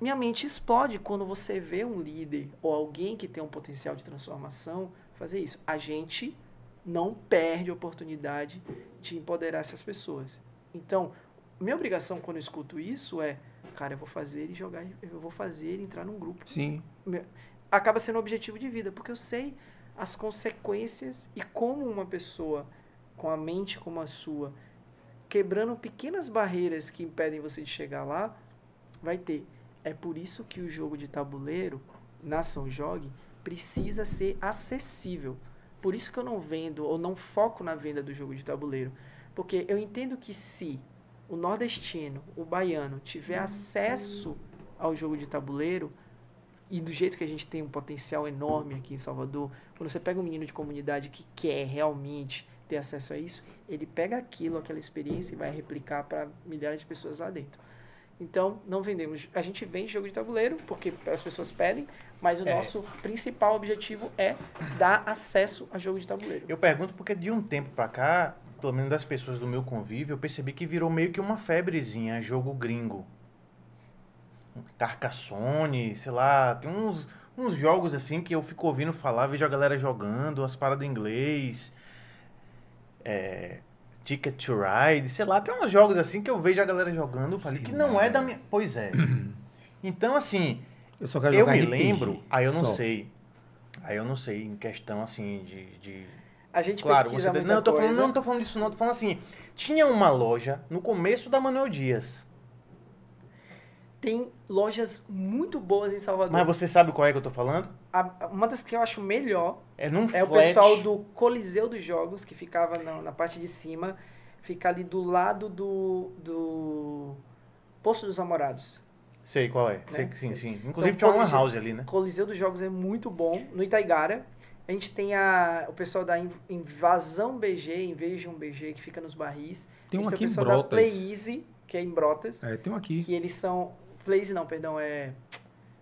Minha mente explode quando você vê um líder ou alguém que tem um potencial de transformação fazer isso. A gente não perde a oportunidade de empoderar essas pessoas. Então, minha obrigação quando eu escuto isso é, cara, eu vou fazer ele jogar, eu vou fazer ele entrar num grupo. Sim. Acaba sendo um objetivo de vida, porque eu sei as consequências e como uma pessoa com a mente como a sua, quebrando pequenas barreiras que impedem você de chegar lá, vai ter. É por isso que o jogo de tabuleiro, na São Jogue, precisa ser acessível. Por isso que eu não vendo ou não foco na venda do jogo de tabuleiro. Porque eu entendo que se o nordestino, o baiano, tiver acesso ao jogo de tabuleiro, e do jeito que a gente tem um potencial enorme aqui em Salvador, quando você pega um menino de comunidade que quer realmente ter acesso a isso, ele pega aquilo, aquela experiência e vai replicar para milhares de pessoas lá dentro. Então, não vendemos. A gente vende jogo de tabuleiro porque as pessoas pedem, mas o é. nosso principal objetivo é dar acesso a jogo de tabuleiro. Eu pergunto porque de um tempo para cá, pelo menos das pessoas do meu convívio, eu percebi que virou meio que uma febrezinha jogo gringo. Carcassonne, sei lá, tem uns, uns jogos assim que eu fico ouvindo falar, vejo a galera jogando, as paradas em inglês. É, Ticket to Ride, sei lá, tem uns jogos assim que eu vejo a galera jogando, eu falei Sim, que não é da minha. Pois é. Então, assim, eu, só quero eu me RPG. lembro, aí eu não só. sei. Aí eu não sei, em questão assim de. de... A gente claro, pesquisa você... não, eu tô coisa. falando, não, tô falando disso não, tô falando assim. Tinha uma loja no começo da Manuel Dias tem lojas muito boas em Salvador. Mas você sabe qual é que eu tô falando? A, uma das que eu acho melhor é, num é o pessoal do Coliseu dos Jogos, que ficava na, na, parte de cima, fica ali do lado do, do Poço dos Namorados. Sei qual é. Né? Sei que sim, sim. Então, Inclusive então, tinha uma house ali, né? Coliseu dos Jogos é muito bom. No Itaigara. A gente tem a, o pessoal da Invasão BG, Invasion BG, que fica nos barris. Tem um aqui tem o pessoal em Brotas. da Play Easy, que é em Brotas. É, tem um aqui. Que eles são Plays não, perdão, é.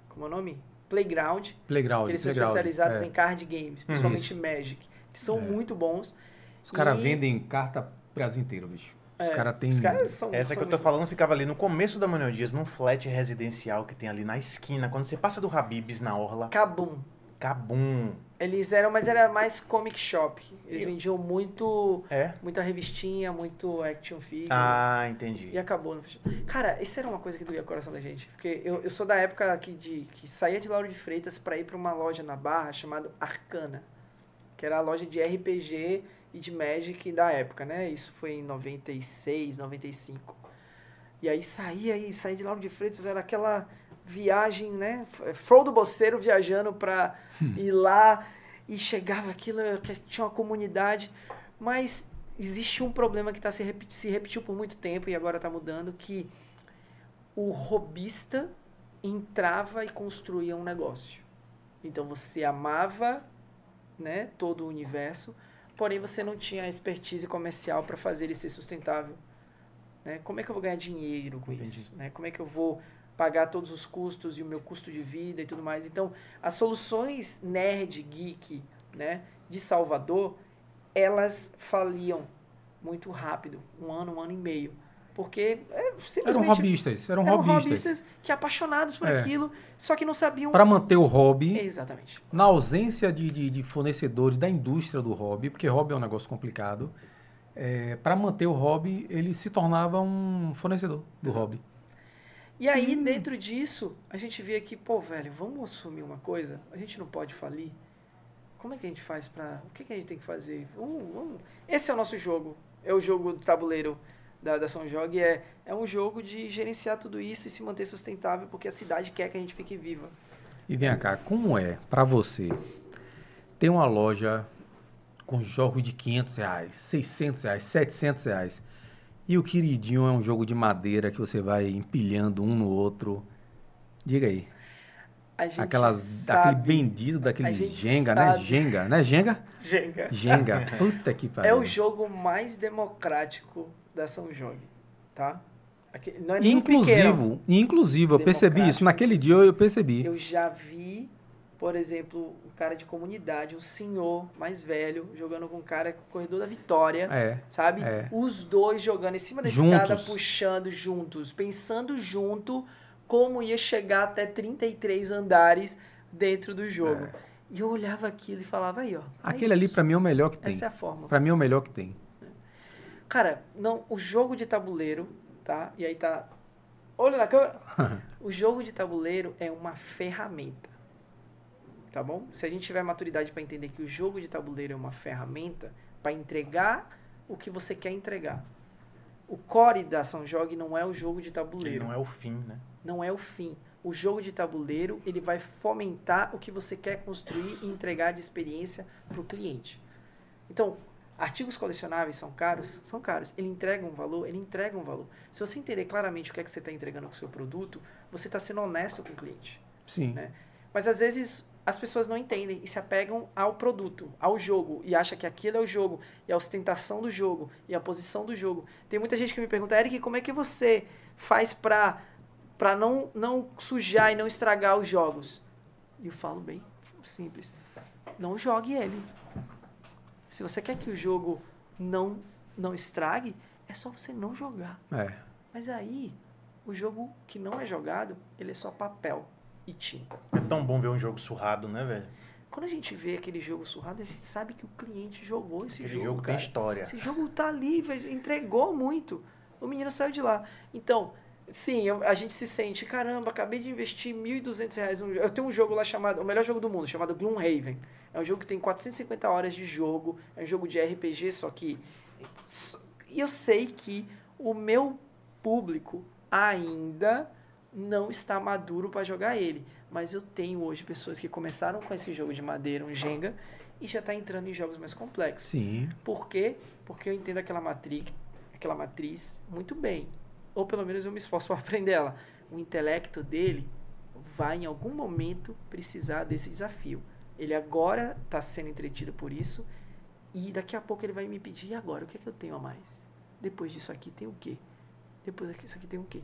Como é o nome? Playground. Playground. Que eles são especializados é. em card games, principalmente. Magic. Que são é. muito bons. Os caras e... vendem carta Brasil inteiro, bicho. Os é, caras têm. Cara são, Essa são que eu tô falando ficava ali no começo da Manuel Dias, num flat residencial que tem ali na esquina. Quando você passa do Habibs na Orla. Cabum. Cabum. Eles eram, mas era mais comic shop. Eles eu... vendiam muito. É? Muita revistinha, muito action figure. Ah, entendi. E acabou. Cara, isso era uma coisa que doía o coração da gente. Porque eu, eu sou da época aqui de, que saía de Lauro de Freitas para ir para uma loja na Barra chamada Arcana. Que era a loja de RPG e de Magic da época, né? Isso foi em 96, 95. E aí saía aí, saía de Lauro de Freitas, era aquela viagem, né? Frodo Boceiro viajando para hum. ir lá e chegava aquilo, que tinha uma comunidade, mas existe um problema que tá se, repeti se repetiu por muito tempo e agora está mudando, que o robista entrava e construía um negócio. Então você amava, né, todo o universo, porém você não tinha a expertise comercial para fazer ele ser sustentável. Né? Como é que eu vou ganhar dinheiro com Entendi. isso? Né? Como é que eu vou pagar todos os custos e o meu custo de vida e tudo mais? Então, as soluções nerd, geek, né, de Salvador, elas faliam muito rápido, um ano, um ano e meio. Porque é, Eram hobbyistas, eram, eram hobbyistas. hobbyistas que apaixonados por É. aquilo, só que não sabiam. Para manter o hobby, Exatamente. na ausência de, de, de fornecedores da indústria do hobby, porque hobby é um negócio complicado, para manter o hobby, ele se tornava um fornecedor do Exato. hobby. E aí, dentro disso, a gente via que, pô, velho, vamos assumir uma coisa? A gente não pode falir? Como é que a gente faz pra. O que, que a gente tem que fazer? Vamos, vamos. Esse é o nosso jogo. É o jogo do tabuleiro da, da São Jogue. É, é um jogo de gerenciar tudo isso e se manter sustentável, porque a cidade quer que a gente fique viva. E vem cá, como é para você ter uma loja com jogos de 500 reais, 600 reais, 700 reais e o queridinho é um jogo de madeira que você vai empilhando um no outro? Diga aí. Aquelas, sabe... aquele bendido daquele Jenga, né? Jenga, né? Jenga? Jenga. Jenga. Puta que pariu. É o jogo mais democrático da São Jogue, tá? Aqui- Não é. Inclusivo, inclusive, eu percebi isso. Naquele dia eu percebi. Eu já vi, por exemplo, um cara de comunidade, um senhor mais velho, jogando com um cara corredor da Vitória, É. sabe? é. Os dois jogando em cima da Juntos. escada, puxando juntos, pensando junto como ia chegar até 33 andares dentro do jogo. É. E eu olhava aquilo e falava, aí, ó. é Aquele ali pra mim é o melhor que tem. Essa é a forma. Pra mim é o melhor que tem. Cara, não, o jogo de tabuleiro, tá? E aí tá. Olha na câmera. o jogo de tabuleiro é uma ferramenta. Tá bom? Se a gente tiver maturidade para entender que o jogo de tabuleiro é uma ferramenta para entregar o que você quer entregar. O core da São Jogue não é o jogo de Ele tabuleiro. não é o fim, né? não é o fim. O jogo de tabuleiro, ele vai fomentar o que você quer construir e entregar de experiência para o cliente. Então, artigos colecionáveis são caros? São caros. Ele entrega um valor? Ele entrega um valor. Se você entender claramente o que é que você está entregando com o seu produto, você está sendo honesto com o cliente. Sim. Né? Mas às vezes as pessoas não entendem e se apegam ao produto, ao jogo, e acham que aquilo é o jogo, e a ostentação do jogo, e a posição do jogo. Tem muita gente que me pergunta, Eric, como é que você faz pra, pra não, não sujar e não estragar os jogos? E eu falo bem simples. Não jogue ele. Se você quer que o jogo não, não estrague, é só você não jogar. É. Mas aí, o jogo que não é jogado, ele é só papel e tinta. É tão bom ver um jogo surrado, né, velho? Quando a gente vê aquele jogo surrado, a gente sabe que o cliente jogou esse Aquele jogo, jogo, cara. tem história. Esse jogo tá ali, velho, entregou muito. O menino saiu de lá. Então, sim, eu- a gente se sente, caramba, acabei de investir 1.200 reais num jogo. Eu tenho um jogo lá chamado, o melhor jogo do mundo, chamado Gloomhaven. É um jogo que tem 450 horas de jogo, é um jogo de RPG, só que... E eu sei que o meu público ainda não está maduro para jogar ele. Mas eu tenho hoje pessoas que começaram com esse jogo de madeira, um Jenga, e já está entrando em jogos mais complexos. Sim. Por quê? Porque eu entendo aquela matriz, aquela matriz muito bem. Ou pelo menos eu me esforço para aprender ela. O intelecto dele vai em algum momento precisar desse desafio. Ele agora está sendo entretido por isso e daqui a pouco ele vai me pedir, e agora, o que é que eu tenho a mais? Depois disso aqui tem o quê? Depois disso aqui tem o quê?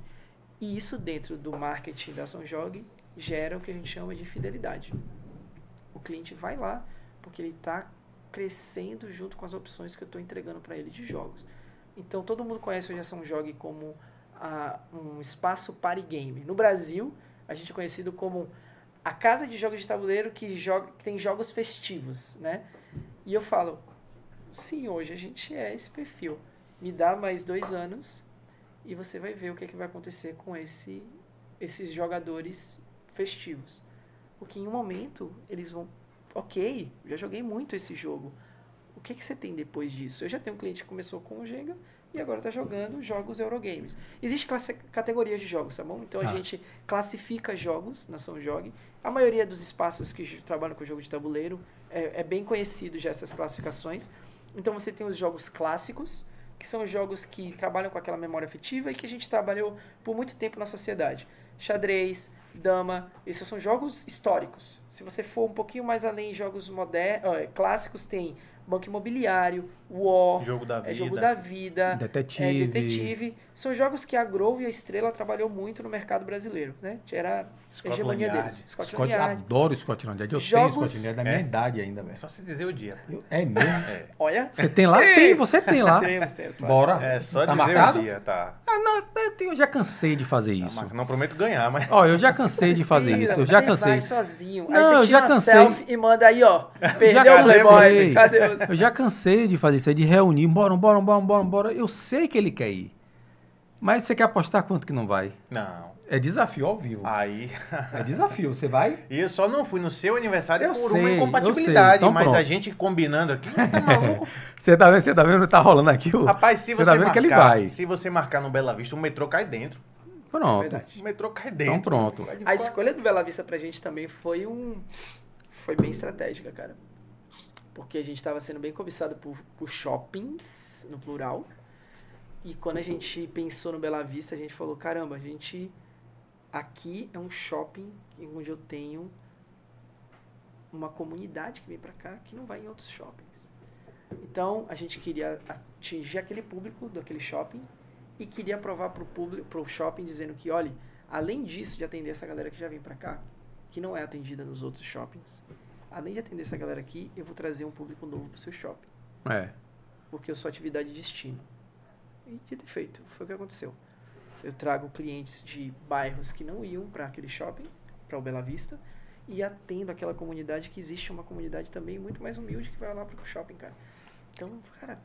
E isso dentro do marketing da São Jogue gera o que a gente chama de fidelidade. O cliente vai lá porque ele está crescendo junto com as opções que eu estou entregando para ele de jogos. Então todo mundo conhece hoje a São Jogue como ah, um espaço party game. No Brasil, a gente é conhecido como a casa de jogos de tabuleiro que, joga, que tem jogos festivos, né? E eu falo, sim, hoje a gente é esse perfil. Me dá mais dois anos e você vai ver o que, é que vai acontecer com esse, esses jogadores festivos. Porque em um momento eles vão, ok, já joguei muito esse jogo. O que, que você tem depois disso? Eu já tenho um cliente que começou com o Jenga e agora está jogando jogos Eurogames. Existem classe- categorias de jogos, tá bom? Então a Tá. gente classifica jogos na São Jogue. A maioria dos espaços que trabalham com jogo de tabuleiro é, é bem conhecido já essas classificações. Então você tem os jogos clássicos, que são jogos que trabalham com aquela memória afetiva e que a gente trabalhou por muito tempo na sociedade. Xadrez, Dama. Esses são jogos históricos. Se você for um pouquinho mais além jogos modernos, clássicos, tem Banco Imobiliário, War, Jogo da é vida. Jogo da Vida, Detetive. é Detetive. São jogos que a Grove e a Estrela trabalhou muito no mercado brasileiro, né? Era a Scotland hegemonia Yard. deles. Scott, Yard. adoro Scotland Yard. Eu Jogos- tenho Scotland Yard da minha É? idade ainda, É velho. só se dizer o dia. Eu- É mesmo? É. Olha. Você tem lá? Tem, você tem lá. Temos, temos lá. Bora. É só Tá dizer marcado? o dia, tá. Ah, não, eu tenho- eu já cansei de fazer Tá isso. Não prometo ganhar, mas. Ó, eu já cansei de fazer isso. Eu já você cansei. vai sozinho. Não, aí você eu já cansei. selfie e manda aí, ó. Perdeu Já o Playboy. cansei. Cadê você? Eu já cansei de fazer isso aí, de reunir, bora, bora, bora, bora, bora. Eu sei que ele quer ir. Mas você quer apostar quanto que não vai? Não. É desafio ao vivo. Aí. É desafio. Você vai? E eu só não fui no seu aniversário Eu por sei, uma incompatibilidade. Então mas pronto. a gente combinando aqui, tá maluco? Você tá vendo? Você tá vendo? Tá rolando aqui o. Rapaz, se Você você, tá vendo marcar, que ele vai. se você marcar no Bela Vista, o metrô cai dentro. Pronto. Verdade. O metrô cai dentro. Então pronto. A escolha do Bela Vista pra gente também foi um. Foi bem estratégica, cara. Porque a gente tava sendo bem cobiçado por, por shoppings, no plural. E quando a gente pensou no Bela Vista, a gente falou: caramba, a gente. Aqui é um shopping onde eu tenho uma comunidade que vem pra cá que não vai em outros shoppings. Então a gente queria atingir aquele público daquele shopping e queria provar pro público, pro shopping dizendo que, olha, além disso de atender essa galera que já vem pra cá, que não é atendida nos outros shoppings, além de atender essa galera aqui, eu vou trazer um público novo pro seu shopping, É. porque eu sou atividade de destino. E dito e feito, foi o que aconteceu. Eu trago clientes de bairros que não iam para aquele shopping, para o Bela Vista, e atendo aquela comunidade que existe uma comunidade também muito mais humilde que vai lá pro shopping, cara. Então, cara,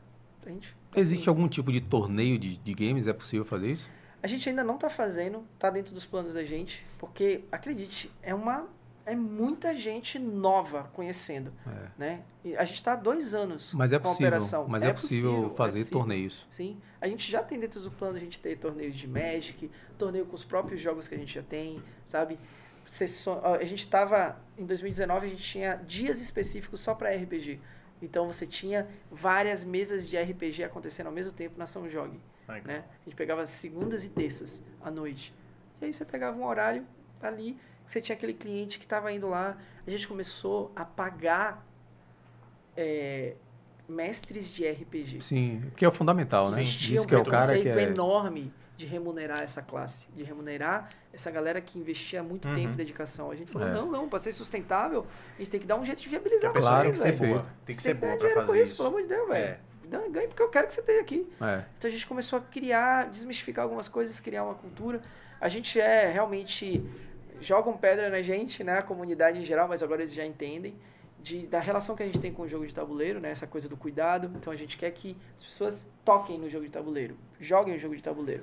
a gente Existe assim, algum tipo de torneio de, de games? É possível fazer isso? A gente ainda não está fazendo, tá dentro dos planos da gente, porque acredite, é uma é muita gente nova conhecendo, É. né? E a gente está há dois anos Mas é com a possível. operação. Mas é, possível, é fazer possível. torneios. Sim, a gente já tem dentro do plano a gente ter torneios de Magic, torneio com os próprios jogos que a gente já tem, sabe? A gente estava em 2019 a gente tinha dias específicos só para RPG. Então você tinha várias mesas de RPG acontecendo ao mesmo tempo na São Jogue né? A gente pegava segundas e terças à noite. E aí você pegava um horário ali, você tinha aquele cliente que estava indo lá. A gente começou a pagar é, mestres de RPG. Sim, que é o fundamental, né? Existia um que é o cara que é. enorme de remunerar essa classe, de remunerar essa galera que investia muito Uhum. tempo e dedicação. A gente falou, É. não, não, para ser sustentável, a gente tem que dar um jeito de viabilizar a pessoa Claro, tem que ser perfeito. boa. Tem que ser boa com fazer isso, isso. pelo amor de Deus, velho. É. Ganha porque eu quero que você tenha aqui. É. Então a gente começou a criar, desmistificar algumas coisas, criar uma cultura. A gente é realmente jogam pedra na gente, né, a comunidade em geral, mas agora eles já entendem de, da relação que a gente tem com o jogo de tabuleiro, né, essa coisa do cuidado. Então a gente quer que as pessoas toquem no jogo de tabuleiro, joguem o jogo de tabuleiro.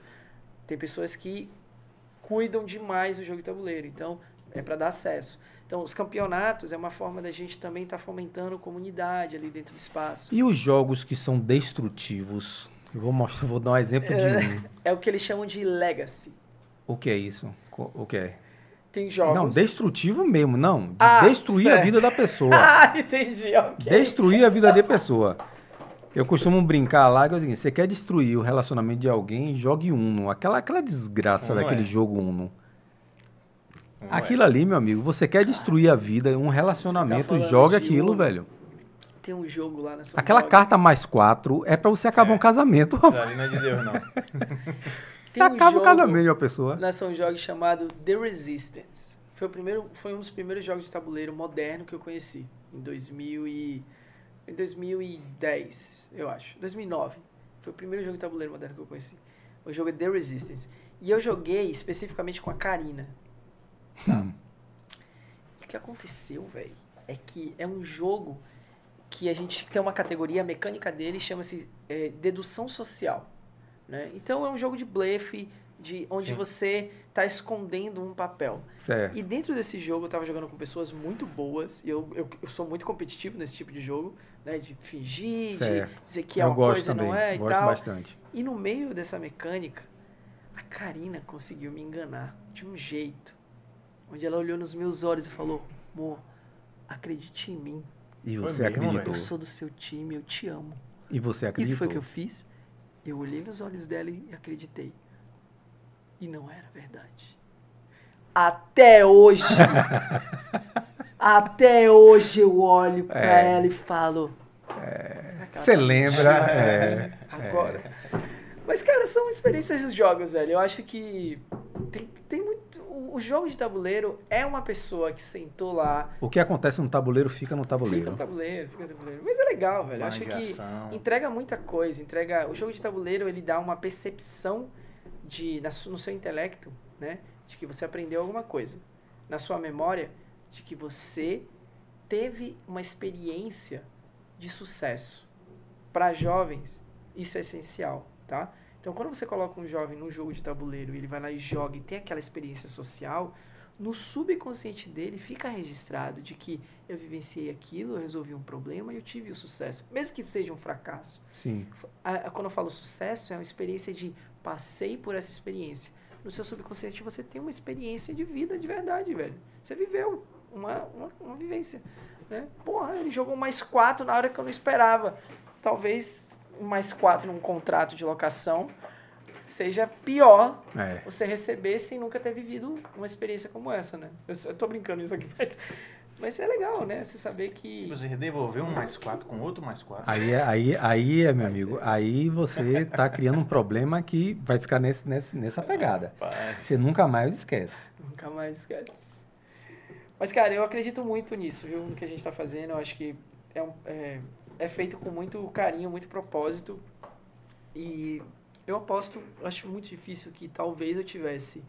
Tem pessoas que cuidam demais do jogo de tabuleiro, então é para dar acesso. Então os campeonatos é uma forma da gente também estar fomentando comunidade ali dentro do espaço. E os jogos que são destrutivos? Eu vou mostrar, vou dar um exemplo de um. É o que eles chamam de legacy. O que é isso? O que é? Tem jogos. Não, destrutivo mesmo, não. De Ah, destruir a certo. vida da pessoa. Ah, entendi, ok. Destruir a vida da pessoa. Eu costumo brincar lá que é o seguinte: você quer destruir o relacionamento de alguém, jogue Uno. Aquela, aquela desgraça Uno daquele é. jogo Uno. Não Aquilo ali, meu amigo, você quer destruir a vida, um relacionamento, falando joga aquilo, Uno. velho. Tem um jogo lá na São Aquela Jogue. carta mais quatro é pra você acabar É. um casamento. é. Ali não é de Deus, não. Tem um acaba jogo casamento de uma pessoa. na São Jogue chamado The Resistance. Foi, o primeiro, foi um dos primeiros jogos de tabuleiro moderno que eu conheci. Em 2000 e, em 2010, eu acho. 2009. Foi o primeiro jogo de tabuleiro moderno que eu conheci. O jogo é The Resistance. E eu joguei especificamente com a Karina. Hum. E o que aconteceu, velho, é que é um jogo que a gente tem uma categoria, a mecânica dele chama-se é, dedução social. Né? Então é um jogo de blefe, de onde Sim. você está escondendo um papel. Certo. E dentro desse jogo eu tava jogando com pessoas muito boas, e eu, eu, eu sou muito competitivo nesse tipo de jogo, né? De fingir, Certo. de dizer que é Eu uma gosto coisa também. não é e gosto tal. bastante. E no meio dessa mecânica, a Karina conseguiu me enganar de um jeito. Onde ela olhou nos meus olhos e falou: Amor, acredite em mim. E você acreditou. Eu sou do seu time, eu te amo. E você E o que acreditou. foi que eu fiz? Eu olhei nos olhos dela e acreditei. E não era verdade. Até hoje. até hoje eu olho pra É. ela e falo. "Será que ela Você tá lembra? mentindo?" É, Agora. Mas, cara, são experiências dos jogos, velho. Eu acho que tem, tem muito. O, o jogo de tabuleiro é uma pessoa que sentou lá, O que acontece no tabuleiro fica no fica tabuleiro. no tabuleiro, fica no tabuleiro. Mas é legal, velho. Eu acho que entrega muita coisa. Entrega. O jogo de tabuleiro ele dá uma percepção de na no seu intelecto, né, de que você aprendeu alguma coisa. Na sua memória, de que você teve uma experiência de sucesso. Para jovens, isso é essencial, tá? Então, quando você coloca um jovem num jogo de tabuleiro e ele vai lá e joga e tem aquela experiência social, no subconsciente dele fica registrado de que eu vivenciei aquilo, eu resolvi um problema e eu tive o sucesso, mesmo que seja um fracasso. Sim. A- a- quando eu falo sucesso, é uma experiência de passei por essa experiência. No seu subconsciente você tem uma experiência de vida de verdade, velho. Você viveu uma, uma, uma vivência. Né? Porra, ele jogou mais quatro na hora que eu não esperava. Talvez mais quatro num contrato de locação seja pior É. você receber sem nunca ter vivido uma experiência como essa, né? Eu, eu tô brincando isso aqui, mas, mas é legal, né? Você saber que. Você devolveu um mais quatro com outro mais quatro. Aí, é- aí, aí, é, meu amigo, aí você tá criando um problema que vai ficar nesse, nesse- nessa pegada. Rapaz. Você nunca mais esquece. Nunca mais esquece. Mas, cara, eu acredito muito nisso, viu? No que a gente tá fazendo. Eu acho que é, um- é, é feito com muito carinho, muito propósito. E eu aposto, acho muito difícil que talvez eu tivesse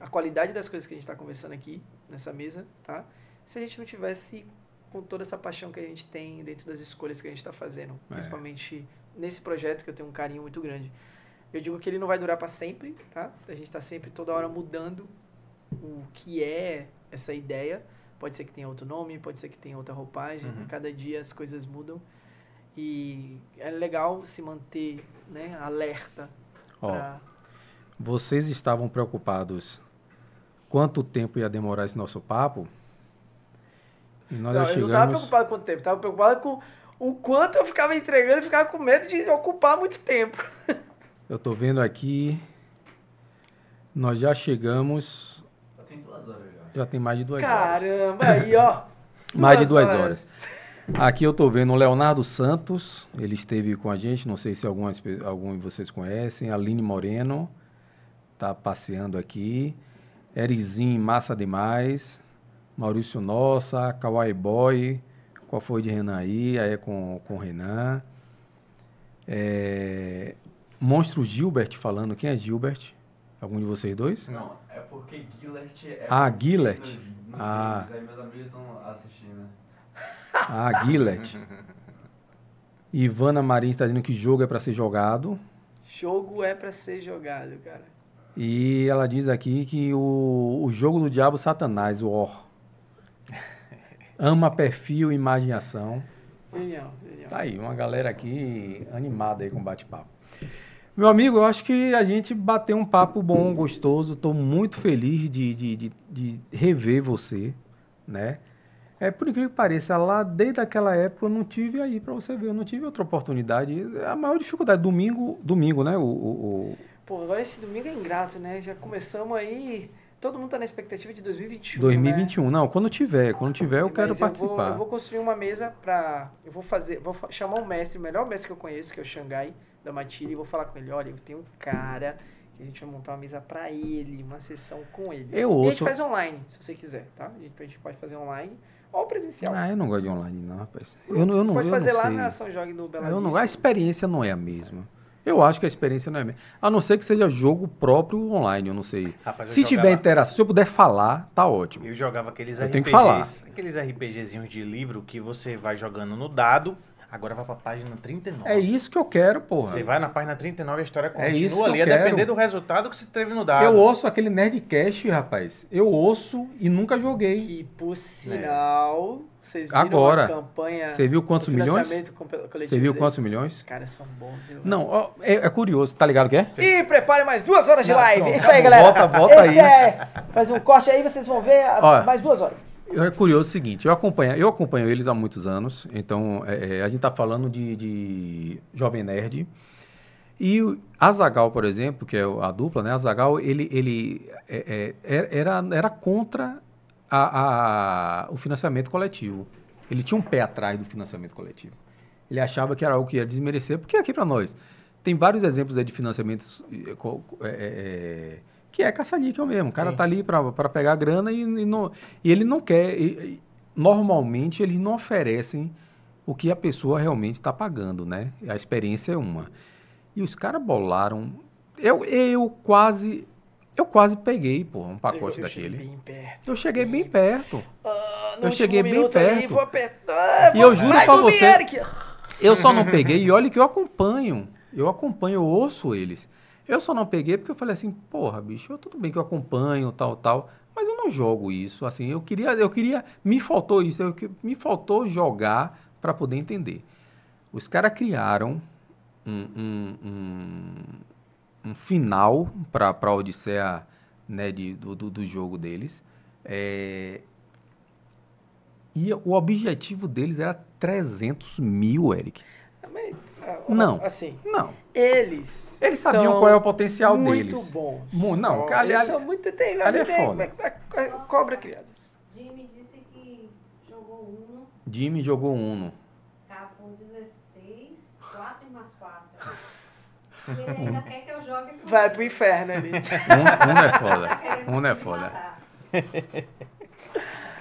a qualidade das coisas que a gente tá conversando aqui, nessa mesa, tá? Se a gente não tivesse com toda essa paixão que a gente tem dentro das escolhas que a gente tá fazendo. É. Principalmente nesse projeto que eu tenho um carinho muito grande. Eu digo que ele não vai durar para sempre, tá? A gente tá sempre toda hora mudando o que é essa ideia. Pode ser que tenha outro nome, pode ser que tenha outra roupagem. Uhum. Cada dia as coisas mudam. E é legal se manter né, alerta. Ó, pra- vocês estavam preocupados quanto tempo ia demorar esse nosso papo? E nós Não, já eu não tava chegamos. preocupado com o tempo, tava preocupado com o quanto eu ficava entregando e ficava com medo de ocupar muito tempo. Eu tô vendo aqui. Nós já chegamos. Já tem duas horas já. Já tem mais de duas horas. Caramba, aí ó. Mais de duas horas. Aqui eu tô vendo o Leonardo Santos, ele esteve com a gente, não sei se algumas, algum de vocês conhecem. Aline Moreno, tá passeando aqui. Erizinho, massa demais. Maurício Nossa, Kawaii Boy. Qual foi de Renan aí? Aí é com, com o Renan. É, Monstro Gilbert falando. Quem é Gilbert? Algum de vocês dois? Não, é porque Gillert é. Ah, nos- nos Ah. filmes, Aí meus amigos estão assistindo. Ah, Gillett. Ivana Marins está dizendo que jogo é para ser jogado. Jogo é pra ser jogado, cara. E ela diz aqui que o, o jogo do diabo Satanás, o Or. Ama perfil, imagem e ação. Genial, genial. Tá aí, uma galera aqui animada aí com bate-papo. Meu amigo, eu acho que a gente bateu um papo bom, gostoso. Estou muito feliz de, de, de, de rever você, né? É, por incrível que pareça, lá desde aquela época eu não tive aí para você ver, eu não tive outra oportunidade. A maior dificuldade, domingo, domingo, né? O, o- o- Pô, agora esse domingo é ingrato, né? Já começamos aí. Todo mundo tá na expectativa de 2021. 2021. Não, quando tiver, quando tiver eu quero Mas vou- participar. Eu vou, construir uma mesa pra. Eu vou fazer. Vou chamar o mestre, o melhor mestre que eu conheço, que é o Xangai, da Matilha, e vou falar com ele: olha, eu tenho um cara que a gente vai montar uma mesa pra ele, uma sessão com ele. Eu E a gente ouço. faz online, se você quiser, tá? A gente, a gente pode fazer online ou presencial. Ah, eu não gosto de online, não, rapaz. Eu não, eu não, pode eu fazer não lá sei. na São Jorge do Bela Eu não, a experiência não é a mesma. Eu acho que a experiência não é a mesma. A não ser que seja jogo próprio online, eu não sei. Rapaz, eu Se tiver jogava- interação, se eu puder falar, tá ótimo. Eu jogava aqueles Eu RPGs. tenho que falar. Aqueles RPGzinhos de livro que você vai jogando no dado, agora vai pra página 39. É isso que eu quero, porra. Você vai na página 39 a história continua É isso que ali, eu a depender quero. do resultado que você teve no dado. Eu ouço aquele Nerdcast, rapaz. Eu ouço e nunca joguei. Que, por sinal, vocês viram Agora, a campanha. Você viu quantos milhões? Você viu deles? quantos milhões? Os caras são bons, viu? Não, ó, é, é curioso, tá ligado o que é? E prepare mais duas horas de Não, live. pronto, Isso aí, acabou. galera. Volta, volta Esse aí. é. Faz um corte aí, vocês vão ver a- Ó. mais duas horas. É curioso o seguinte, eu acompanho, eu acompanho eles há muitos anos, então é, é, a gente tá falando de, de Jovem Nerd. E o Azagal, por exemplo, que é a dupla, né? Azagal, ele, ele é- é- era, era contra a- a- o financiamento coletivo. Ele tinha um pé atrás do financiamento coletivo. Ele achava que era algo que ia desmerecer, porque aqui para nós tem vários exemplos de financiamentos é, é, é, que é caça-níquel mesmo. O cara Sim. tá ali para pegar grana e, e não, e ele não quer. e- normalmente eles não oferecem o que a pessoa realmente está pagando, né? A experiência é uma. E os caras bolaram. Eu, eu quase. Eu quase peguei, pô, um pacote eu cheguei daquele. bem perto. Eu cheguei bem perto. Ah, Eu cheguei bem perto. vou apertar. E vou- eu juro dormir, você- Eric. Eu só não peguei, e olha que eu acompanho. Eu acompanho, eu ouço eles. Eu só não peguei porque eu falei assim, porra, bicho, eu, tudo bem que eu acompanho, tal, tal, mas eu não jogo isso. Assim, eu queria, eu queria, me faltou isso, eu, me faltou jogar para poder entender. Os caras criaram um, um, um, um final para a Odisseia né, de, do, do, do jogo deles. É, e o objetivo deles era 300 mil, Eric. Mas, ah, Não. Assim, Não. eles. Eles sabiam qual é o potencial muito deles. bons. Mu- não, São- ali- eles ali- são muito. Tem, ali é tem- foda. é- é- Cobra criadas. Jimmy disse que jogou Uno, Jimmy jogou Uno. capou 16, 4 e mais 4. Ele ainda quer que eu jogue com Vai pro inferno ali. Uno, Uno é Tá foda. Uno é foda.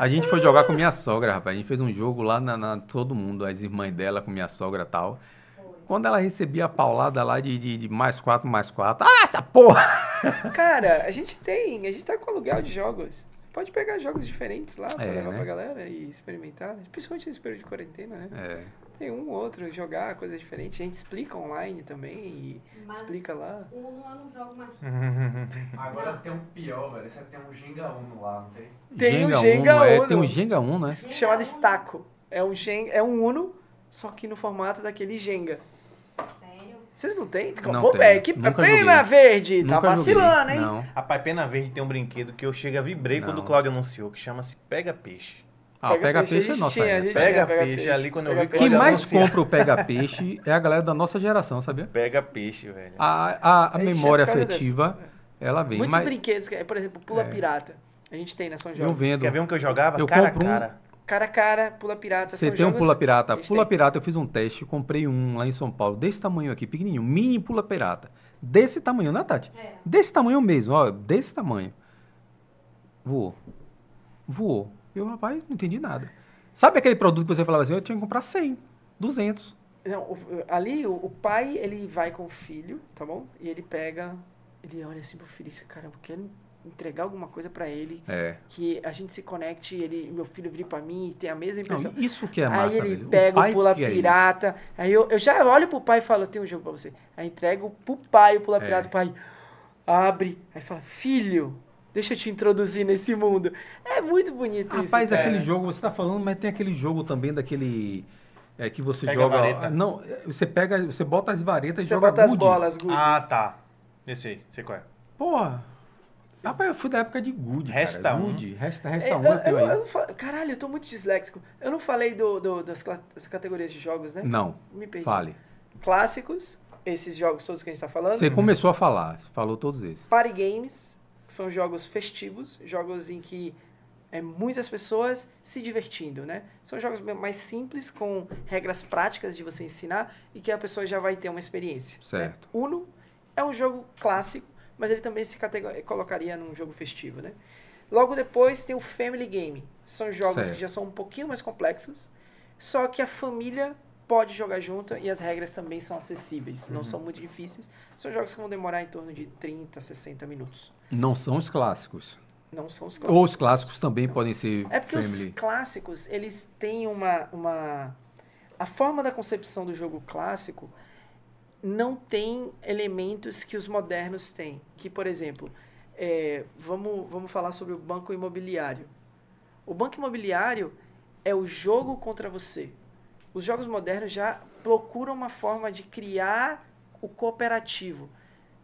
A gente foi jogar com minha sogra, rapaz. A gente fez um jogo lá na, na- todo mundo, as irmãs dela com minha sogra e tal. Quando ela recebia a paulada lá de, de, de mais quatro, mais quatro. Ah, essa porra! Cara, a gente tem, a gente tá com aluguel de jogos. Pode pegar jogos diferentes lá pra É, levar né? pra galera e experimentar. Principalmente nesse período de quarentena, né? É. Tem um ou outro, jogar coisas diferentes. A gente explica online também e Mas explica lá. Uno eu não jogo mais. Agora tem um pior, velho. Você tem um Ginga Uno lá, não tem? Tem Uno, Jenga é, Uno. Tem o Jenga Uno, né? Chamado Uno, Staco. É um, gen, é um Uno, só que no formato daquele Jenga. Sério? Vocês não têm? Não Pô, velho, que Nunca pena joguei. verde. Tá Nunca joguei. vacilando, hein? Não. Rapaz, Pena Verde tem um brinquedo que eu chego a vibrei quando Não. o Claudio anunciou, que chama-se Pega Peixe. Ah, o pega a peixe é nossa tinha, a época. gente Pega tinha peixe, ali quando eu vi que Quem mais anunciar. compra o pega peixe é a galera da nossa geração, sabia? Pega Peixe, velho. A, a, a memória afetiva, ela vem. Muitos Mas brinquedos, que por exemplo, Pula É. Pirata. A gente tem na São eu Jorge. vendo. Quer ver um que eu jogava? Eu cara a compro um- cara. Cara a cara, Pula Pirata. Você são tem um pula pirata. Pula tem. pirata, eu fiz um teste, comprei um lá em São Paulo, desse tamanho aqui, pequenininho, mini pula pirata. Desse tamanho, né, Tati? É. Desse tamanho mesmo, ó, desse tamanho. Voou. Voou. Eu, rapaz, não entendi nada. Sabe aquele produto que você falava assim, eu tinha que comprar 100, 200. Não, o- ali o, o pai, ele vai com o filho, tá bom? E ele pega, ele olha assim pro filho e diz, caramba, eu quero entregar alguma coisa pra ele, É. que a gente se conecte, ele, meu filho vir pra mim e ter a mesma Não, impressão. isso que é aí massa, ele velho. pega o, pai pula é pirata. aí eu, eu já olho pro pai e falo, eu tenho um jogo pra você. Aí entrego pro pai o pula É. pirata, o pai abre, aí fala, filho, deixa eu te introduzir nesse mundo. É muito bonito isso. Rapaz, aquele jogo, você tá falando, mas tem aquele jogo também daquele. É que você Pega joga. vareta. Não, é, você pega, você bota as varetas e Você joga bota as bolas, goodies. Ah, tá. Eu sei, sei qual é. Porra. Rapaz, eu fui da época de Good. Resta cara. um. Good. Resta, É, resta eu, um, eu eu, tenho eu fa- caralho, eu tô muito disléxico. Eu não falei do, do- das, das categorias de jogos, né? Não, Me perdi. fale. Clássicos, esses jogos todos que a gente tá falando. Você começou a falar, falou todos esses. Party games, que são jogos festivos, jogos em que é muitas pessoas se divertindo, né? São jogos mais simples, com regras práticas de você ensinar e que a pessoa já vai ter uma experiência. né? Certo. Uno é um jogo clássico, mas ele também se colocaria num jogo festivo, né? Logo depois tem o Family Game. São jogos Certo. que já são um pouquinho mais complexos, só que a família pode jogar junto e as regras também são acessíveis, Uhum. não são muito difíceis. São jogos que vão demorar em torno de 30, 60 minutos. Não são os clássicos. Não são os Ou clássicos. os clássicos também podem ser É porque family. os clássicos, eles têm uma, uma... A forma da concepção do jogo clássico não tem elementos que os modernos têm. Que, por exemplo, é, vamos, vamos falar sobre o banco imobiliário. O banco imobiliário é o jogo contra você. Os jogos modernos já procuram uma forma de criar o cooperativo.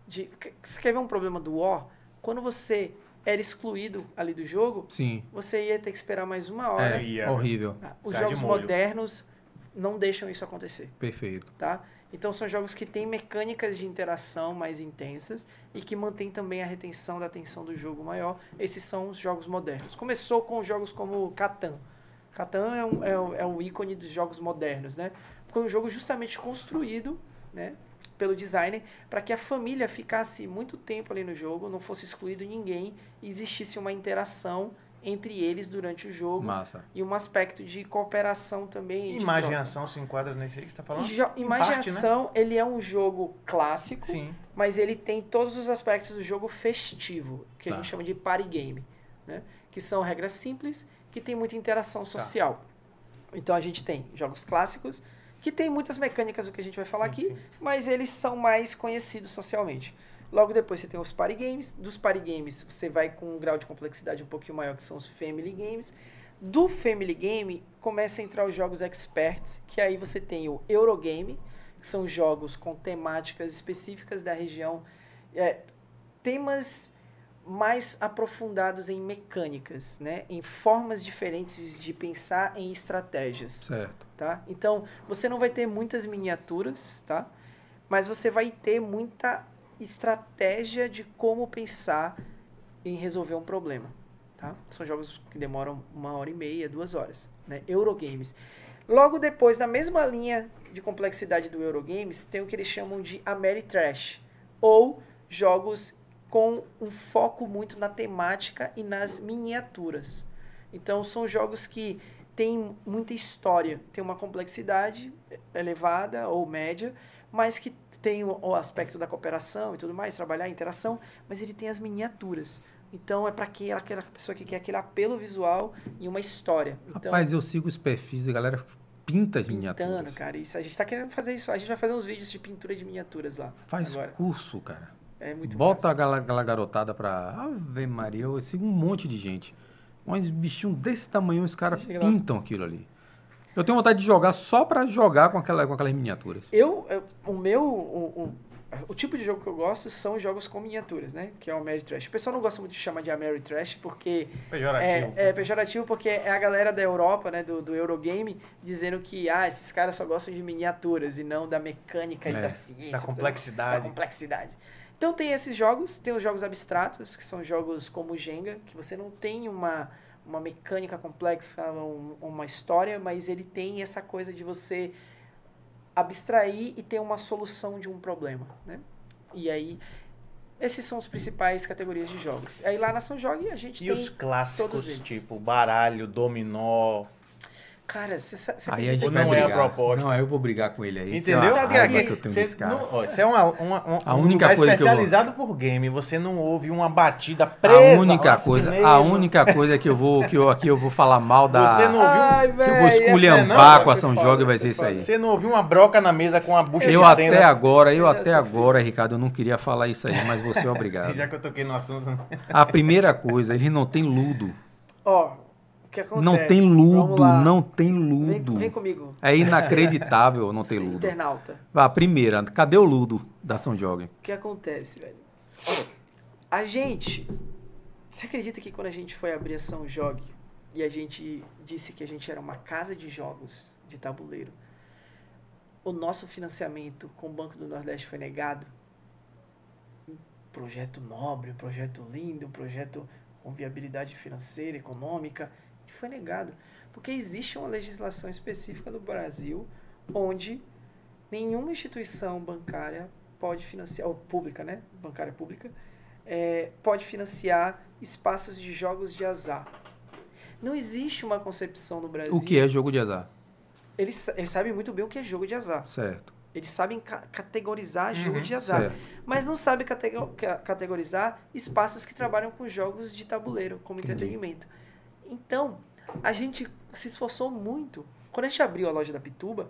De, você quer ver um problema do War? Quando você era excluído ali do jogo, Sim. você ia ter que esperar mais uma hora. É, ia. horrível. Os Cai de jogos modernos não deixam isso acontecer, Perfeito. tá? Então são jogos que têm mecânicas de interação mais intensas e que mantêm também a retenção da atenção do jogo maior. Esses são os jogos modernos. Começou com jogos como Catan. Catan é um, é, um, é um ícone dos jogos modernos, né? Foi um jogo justamente construído, né? pelo designer para que a família ficasse muito tempo ali no jogo, não fosse excluído ninguém e existisse uma interação entre eles durante o jogo. Massa. E um aspecto de cooperação também. Imagem e ação se enquadra nesse aí que você está falando? Imagem e ação, né? ele é um jogo clássico, Sim. mas ele tem todos os aspectos do jogo festivo, que tá. a gente chama de party game, né? Que são regras simples, que tem muita interação tá. social. Tá. Então a gente tem jogos clássicos, que tem muitas mecânicas do que a gente vai falar sim, aqui, sim. mas eles são mais conhecidos socialmente. Logo depois você tem os party games. Dos party games você vai com um grau de complexidade um pouquinho maior, que são os family games. Do family game começa a entrar os jogos experts, que aí você tem o Eurogame, que são jogos com temáticas específicas da região, é, temas mais aprofundados em mecânicas, né? em formas diferentes de pensar em estratégias. Certo. Tá? Então, você não vai ter muitas miniaturas, tá? mas você vai ter muita estratégia de como pensar em resolver um problema. Tá? São jogos que demoram uma hora e meia, duas horas. Né? Eurogames. Logo depois, na mesma linha de complexidade do Eurogames, tem o que eles chamam de Ameritrash, ou jogos com um foco muito na temática e nas miniaturas. Então, são jogos que têm muita história, tem uma complexidade elevada ou média, mas que tem o, aspecto da cooperação e tudo mais, trabalhar a interação, mas ele tem as miniaturas. Então é para aquela, aquela pessoa que quer aquele apelo visual e uma história. Então, Rapaz, eu sigo os perfis da galera pinta as pintando, miniaturas. cara. Isso, a gente tá querendo fazer isso. A gente vai fazer uns vídeos de pintura de miniaturas lá. Faz agora. curso, cara. É muito Bota aquela, aquela garotada pra. Ave Maria, eu sigo um monte de gente. Uns bichinhos desse tamanho, os caras pintam aquilo ali. Eu tenho vontade de jogar só para jogar com, aquela, com aquelas miniaturas. Eu, eu o meu, o, o, o, tipo de jogo que eu gosto são jogos com miniaturas, né? Que é o Ameritrash. O pessoal não gosta muito de chamar de Ameritrash porque... Pejorativo. É, é, pejorativo porque é a galera da Europa, né? Do, do Eurogame, dizendo que, ah, esses caras só gostam de miniaturas e não da mecânica é. e da ciência. Da complexidade. Da complexidade. Então tem esses jogos, tem os jogos abstratos, que são jogos como Jenga, que você não tem uma uma mecânica complexa, um, uma história, mas ele tem essa coisa de você abstrair e ter uma solução de um problema, né? E aí, esses são as principais categorias de jogos. Aí lá na São Jogue a gente e tem E os clássicos, tipo baralho, dominó, Cara, você Aí a gente não é brigar. a proposta? Não, aí eu vou brigar com ele aí. Entendeu? Isso é uma Sabe que que eu tenho você, não, ó, você é uma, uma, uma, A um única lugar coisa que eu vou- especializado por game. Você não ouve uma batida presa. A única nossa, coisa, que a única coisa que eu vou, que eu aqui eu vou falar mal da, Você não ouviu? Ai, que eu vou essa esculhambar não, com a São Jogue vai foi ser isso aí. Você não ouviu uma broca na mesa com a bucha Eu de até cena? agora, eu até sofri. agora, Ricardo, eu não queria falar isso aí, mas você é obrigado. Já que eu toquei no assunto. A primeira coisa, ele não tem ludo. Ó, que acontece? Não tem ludo, não tem Vem, ludo. vem comigo. É inacreditável não ter Sim, ludo. Internauta. A primeira, cadê o ludo da São Jogue? O que acontece, velho? A gente. Você acredita que quando a gente foi abrir a São Jogue e a gente disse que a gente era uma casa de jogos de tabuleiro, o nosso financiamento com o Banco do Nordeste foi negado? Um projeto nobre, um projeto lindo, um projeto com viabilidade financeira, econômica, e foi negado. Porque existe uma legislação específica no Brasil onde nenhuma instituição bancária pode financiar, ou pública, né? Bancária pública, é, pode financiar espaços de jogos de azar. Não existe uma concepção no Brasil. O que é jogo de azar? Eles, sa- eles sabem muito bem o que é jogo de azar. Certo. Eles sabem ca- categorizar jogo Uhum, de azar. certo. Mas não sabem catego- ca- categorizar espaços que trabalham com jogos de tabuleiro, como Entendi. entretenimento. Então, a gente se esforçou muito. Quando a gente abriu a loja da Pituba,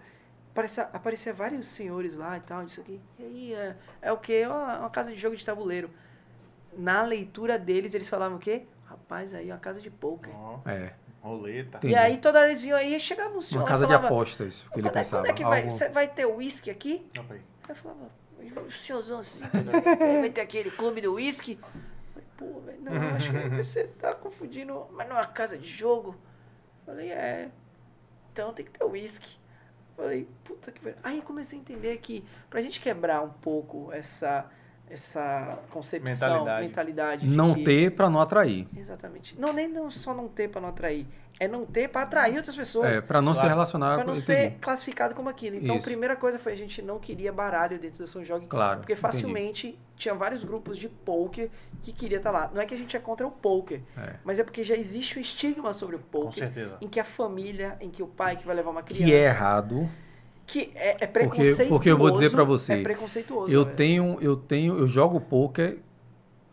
aparecia, aparecia vários senhores lá e tal, disso aqui. E aí, é, é o quê? É uma, uma casa de jogo de tabuleiro. Na leitura deles, eles falavam o quê? Rapaz, aí é uma casa de poker. Ó, É. roleta. Entendi. E aí, toda hora eles vinham aí, chegava um senhor Uma lá casa de falava, apostas, que ele quando, é, pensava. quando é que vai, Algo- vai ter uísque aqui? Opa aí. Eu falava, o senhorzão assim, vai ter aquele clube do uísque. Pô, velho, não, acho que você tá confundindo, mas não é uma casa de jogo. Falei, é, então tem que ter uísque. Falei, puta que velho. Aí comecei a entender que pra gente quebrar um pouco essa essa concepção, mentalidade, mentalidade não que... ter para não atrair. Exatamente. Não nem não, só não ter para não atrair, é não ter para atrair outras pessoas. É, para não claro. se relacionar para não ser classificado como aquilo. Então, Isso. a primeira coisa foi a gente não queria baralho dentro da São Jogo, claro, porque facilmente entendi. tinha vários grupos de poker que queria estar tá lá. Não é que a gente é contra o poker, é. mas é porque já existe o estigma sobre o poker, em que a família, em que o pai que vai levar uma criança que é errado que é, é preconceituoso. Porque, porque eu vou dizer para você, é preconceituoso. Eu velho. tenho, eu tenho, eu jogo poker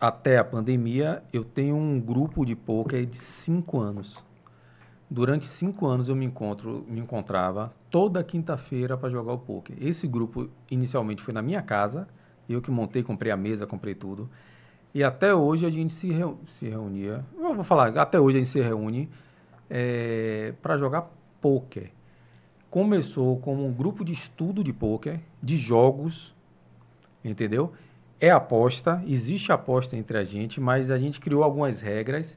até a pandemia. Eu tenho um grupo de poker de cinco anos. Durante cinco anos eu me encontro, me encontrava toda quinta-feira para jogar o poker. Esse grupo inicialmente foi na minha casa, eu que montei, comprei a mesa, comprei tudo. E até hoje a gente se, reu, se reunia. Eu vou falar, até hoje a gente se reúne é, eh, para jogar poker começou como um grupo de estudo de poker, de jogos, entendeu? É aposta, existe aposta entre a gente, mas a gente criou algumas regras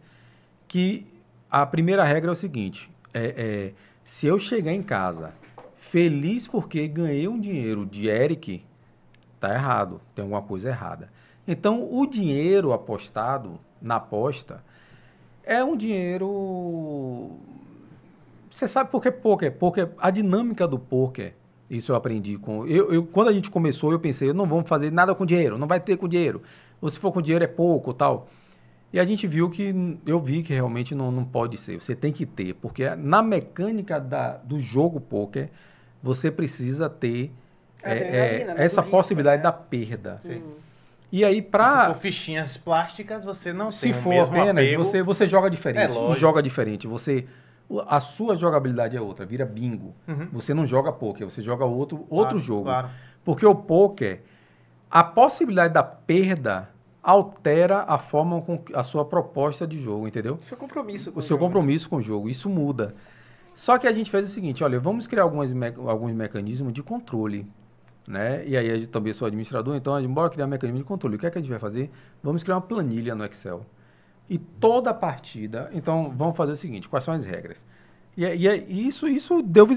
que a primeira regra é o seguinte: é, é se eu chegar em casa feliz porque ganhei um dinheiro de Eric, tá errado, tem alguma coisa errada. Então, o dinheiro apostado na aposta é um dinheiro você sabe por que poker? Porque a dinâmica do poker, isso eu aprendi com. Eu, eu, quando a gente começou, eu pensei, não vamos fazer nada com dinheiro, não vai ter com dinheiro. Ou se for com dinheiro é pouco tal. E a gente viu que, eu vi que realmente não, não pode ser, você tem que ter, porque na mecânica da, do jogo poker, você precisa ter é, é, né? essa possibilidade risco, né? da perda. Sim. E aí para se for fichinhas plásticas, você não se for apenas, você você joga diferente, é, joga diferente, você a sua jogabilidade é outra, vira bingo. Uhum. Você não joga poker, você joga outro, outro claro, jogo. Claro. Porque o poker, a possibilidade da perda altera a forma com a sua proposta de jogo, entendeu? O seu compromisso com o, o seu jogo. compromisso com o jogo, isso muda. Só que a gente fez o seguinte, olha, vamos criar alguns, me alguns mecanismos de controle, né? E aí gente também sou administrador, então a gente bora criar um mecanismo de controle. O que é que a gente vai fazer? Vamos criar uma planilha no Excel. E toda a partida, então vamos fazer o seguinte, quais são as regras? E, é, e, é, isso, isso deu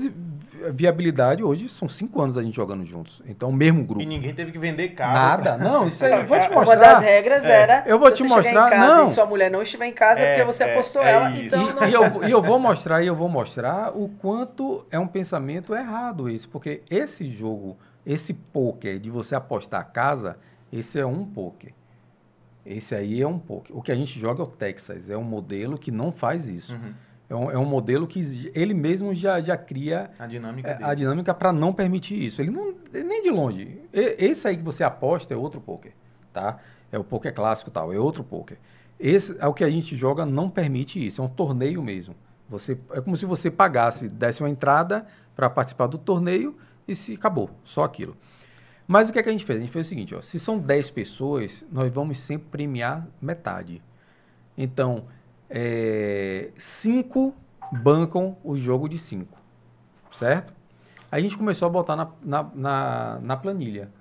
viabilidade hoje, são cinco anos a gente jogando juntos. Então, o mesmo grupo. E ninguém teve que vender carro. Nada, não, isso aí eu vou te mostrar. Uma das regras é. era. Eu vou te mostrar. não. E sua mulher não estiver em casa é, porque você é, apostou é ela. Então e, não... e, eu, e eu vou mostrar, e eu vou mostrar o quanto é um pensamento errado isso. Porque esse jogo, esse poker de você apostar a casa, esse é um poker. Esse aí é um pouco. O que a gente joga é o Texas. É um modelo que não faz isso. Uhum. É, um, é, um, modelo que ele mesmo já, já cria a dinâmica, é, a dinâmica para não permitir isso. Ele não nem de longe. esse aí que você aposta é outro poker, tá? É o poker clássico tal, é outro poker. Esse é o que a gente joga não permite isso. É um torneio mesmo. Você é como se você pagasse, desse uma entrada para participar do torneio e se acabou, só aquilo. Mas o que, é que a gente fez? A gente fez o seguinte, ó, se são 10 pessoas, nós vamos sempre premiar metade. Então, é, cinco bancam o jogo de 5, certo? Aí a gente começou a botar na, na, na, na planilha.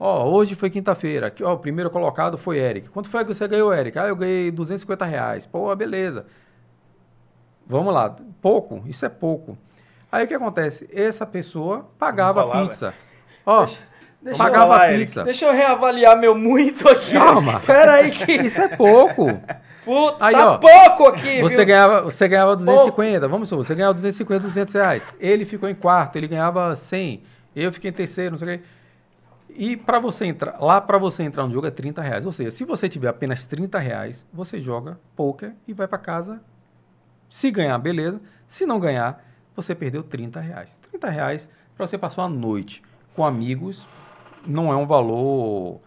Ó, hoje foi quinta-feira. Ó, o primeiro colocado foi Eric. Quanto foi que você ganhou, Eric? Ah, eu ganhei 250 reais. Pô, beleza. Vamos lá. Pouco? Isso é pouco. Aí o que acontece? Essa pessoa pagava a pizza. Ó, Deixa Pagava eu, pizza. Deixa eu reavaliar meu muito aqui. Calma. Pera aí que... Isso é pouco. Puta, aí, tá ó, pouco aqui, você viu? Ganhava, você ganhava 250, pouco. vamos supor, você ganhava 250, 200 reais. Ele ficou em quarto, ele ganhava 100. Eu fiquei em terceiro, não sei o quê. E para você entrar, lá para você entrar no jogo é 30 reais. Ou seja, se você tiver apenas 30 reais, você joga poker e vai para casa. Se ganhar, beleza. Se não ganhar, você perdeu 30 reais. 30 reais para você passar uma noite com amigos, não é um valor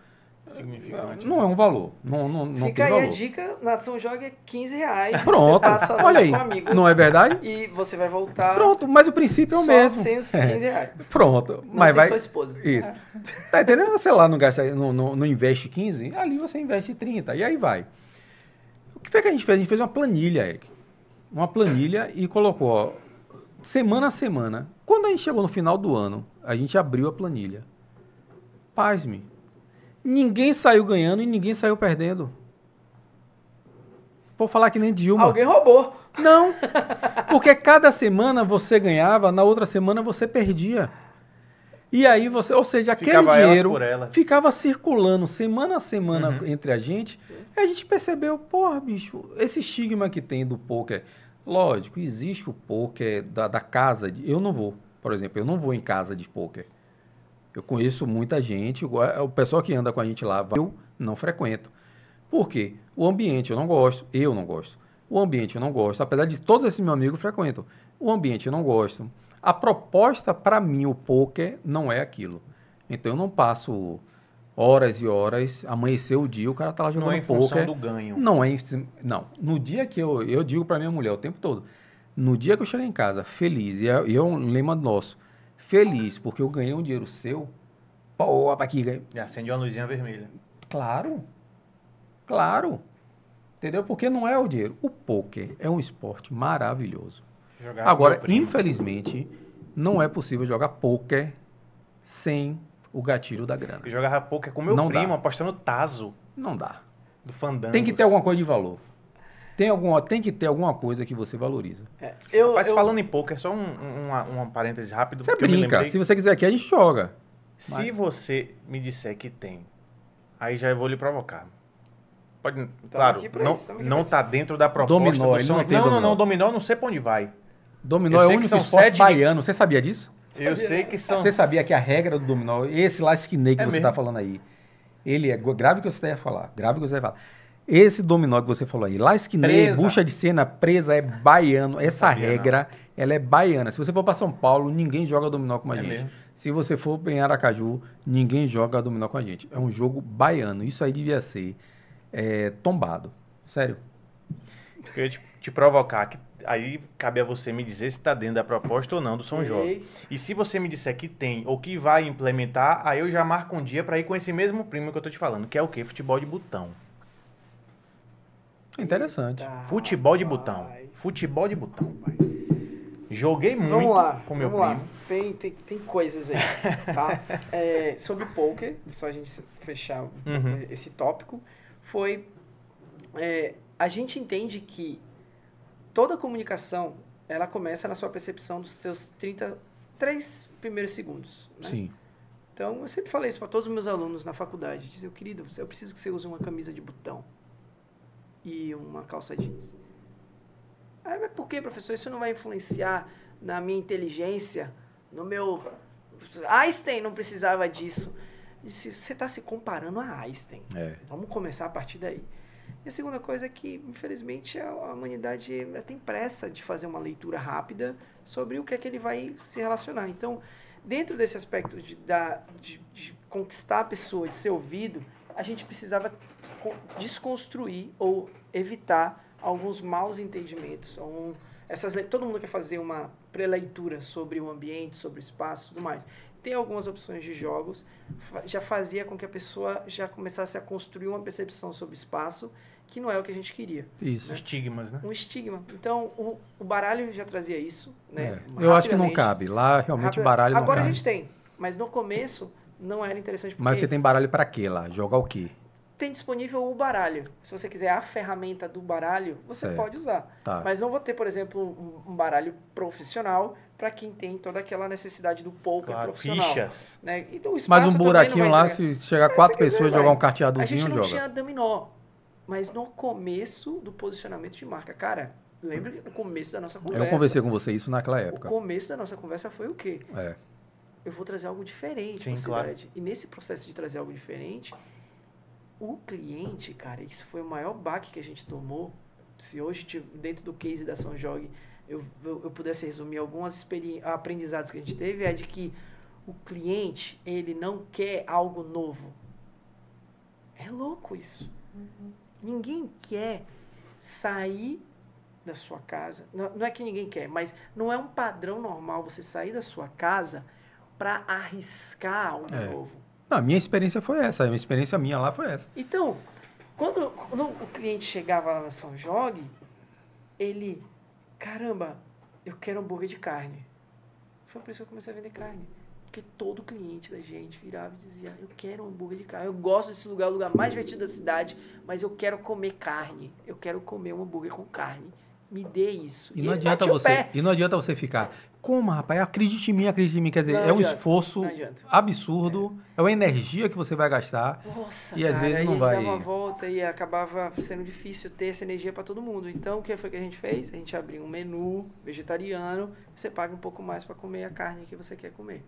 significante. Não é um valor. Não, não, não Fica aí valor. a dica, Nação Joga é 15 reais. Pronto. Olha aí. não é verdade? E você vai voltar. Pronto, mas o princípio é o mesmo. Sem os 15 é. reais. Pronto. Não mas vai. sua esposa. Isso. É. Tá entendendo? Você lá não gasta, não, não, não investe 15, ali você investe 30. E aí vai. O que foi que a gente fez? A gente fez uma planilha, Eric. Uma planilha e colocou, ó, semana a semana. Quando a gente chegou no final do ano, a gente abriu a planilha. Pasme. Ninguém saiu ganhando e ninguém saiu perdendo. Vou falar que nem Dilma. Alguém roubou. Não. Porque cada semana você ganhava, na outra semana você perdia. E aí você, ou seja, aquele Ficava dinheiro ficava circulando semana a semana Uhum. entre a gente. E a gente percebeu, porra, bicho, esse estigma que tem do poker. Lógico, existe o poker da, da casa. De, eu não vou, por exemplo, eu não vou em casa de poker. Eu conheço muita gente, o o pessoal que anda com a gente lá, eu não frequento. Por quê? O ambiente eu não gosto, eu não gosto. O ambiente eu não gosto, apesar de todos esses meus amigos frequentam. O ambiente eu não gosto. A proposta para mim, o poker, não é aquilo. Então eu não passo horas e horas, amanhecer o dia, o cara tá lá Não jogando é em poker. do ganho. Não é Não. No dia que eu, eu digo pra minha mulher o tempo todo, no dia que eu chegar em casa feliz, e é, e é um lema nosso, feliz porque eu ganhei um dinheiro seu, pô, aqui, ganhei. E acende uma luzinha vermelha. Claro. Claro. Entendeu? Porque não é o dinheiro. O poker é um esporte maravilhoso. Jogar Agora, infelizmente, não é possível jogar poker sem o gatilho da grana. Eu jogava poker com meu Não primo, dá. apostando taso Não dá. do Fandango. Tem que ter alguma coisa de valor. Tem, alguma, tem que ter alguma coisa que você valoriza. É, eu, Mas eu- falando em poker, só um, um, uma, uma parêntese rápido. Você me brinca. lembrei. Se você quiser aqui, a gente joga. Se você me disser que tem, aí já eu vou lhe provocar. Pode, claro, não, isso, não tá dentro da proposta Dominó, do ele não tem não, não, dominó. não, dominó, não sei pra onde vai. Dominó Eu é o sei que único são esporte sete de- baiano. Você sabia disso? Eu sei que são... Você sabia que a regra do dominó, esse lá esquinei que É você mesmo? está falando aí, ele é. Grave o que você ia falar. Grave o que você vai falar. Esse dominó que você falou aí, lá esquinei, Presa. bucha de cena, presa é baiano. Essa sabia, não. regra, ela é baiana. Se você for para São Paulo, ninguém joga dominó com a É gente. mesmo? Se você for em Aracaju, ninguém joga dominó com a gente. É um jogo baiano. Isso aí devia ser é, tombado. Sério. Eu ia te, te provocar, que aí cabe a você me dizer se tá dentro da proposta ou não do São Jorge. E se você me disser que tem ou que vai implementar, aí eu já marco um dia pra ir com esse mesmo primo que eu tô te falando, que é o quê? Futebol de botão. É interessante. tá, Futebol de botão. Futebol de botão, pai. Joguei muito Vamos lá, com meu vamos lá. primo. Tem, tem, tem coisas aí, tá? É, sobre poker, só a gente fechar Uhum. esse tópico, foi... é, a gente entende que toda comunicação, ela começa na sua percepção dos seus 33 primeiros segundos, né? Sim. Então, eu sempre falei isso para todos os meus alunos na faculdade. Dizer, querido, eu preciso que você use uma camisa de botão e uma calça jeans. Ah, mas por que, professor? Isso não vai influenciar na minha inteligência, no meu... Einstein não precisava disso. Eu Disse, você está se comparando a Einstein. É. Vamos começar a partir daí. E a segunda coisa é que, infelizmente, a humanidade tem pressa de fazer uma leitura rápida sobre o que é que ele vai se relacionar. Então, dentro desse aspecto de, dar, de, de conquistar a pessoa, de ser ouvido, a gente precisava desconstruir ou evitar alguns maus entendimentos. um- essas, todo mundo quer fazer uma preleitura sobre o ambiente, sobre o espaço e tudo mais. Tem algumas opções de jogos, já fazia com que a pessoa já começasse a construir uma percepção sobre o espaço que não é o que a gente queria. Isso. Estigmas, né? Um estigma. Então, o, o baralho já trazia isso, né? É. Eu acho que não cabe. Lá realmente Rápido- baralho não Agora cabe. a gente tem, mas no começo não era interessante porque Mas você tem baralho pra quê lá? Jogar o quê? Tem disponível o baralho. Se você quiser a ferramenta do baralho, você Certo. pode usar. Tá. Mas não vou ter, por exemplo, um, um baralho profissional para quem tem toda aquela necessidade do poker Claro, profissional. fichas. Né? Então, o Mas espaço um também não buraquinho vai lá, se chegar É, quatro se quiser, pessoas e vai. jogar um A carteadozinho, gente não joga. tinha dominó, mas no começo do posicionamento de marca. Cara, lembra que no começo da nossa conversa... Eu conversei com você isso naquela O época. começo da nossa conversa foi o quê? É. Eu vou trazer algo diferente Sim, para a claro. cidade. E nesse processo de trazer algo diferente, o cliente, cara, isso foi o maior baque que a gente tomou. Se hoje, dentro do case da São Jorge, eu, eu, eu pudesse resumir algumas experi- aprendizados que a gente teve, é de que o cliente, ele não quer algo novo. É louco isso. Ninguém quer sair da sua casa. Não, não é que ninguém quer, mas não é um padrão normal você sair da sua casa para arriscar algo É. novo. Não, a minha experiência foi essa. A experiência minha lá foi essa. Então, quando, quando o cliente chegava lá na São Jorge, ele, caramba, eu quero hambúrguer de carne. Foi por isso que eu comecei a vender carne. Porque todo cliente da gente virava e dizia: Eu quero um hambúrguer de carne. Eu gosto desse lugar, é o lugar mais divertido da cidade, mas eu quero comer carne. Eu quero comer um hambúrguer com carne. Me dê isso. E não, adianta você, e não adianta você ficar. Como, rapaz? Acredite em mim, acredite em mim. Quer dizer, não é um esforço absurdo, é. é. uma energia que você vai gastar. Nossa, e às cara, vezes não vai. dava uma volta e acabava sendo difícil ter essa energia para todo mundo. Então, o que foi que a gente fez? A gente abriu um menu vegetariano, você paga um pouco mais para comer a carne que você quer comer.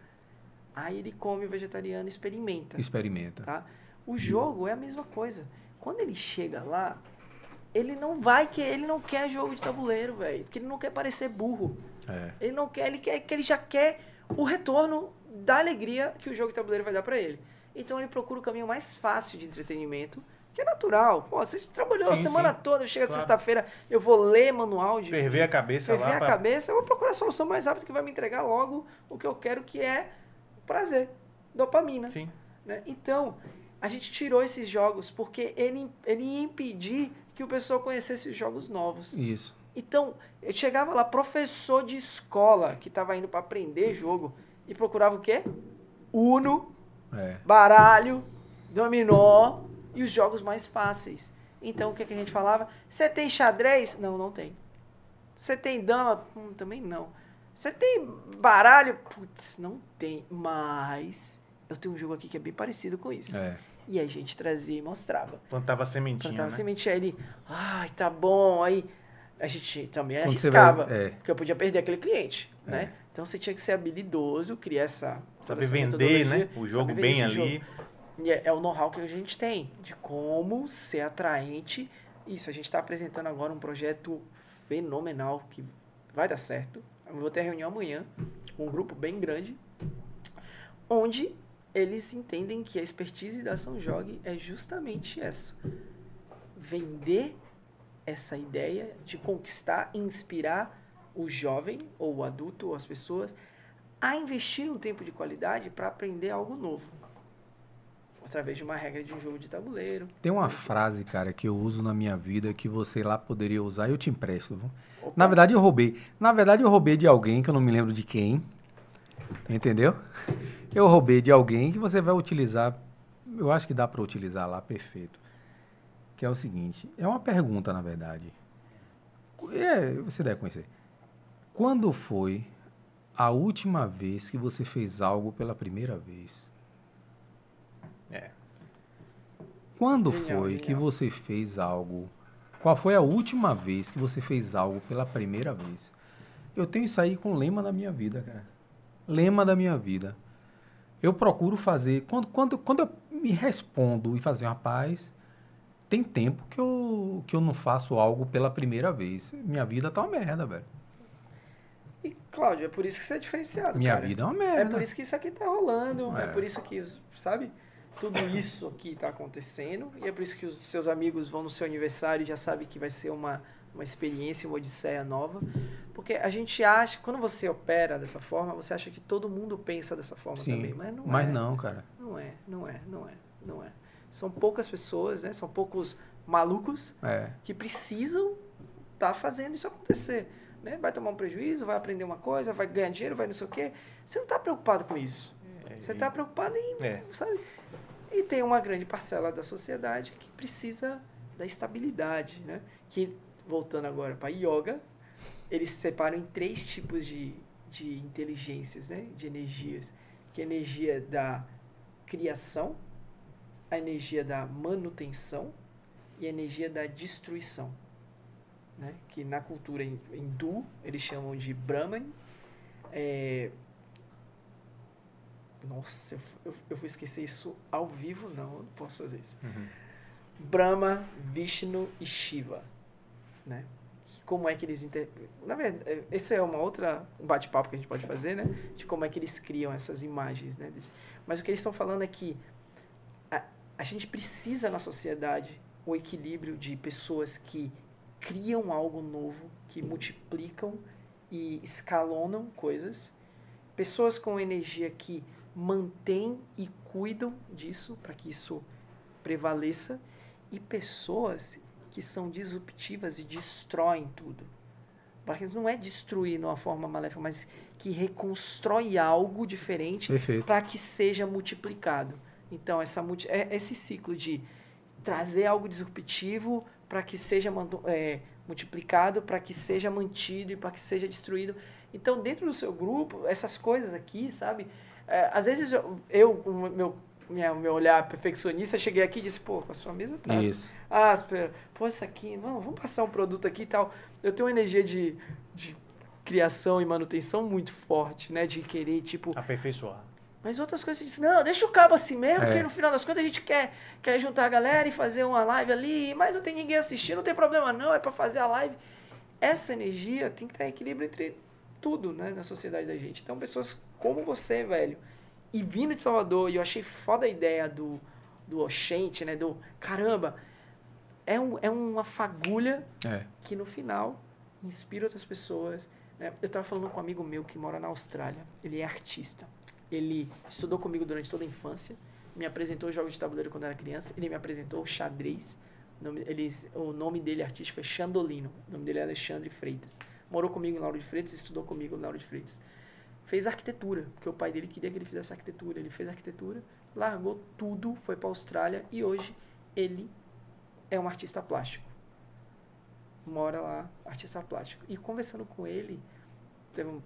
Aí ele come o vegetariano e experimenta. Experimenta. Tá? O jogo é a mesma coisa. Quando ele chega lá, ele não vai que ele não quer jogo de tabuleiro, velho, porque ele não quer parecer burro. É. Ele não quer, ele quer que ele já quer o retorno da alegria que o jogo de tabuleiro vai dar para ele. Então ele procura o caminho mais fácil de entretenimento, que é natural. Pô, você trabalhou sim, a semana sim. toda, chega claro. sexta-feira, eu vou ler manual de. Ferver a cabeça ferver lá. Ferver a pra... cabeça, eu vou procurar a solução mais rápida que vai me entregar logo o que eu quero, que é prazer, dopamina. Sim. Né? Então, a gente tirou esses jogos porque ele, ele ia impedir que o pessoal conhecesse os jogos novos. Isso. Então, eu chegava lá, professor de escola que estava indo para aprender jogo e procurava o quê? Uno, é. baralho, dominó e os jogos mais fáceis. Então, o que, que a gente falava? Você tem xadrez? Não, não tem. Você tem dama? Hum, também não. Você tem baralho? Putz, não tem. Mas eu tenho um jogo aqui que é bem parecido com isso. É. E a gente trazia e mostrava. Plantava sementinha. Plantava né? sementinha. Ele, ai, tá bom. Aí a gente também Quando arriscava. Vai, é. Porque eu podia perder aquele cliente, é. né? Então você tinha que ser habilidoso, criar essa. Saber vender, né? O jogo bem ali. Jogo. E é, é o know-how que a gente tem de como ser atraente. Isso, a gente está apresentando agora um projeto fenomenal que vai dar certo. Eu vou ter reunião amanhã com um grupo bem grande, onde eles entendem que a expertise da São Jogue é justamente essa: vender essa ideia de conquistar e inspirar o jovem ou o adulto ou as pessoas a investir um tempo de qualidade para aprender algo novo. Através de uma regra de um jogo de tabuleiro. Tem uma frase, cara, que eu uso na minha vida que você lá poderia usar e eu te empresto. Na verdade, eu roubei. Na verdade, eu roubei de alguém que eu não me lembro de quem. Entendeu? Eu roubei de alguém que você vai utilizar. Eu acho que dá para utilizar lá perfeito que é o seguinte, é uma pergunta na verdade. É, você deve conhecer. Quando foi a última vez que você fez algo pela primeira vez? É. Quando genial, foi genial. que você fez algo? Qual foi a última vez que você fez algo pela primeira vez? Eu tenho isso aí com lema da minha vida, cara. Lema da minha vida. Eu procuro fazer. Quando, quando, quando eu me respondo e fazer, rapaz, tem tempo que eu, que eu não faço algo pela primeira vez. Minha vida tá uma merda, velho. E, Cláudio, é por isso que você é diferenciado. Minha cara. vida é uma merda. É por isso que isso aqui tá rolando. É, é por isso que, sabe? Tudo isso aqui tá acontecendo. E é por isso que os seus amigos vão no seu aniversário e já sabem que vai ser uma, uma experiência, uma odisseia nova. Porque a gente acha, quando você opera dessa forma, você acha que todo mundo pensa dessa forma Sim, também. Mas não mas é. Mas não, cara. Não é, não é, não é, não é. São poucas pessoas, né? São poucos malucos é. que precisam estar tá fazendo isso acontecer. Né? Vai tomar um prejuízo, vai aprender uma coisa, vai ganhar dinheiro, vai não sei o quê. Você não está preocupado com isso. É, Você está preocupado em, é. sabe? E tem uma grande parcela da sociedade que precisa da estabilidade, né? Que, voltando agora para yoga, eles separam em três tipos de, de inteligências, né? De energias. Que é a energia da criação, a energia da manutenção e a energia da destruição. Né? Que na cultura hindu eles chamam de Brahman. É... Nossa, eu, eu, eu, vou esquecer isso ao vivo? Não, eu não posso fazer isso. Uhum. Brahma, Vishnu e Shiva. Né? Como é que eles inter... Na verdade, é, esse é uma outra bate-papo que a gente pode fazer, né? De como é que eles criam essas imagens, né? Mas o que eles estão falando é que a gente precisa na sociedade o equilíbrio de pessoas que criam algo novo, que multiplicam e escalonam coisas, pessoas com energia que mantêm e cuidam disso para que isso prevaleça e pessoas que são disruptivas e destroem tudo. Parkinson não é destruir de uma forma maléfica, mas que reconstrói algo diferente para que seja multiplicado. Então, essa, é esse ciclo de trazer algo disruptivo para que seja é, multiplicado, para que seja mantido e para que seja destruído. Então, dentro do seu grupo, essas coisas aqui, sabe? É, às vezes eu, eu meu, minha, meu olhar perfeccionista, cheguei aqui e disse, pô, com a sua mesa tá áspera, pô, isso aqui, vamos, vamos passar um produto aqui e tal. Eu tenho uma energia de, de criação e manutenção muito forte, né? De querer, tipo... Aperfeiçoar. Mas outras coisas você disse, não, deixa o cabo assim mesmo, é. porque no final das contas a gente quer, quer juntar a galera e fazer uma live ali, mas não tem ninguém assistindo, não tem problema não, é para fazer a live. Essa energia tem que estar em equilíbrio entre tudo, né, na sociedade da gente. Então, pessoas como você, velho, e vindo de Salvador, e eu achei foda a ideia do, do Oxente, né, do, caramba, é, um, é uma fagulha é. que no final inspira outras pessoas. Né? Eu estava falando com um amigo meu que mora na Austrália, ele é artista. Ele estudou comigo durante toda a infância, me apresentou jogos de tabuleiro quando era criança, ele me apresentou xadrez. O nome, ele, o nome dele artístico é Chandolino, o nome dele é Alexandre Freitas. Morou comigo em Lauro de Freitas, estudou comigo em Lauro de Freitas. Fez arquitetura, porque o pai dele queria que ele fizesse arquitetura. Ele fez arquitetura, largou tudo, foi para a Austrália e hoje ele é um artista plástico. Mora lá, artista plástico. E conversando com ele, teve um,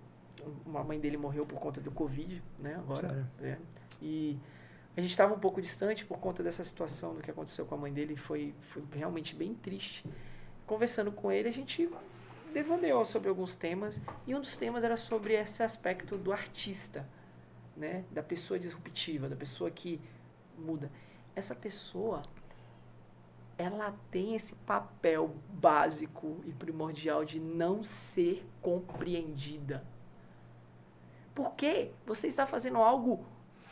uma mãe dele morreu por conta do Covid, né? Agora. É, e a gente estava um pouco distante por conta dessa situação do que aconteceu com a mãe dele. Foi, foi realmente bem triste. Conversando com ele, a gente devaneou sobre alguns temas. E um dos temas era sobre esse aspecto do artista, né? Da pessoa disruptiva, da pessoa que muda. Essa pessoa, ela tem esse papel básico e primordial de não ser compreendida porque você está fazendo algo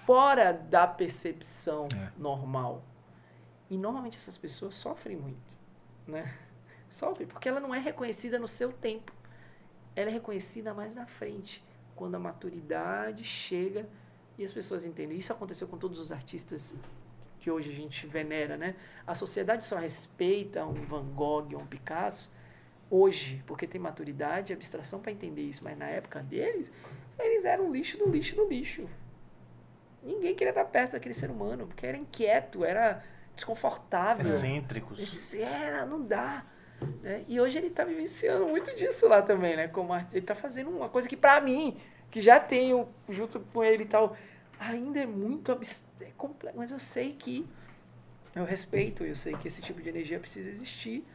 fora da percepção é. normal. E normalmente essas pessoas sofrem muito, né? Sofrem porque ela não é reconhecida no seu tempo. Ela é reconhecida mais na frente, quando a maturidade chega e as pessoas entendem. Isso aconteceu com todos os artistas que hoje a gente venera, né? A sociedade só respeita um Van Gogh ou um Picasso hoje, porque tem maturidade e abstração para entender isso, mas na época deles, eles eram lixo do lixo do lixo. Ninguém queria estar perto daquele ser humano, porque era inquieto, era desconfortável. Excêntricos. Era, não dá. Né? E hoje ele está vivenciando muito disso lá também, né? Como ele está fazendo uma coisa que para mim, que já tenho junto com ele e tal, ainda é muito é complexo, mas eu sei que eu respeito, eu sei que esse tipo de energia precisa existir,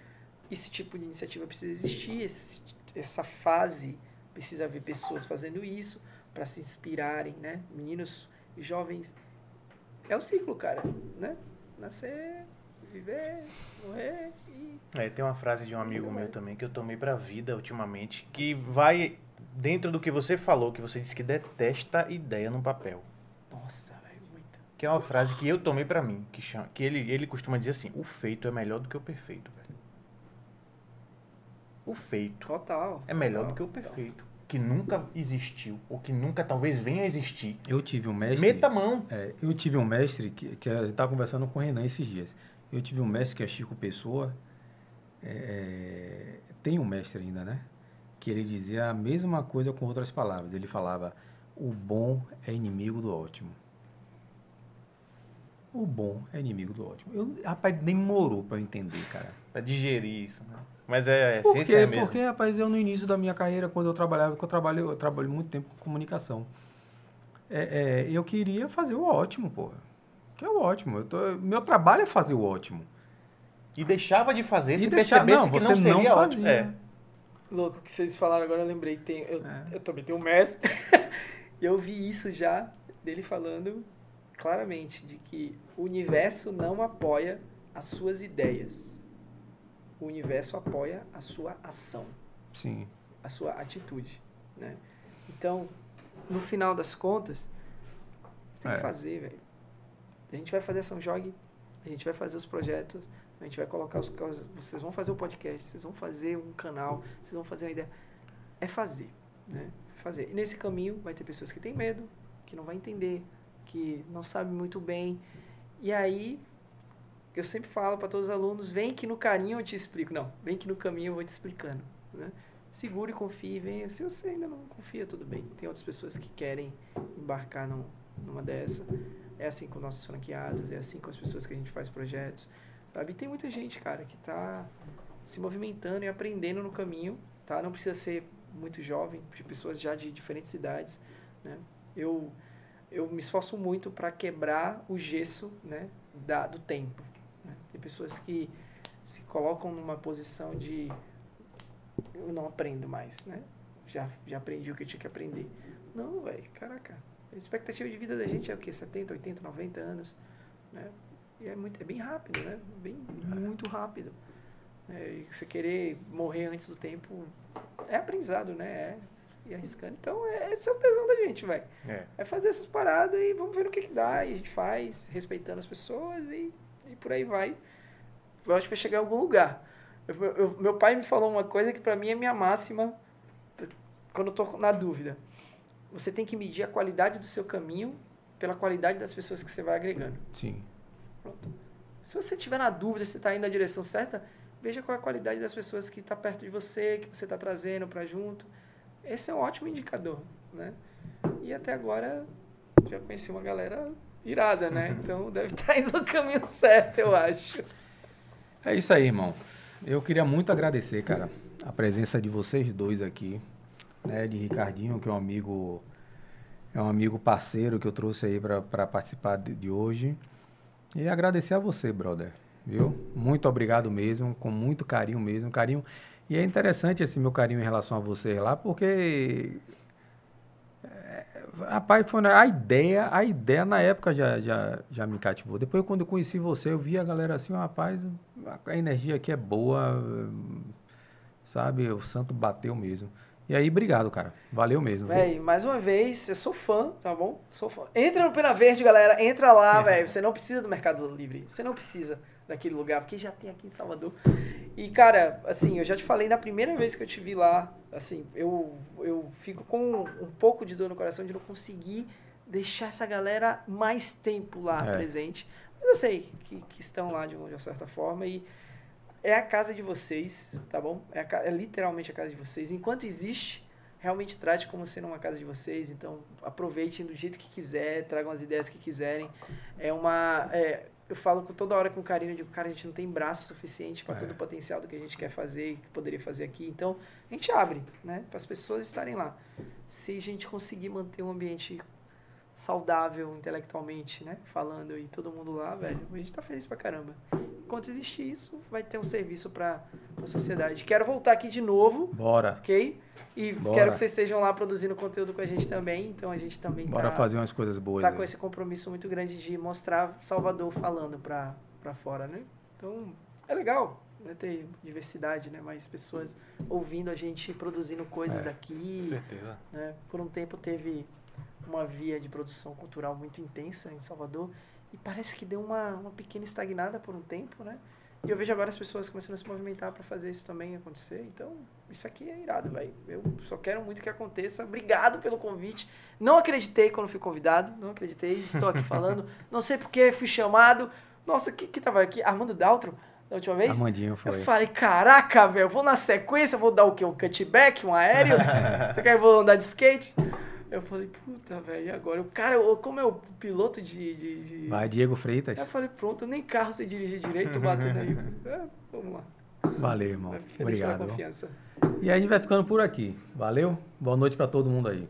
esse tipo de iniciativa precisa existir, esse, essa fase precisa haver pessoas fazendo isso para se inspirarem, né? Meninos e jovens. É o ciclo, cara, né? Nascer, viver, morrer e... É, tem uma frase de um amigo meu também que eu tomei pra vida ultimamente, que vai dentro do que você falou, que você disse que detesta ideia no papel. Nossa, velho, muito. Que é uma frase que eu tomei pra mim, que, chama, que ele, ele costuma dizer assim, o feito é melhor do que o perfeito, velho. O feito total, é melhor total, do que o perfeito que nunca existiu, ou que nunca talvez venha a existir. Eu tive um mestre. Meta a mão. É, eu tive um mestre que, que estava conversando com o Renan esses dias. Eu tive um mestre que é Chico Pessoa. É, é, tem um mestre ainda, né? Que ele dizia a mesma coisa com outras palavras. Ele falava: o bom é inimigo do ótimo. O bom é inimigo do ótimo. Eu, rapaz, demorou para entender, cara. Para digerir isso, né? Mas é, a Por essência é mesmo. Porque, rapaz, eu no início da minha carreira, quando eu trabalhava, porque eu trabalho, eu trabalho muito tempo com comunicação. É, é, eu queria fazer o ótimo, pô. Que é o ótimo. Tô, meu trabalho é fazer o ótimo. E deixava de fazer e se deixar, percebesse não, que não seria não ótimo. É. Louco, que vocês falaram agora, eu lembrei. Tem, eu, é. eu também tenho um mestre. e eu vi isso já, dele falando claramente, de que o universo não apoia as suas ideias o universo apoia a sua ação. Sim. A sua atitude, né? Então, no final das contas, você tem é. que fazer, velho. A gente vai fazer São Jogue, a gente vai fazer os projetos, a gente vai colocar os vocês vão fazer o podcast, vocês vão fazer um canal, vocês vão fazer uma ideia. É fazer, né? Fazer. E nesse caminho vai ter pessoas que têm medo, que não vai entender, que não sabe muito bem. E aí eu sempre falo para todos os alunos, vem que no carinho eu te explico. Não, vem que no caminho eu vou te explicando. Né? segure, confie, venha. Se você ainda não confia, tudo bem. Tem outras pessoas que querem embarcar num, numa dessa. É assim com nossos franqueados, é assim com as pessoas que a gente faz projetos, sabe? E tem muita gente, cara, que está se movimentando e aprendendo no caminho, tá? Não precisa ser muito jovem, de pessoas já de diferentes idades, né? Eu eu me esforço muito para quebrar o gesso, né, da, do tempo. Né? Tem pessoas que se colocam numa posição de eu não aprendo mais, né? Já, já aprendi o que eu tinha que aprender. Não, velho, caraca. A expectativa de vida da gente é o quê? 70, 80, 90 anos, né? E é, muito, é bem rápido, né? Bem, muito rápido. É, e você querer morrer antes do tempo é aprendizado, né? É, e arriscando. Então, é, esse é o tesão da gente, vai. É. é fazer essas paradas e vamos ver o que, que dá. E a gente faz, respeitando as pessoas e, e por aí vai. Eu acho que vai chegar em algum lugar. Eu, eu, meu pai me falou uma coisa que para mim é minha máxima quando eu tô na dúvida. Você tem que medir a qualidade do seu caminho pela qualidade das pessoas que você vai agregando. Sim. Pronto. Se você estiver na dúvida se está indo na direção certa, veja qual é a qualidade das pessoas que está perto de você, que você está trazendo para junto. Esse é um ótimo indicador, né? E até agora já conheci uma galera irada, né? Então deve estar tá indo no caminho certo, eu acho. É isso aí, irmão. Eu queria muito agradecer, cara, a presença de vocês dois aqui, né? De Ricardinho, que é um amigo, é um amigo parceiro que eu trouxe aí para participar de, de hoje. E agradecer a você, brother, viu? Muito obrigado mesmo, com muito carinho mesmo, carinho. E é interessante esse meu carinho em relação a você lá, porque é, Rapaz, foi a ideia, a ideia na época já, já, já me cativou. Depois, quando eu conheci você, eu vi a galera assim, rapaz, a energia aqui é boa, sabe? O santo bateu mesmo. E aí, obrigado, cara. Valeu mesmo. Véi, mais uma vez, eu sou fã, tá bom? Sou fã. Entra no Pena Verde, galera. Entra lá, é. velho. Você não precisa do Mercado Livre. Você não precisa daquele lugar, porque já tem aqui em Salvador. E, cara, assim, eu já te falei na primeira vez que eu te vi lá, assim, eu, eu fico com um pouco de dor no coração de não conseguir deixar essa galera mais tempo lá é. presente. Mas eu sei que, que estão lá de uma certa forma e é a casa de vocês, tá bom? É, a, é literalmente a casa de vocês. Enquanto existe, realmente trate como sendo uma casa de vocês. Então, aproveitem do jeito que quiser, tragam as ideias que quiserem. É uma. É, eu falo com toda hora com carinho, eu digo, cara, a gente não tem braço suficiente para é. todo o potencial do que a gente quer fazer, que poderia fazer aqui. Então, a gente abre, né, para as pessoas estarem lá. Se a gente conseguir manter um ambiente saudável intelectualmente, né, falando e todo mundo lá, velho, a gente tá feliz pra caramba enquanto existir isso, vai ter um serviço para a sociedade. Quero voltar aqui de novo. Bora. Ok? E Bora. quero que vocês estejam lá produzindo conteúdo com a gente também. Então a gente também Bora tá, fazer umas coisas boas. Tá aí. com esse compromisso muito grande de mostrar Salvador falando para fora, né? Então é legal né, ter diversidade, né? Mais pessoas ouvindo a gente produzindo coisas é, daqui. Com certeza. Né? Por um tempo teve uma via de produção cultural muito intensa em Salvador e parece que deu uma, uma pequena estagnada por um tempo, né? E eu vejo agora as pessoas começando a se movimentar para fazer isso também acontecer. Então, isso aqui é irado, velho. Eu só quero muito que aconteça. Obrigado pelo convite. Não acreditei quando fui convidado. Não acreditei. Estou aqui falando. Não sei porque fui chamado. Nossa, que que tava aqui? Armando Daltro? Da última vez? Armandinho foi. Eu falei, caraca, velho, vou na sequência, vou dar o quê? Um cutback, um aéreo? Você quer que eu vou andar de skate? Eu falei, puta, velho, e agora? O cara, como é o piloto de, de, de... Vai, Diego Freitas. Eu falei, pronto, nem carro você dirige direito, batendo aí. É, vamos lá. Valeu, irmão. Obrigado. E aí a gente vai ficando por aqui. Valeu? Boa noite para todo mundo aí.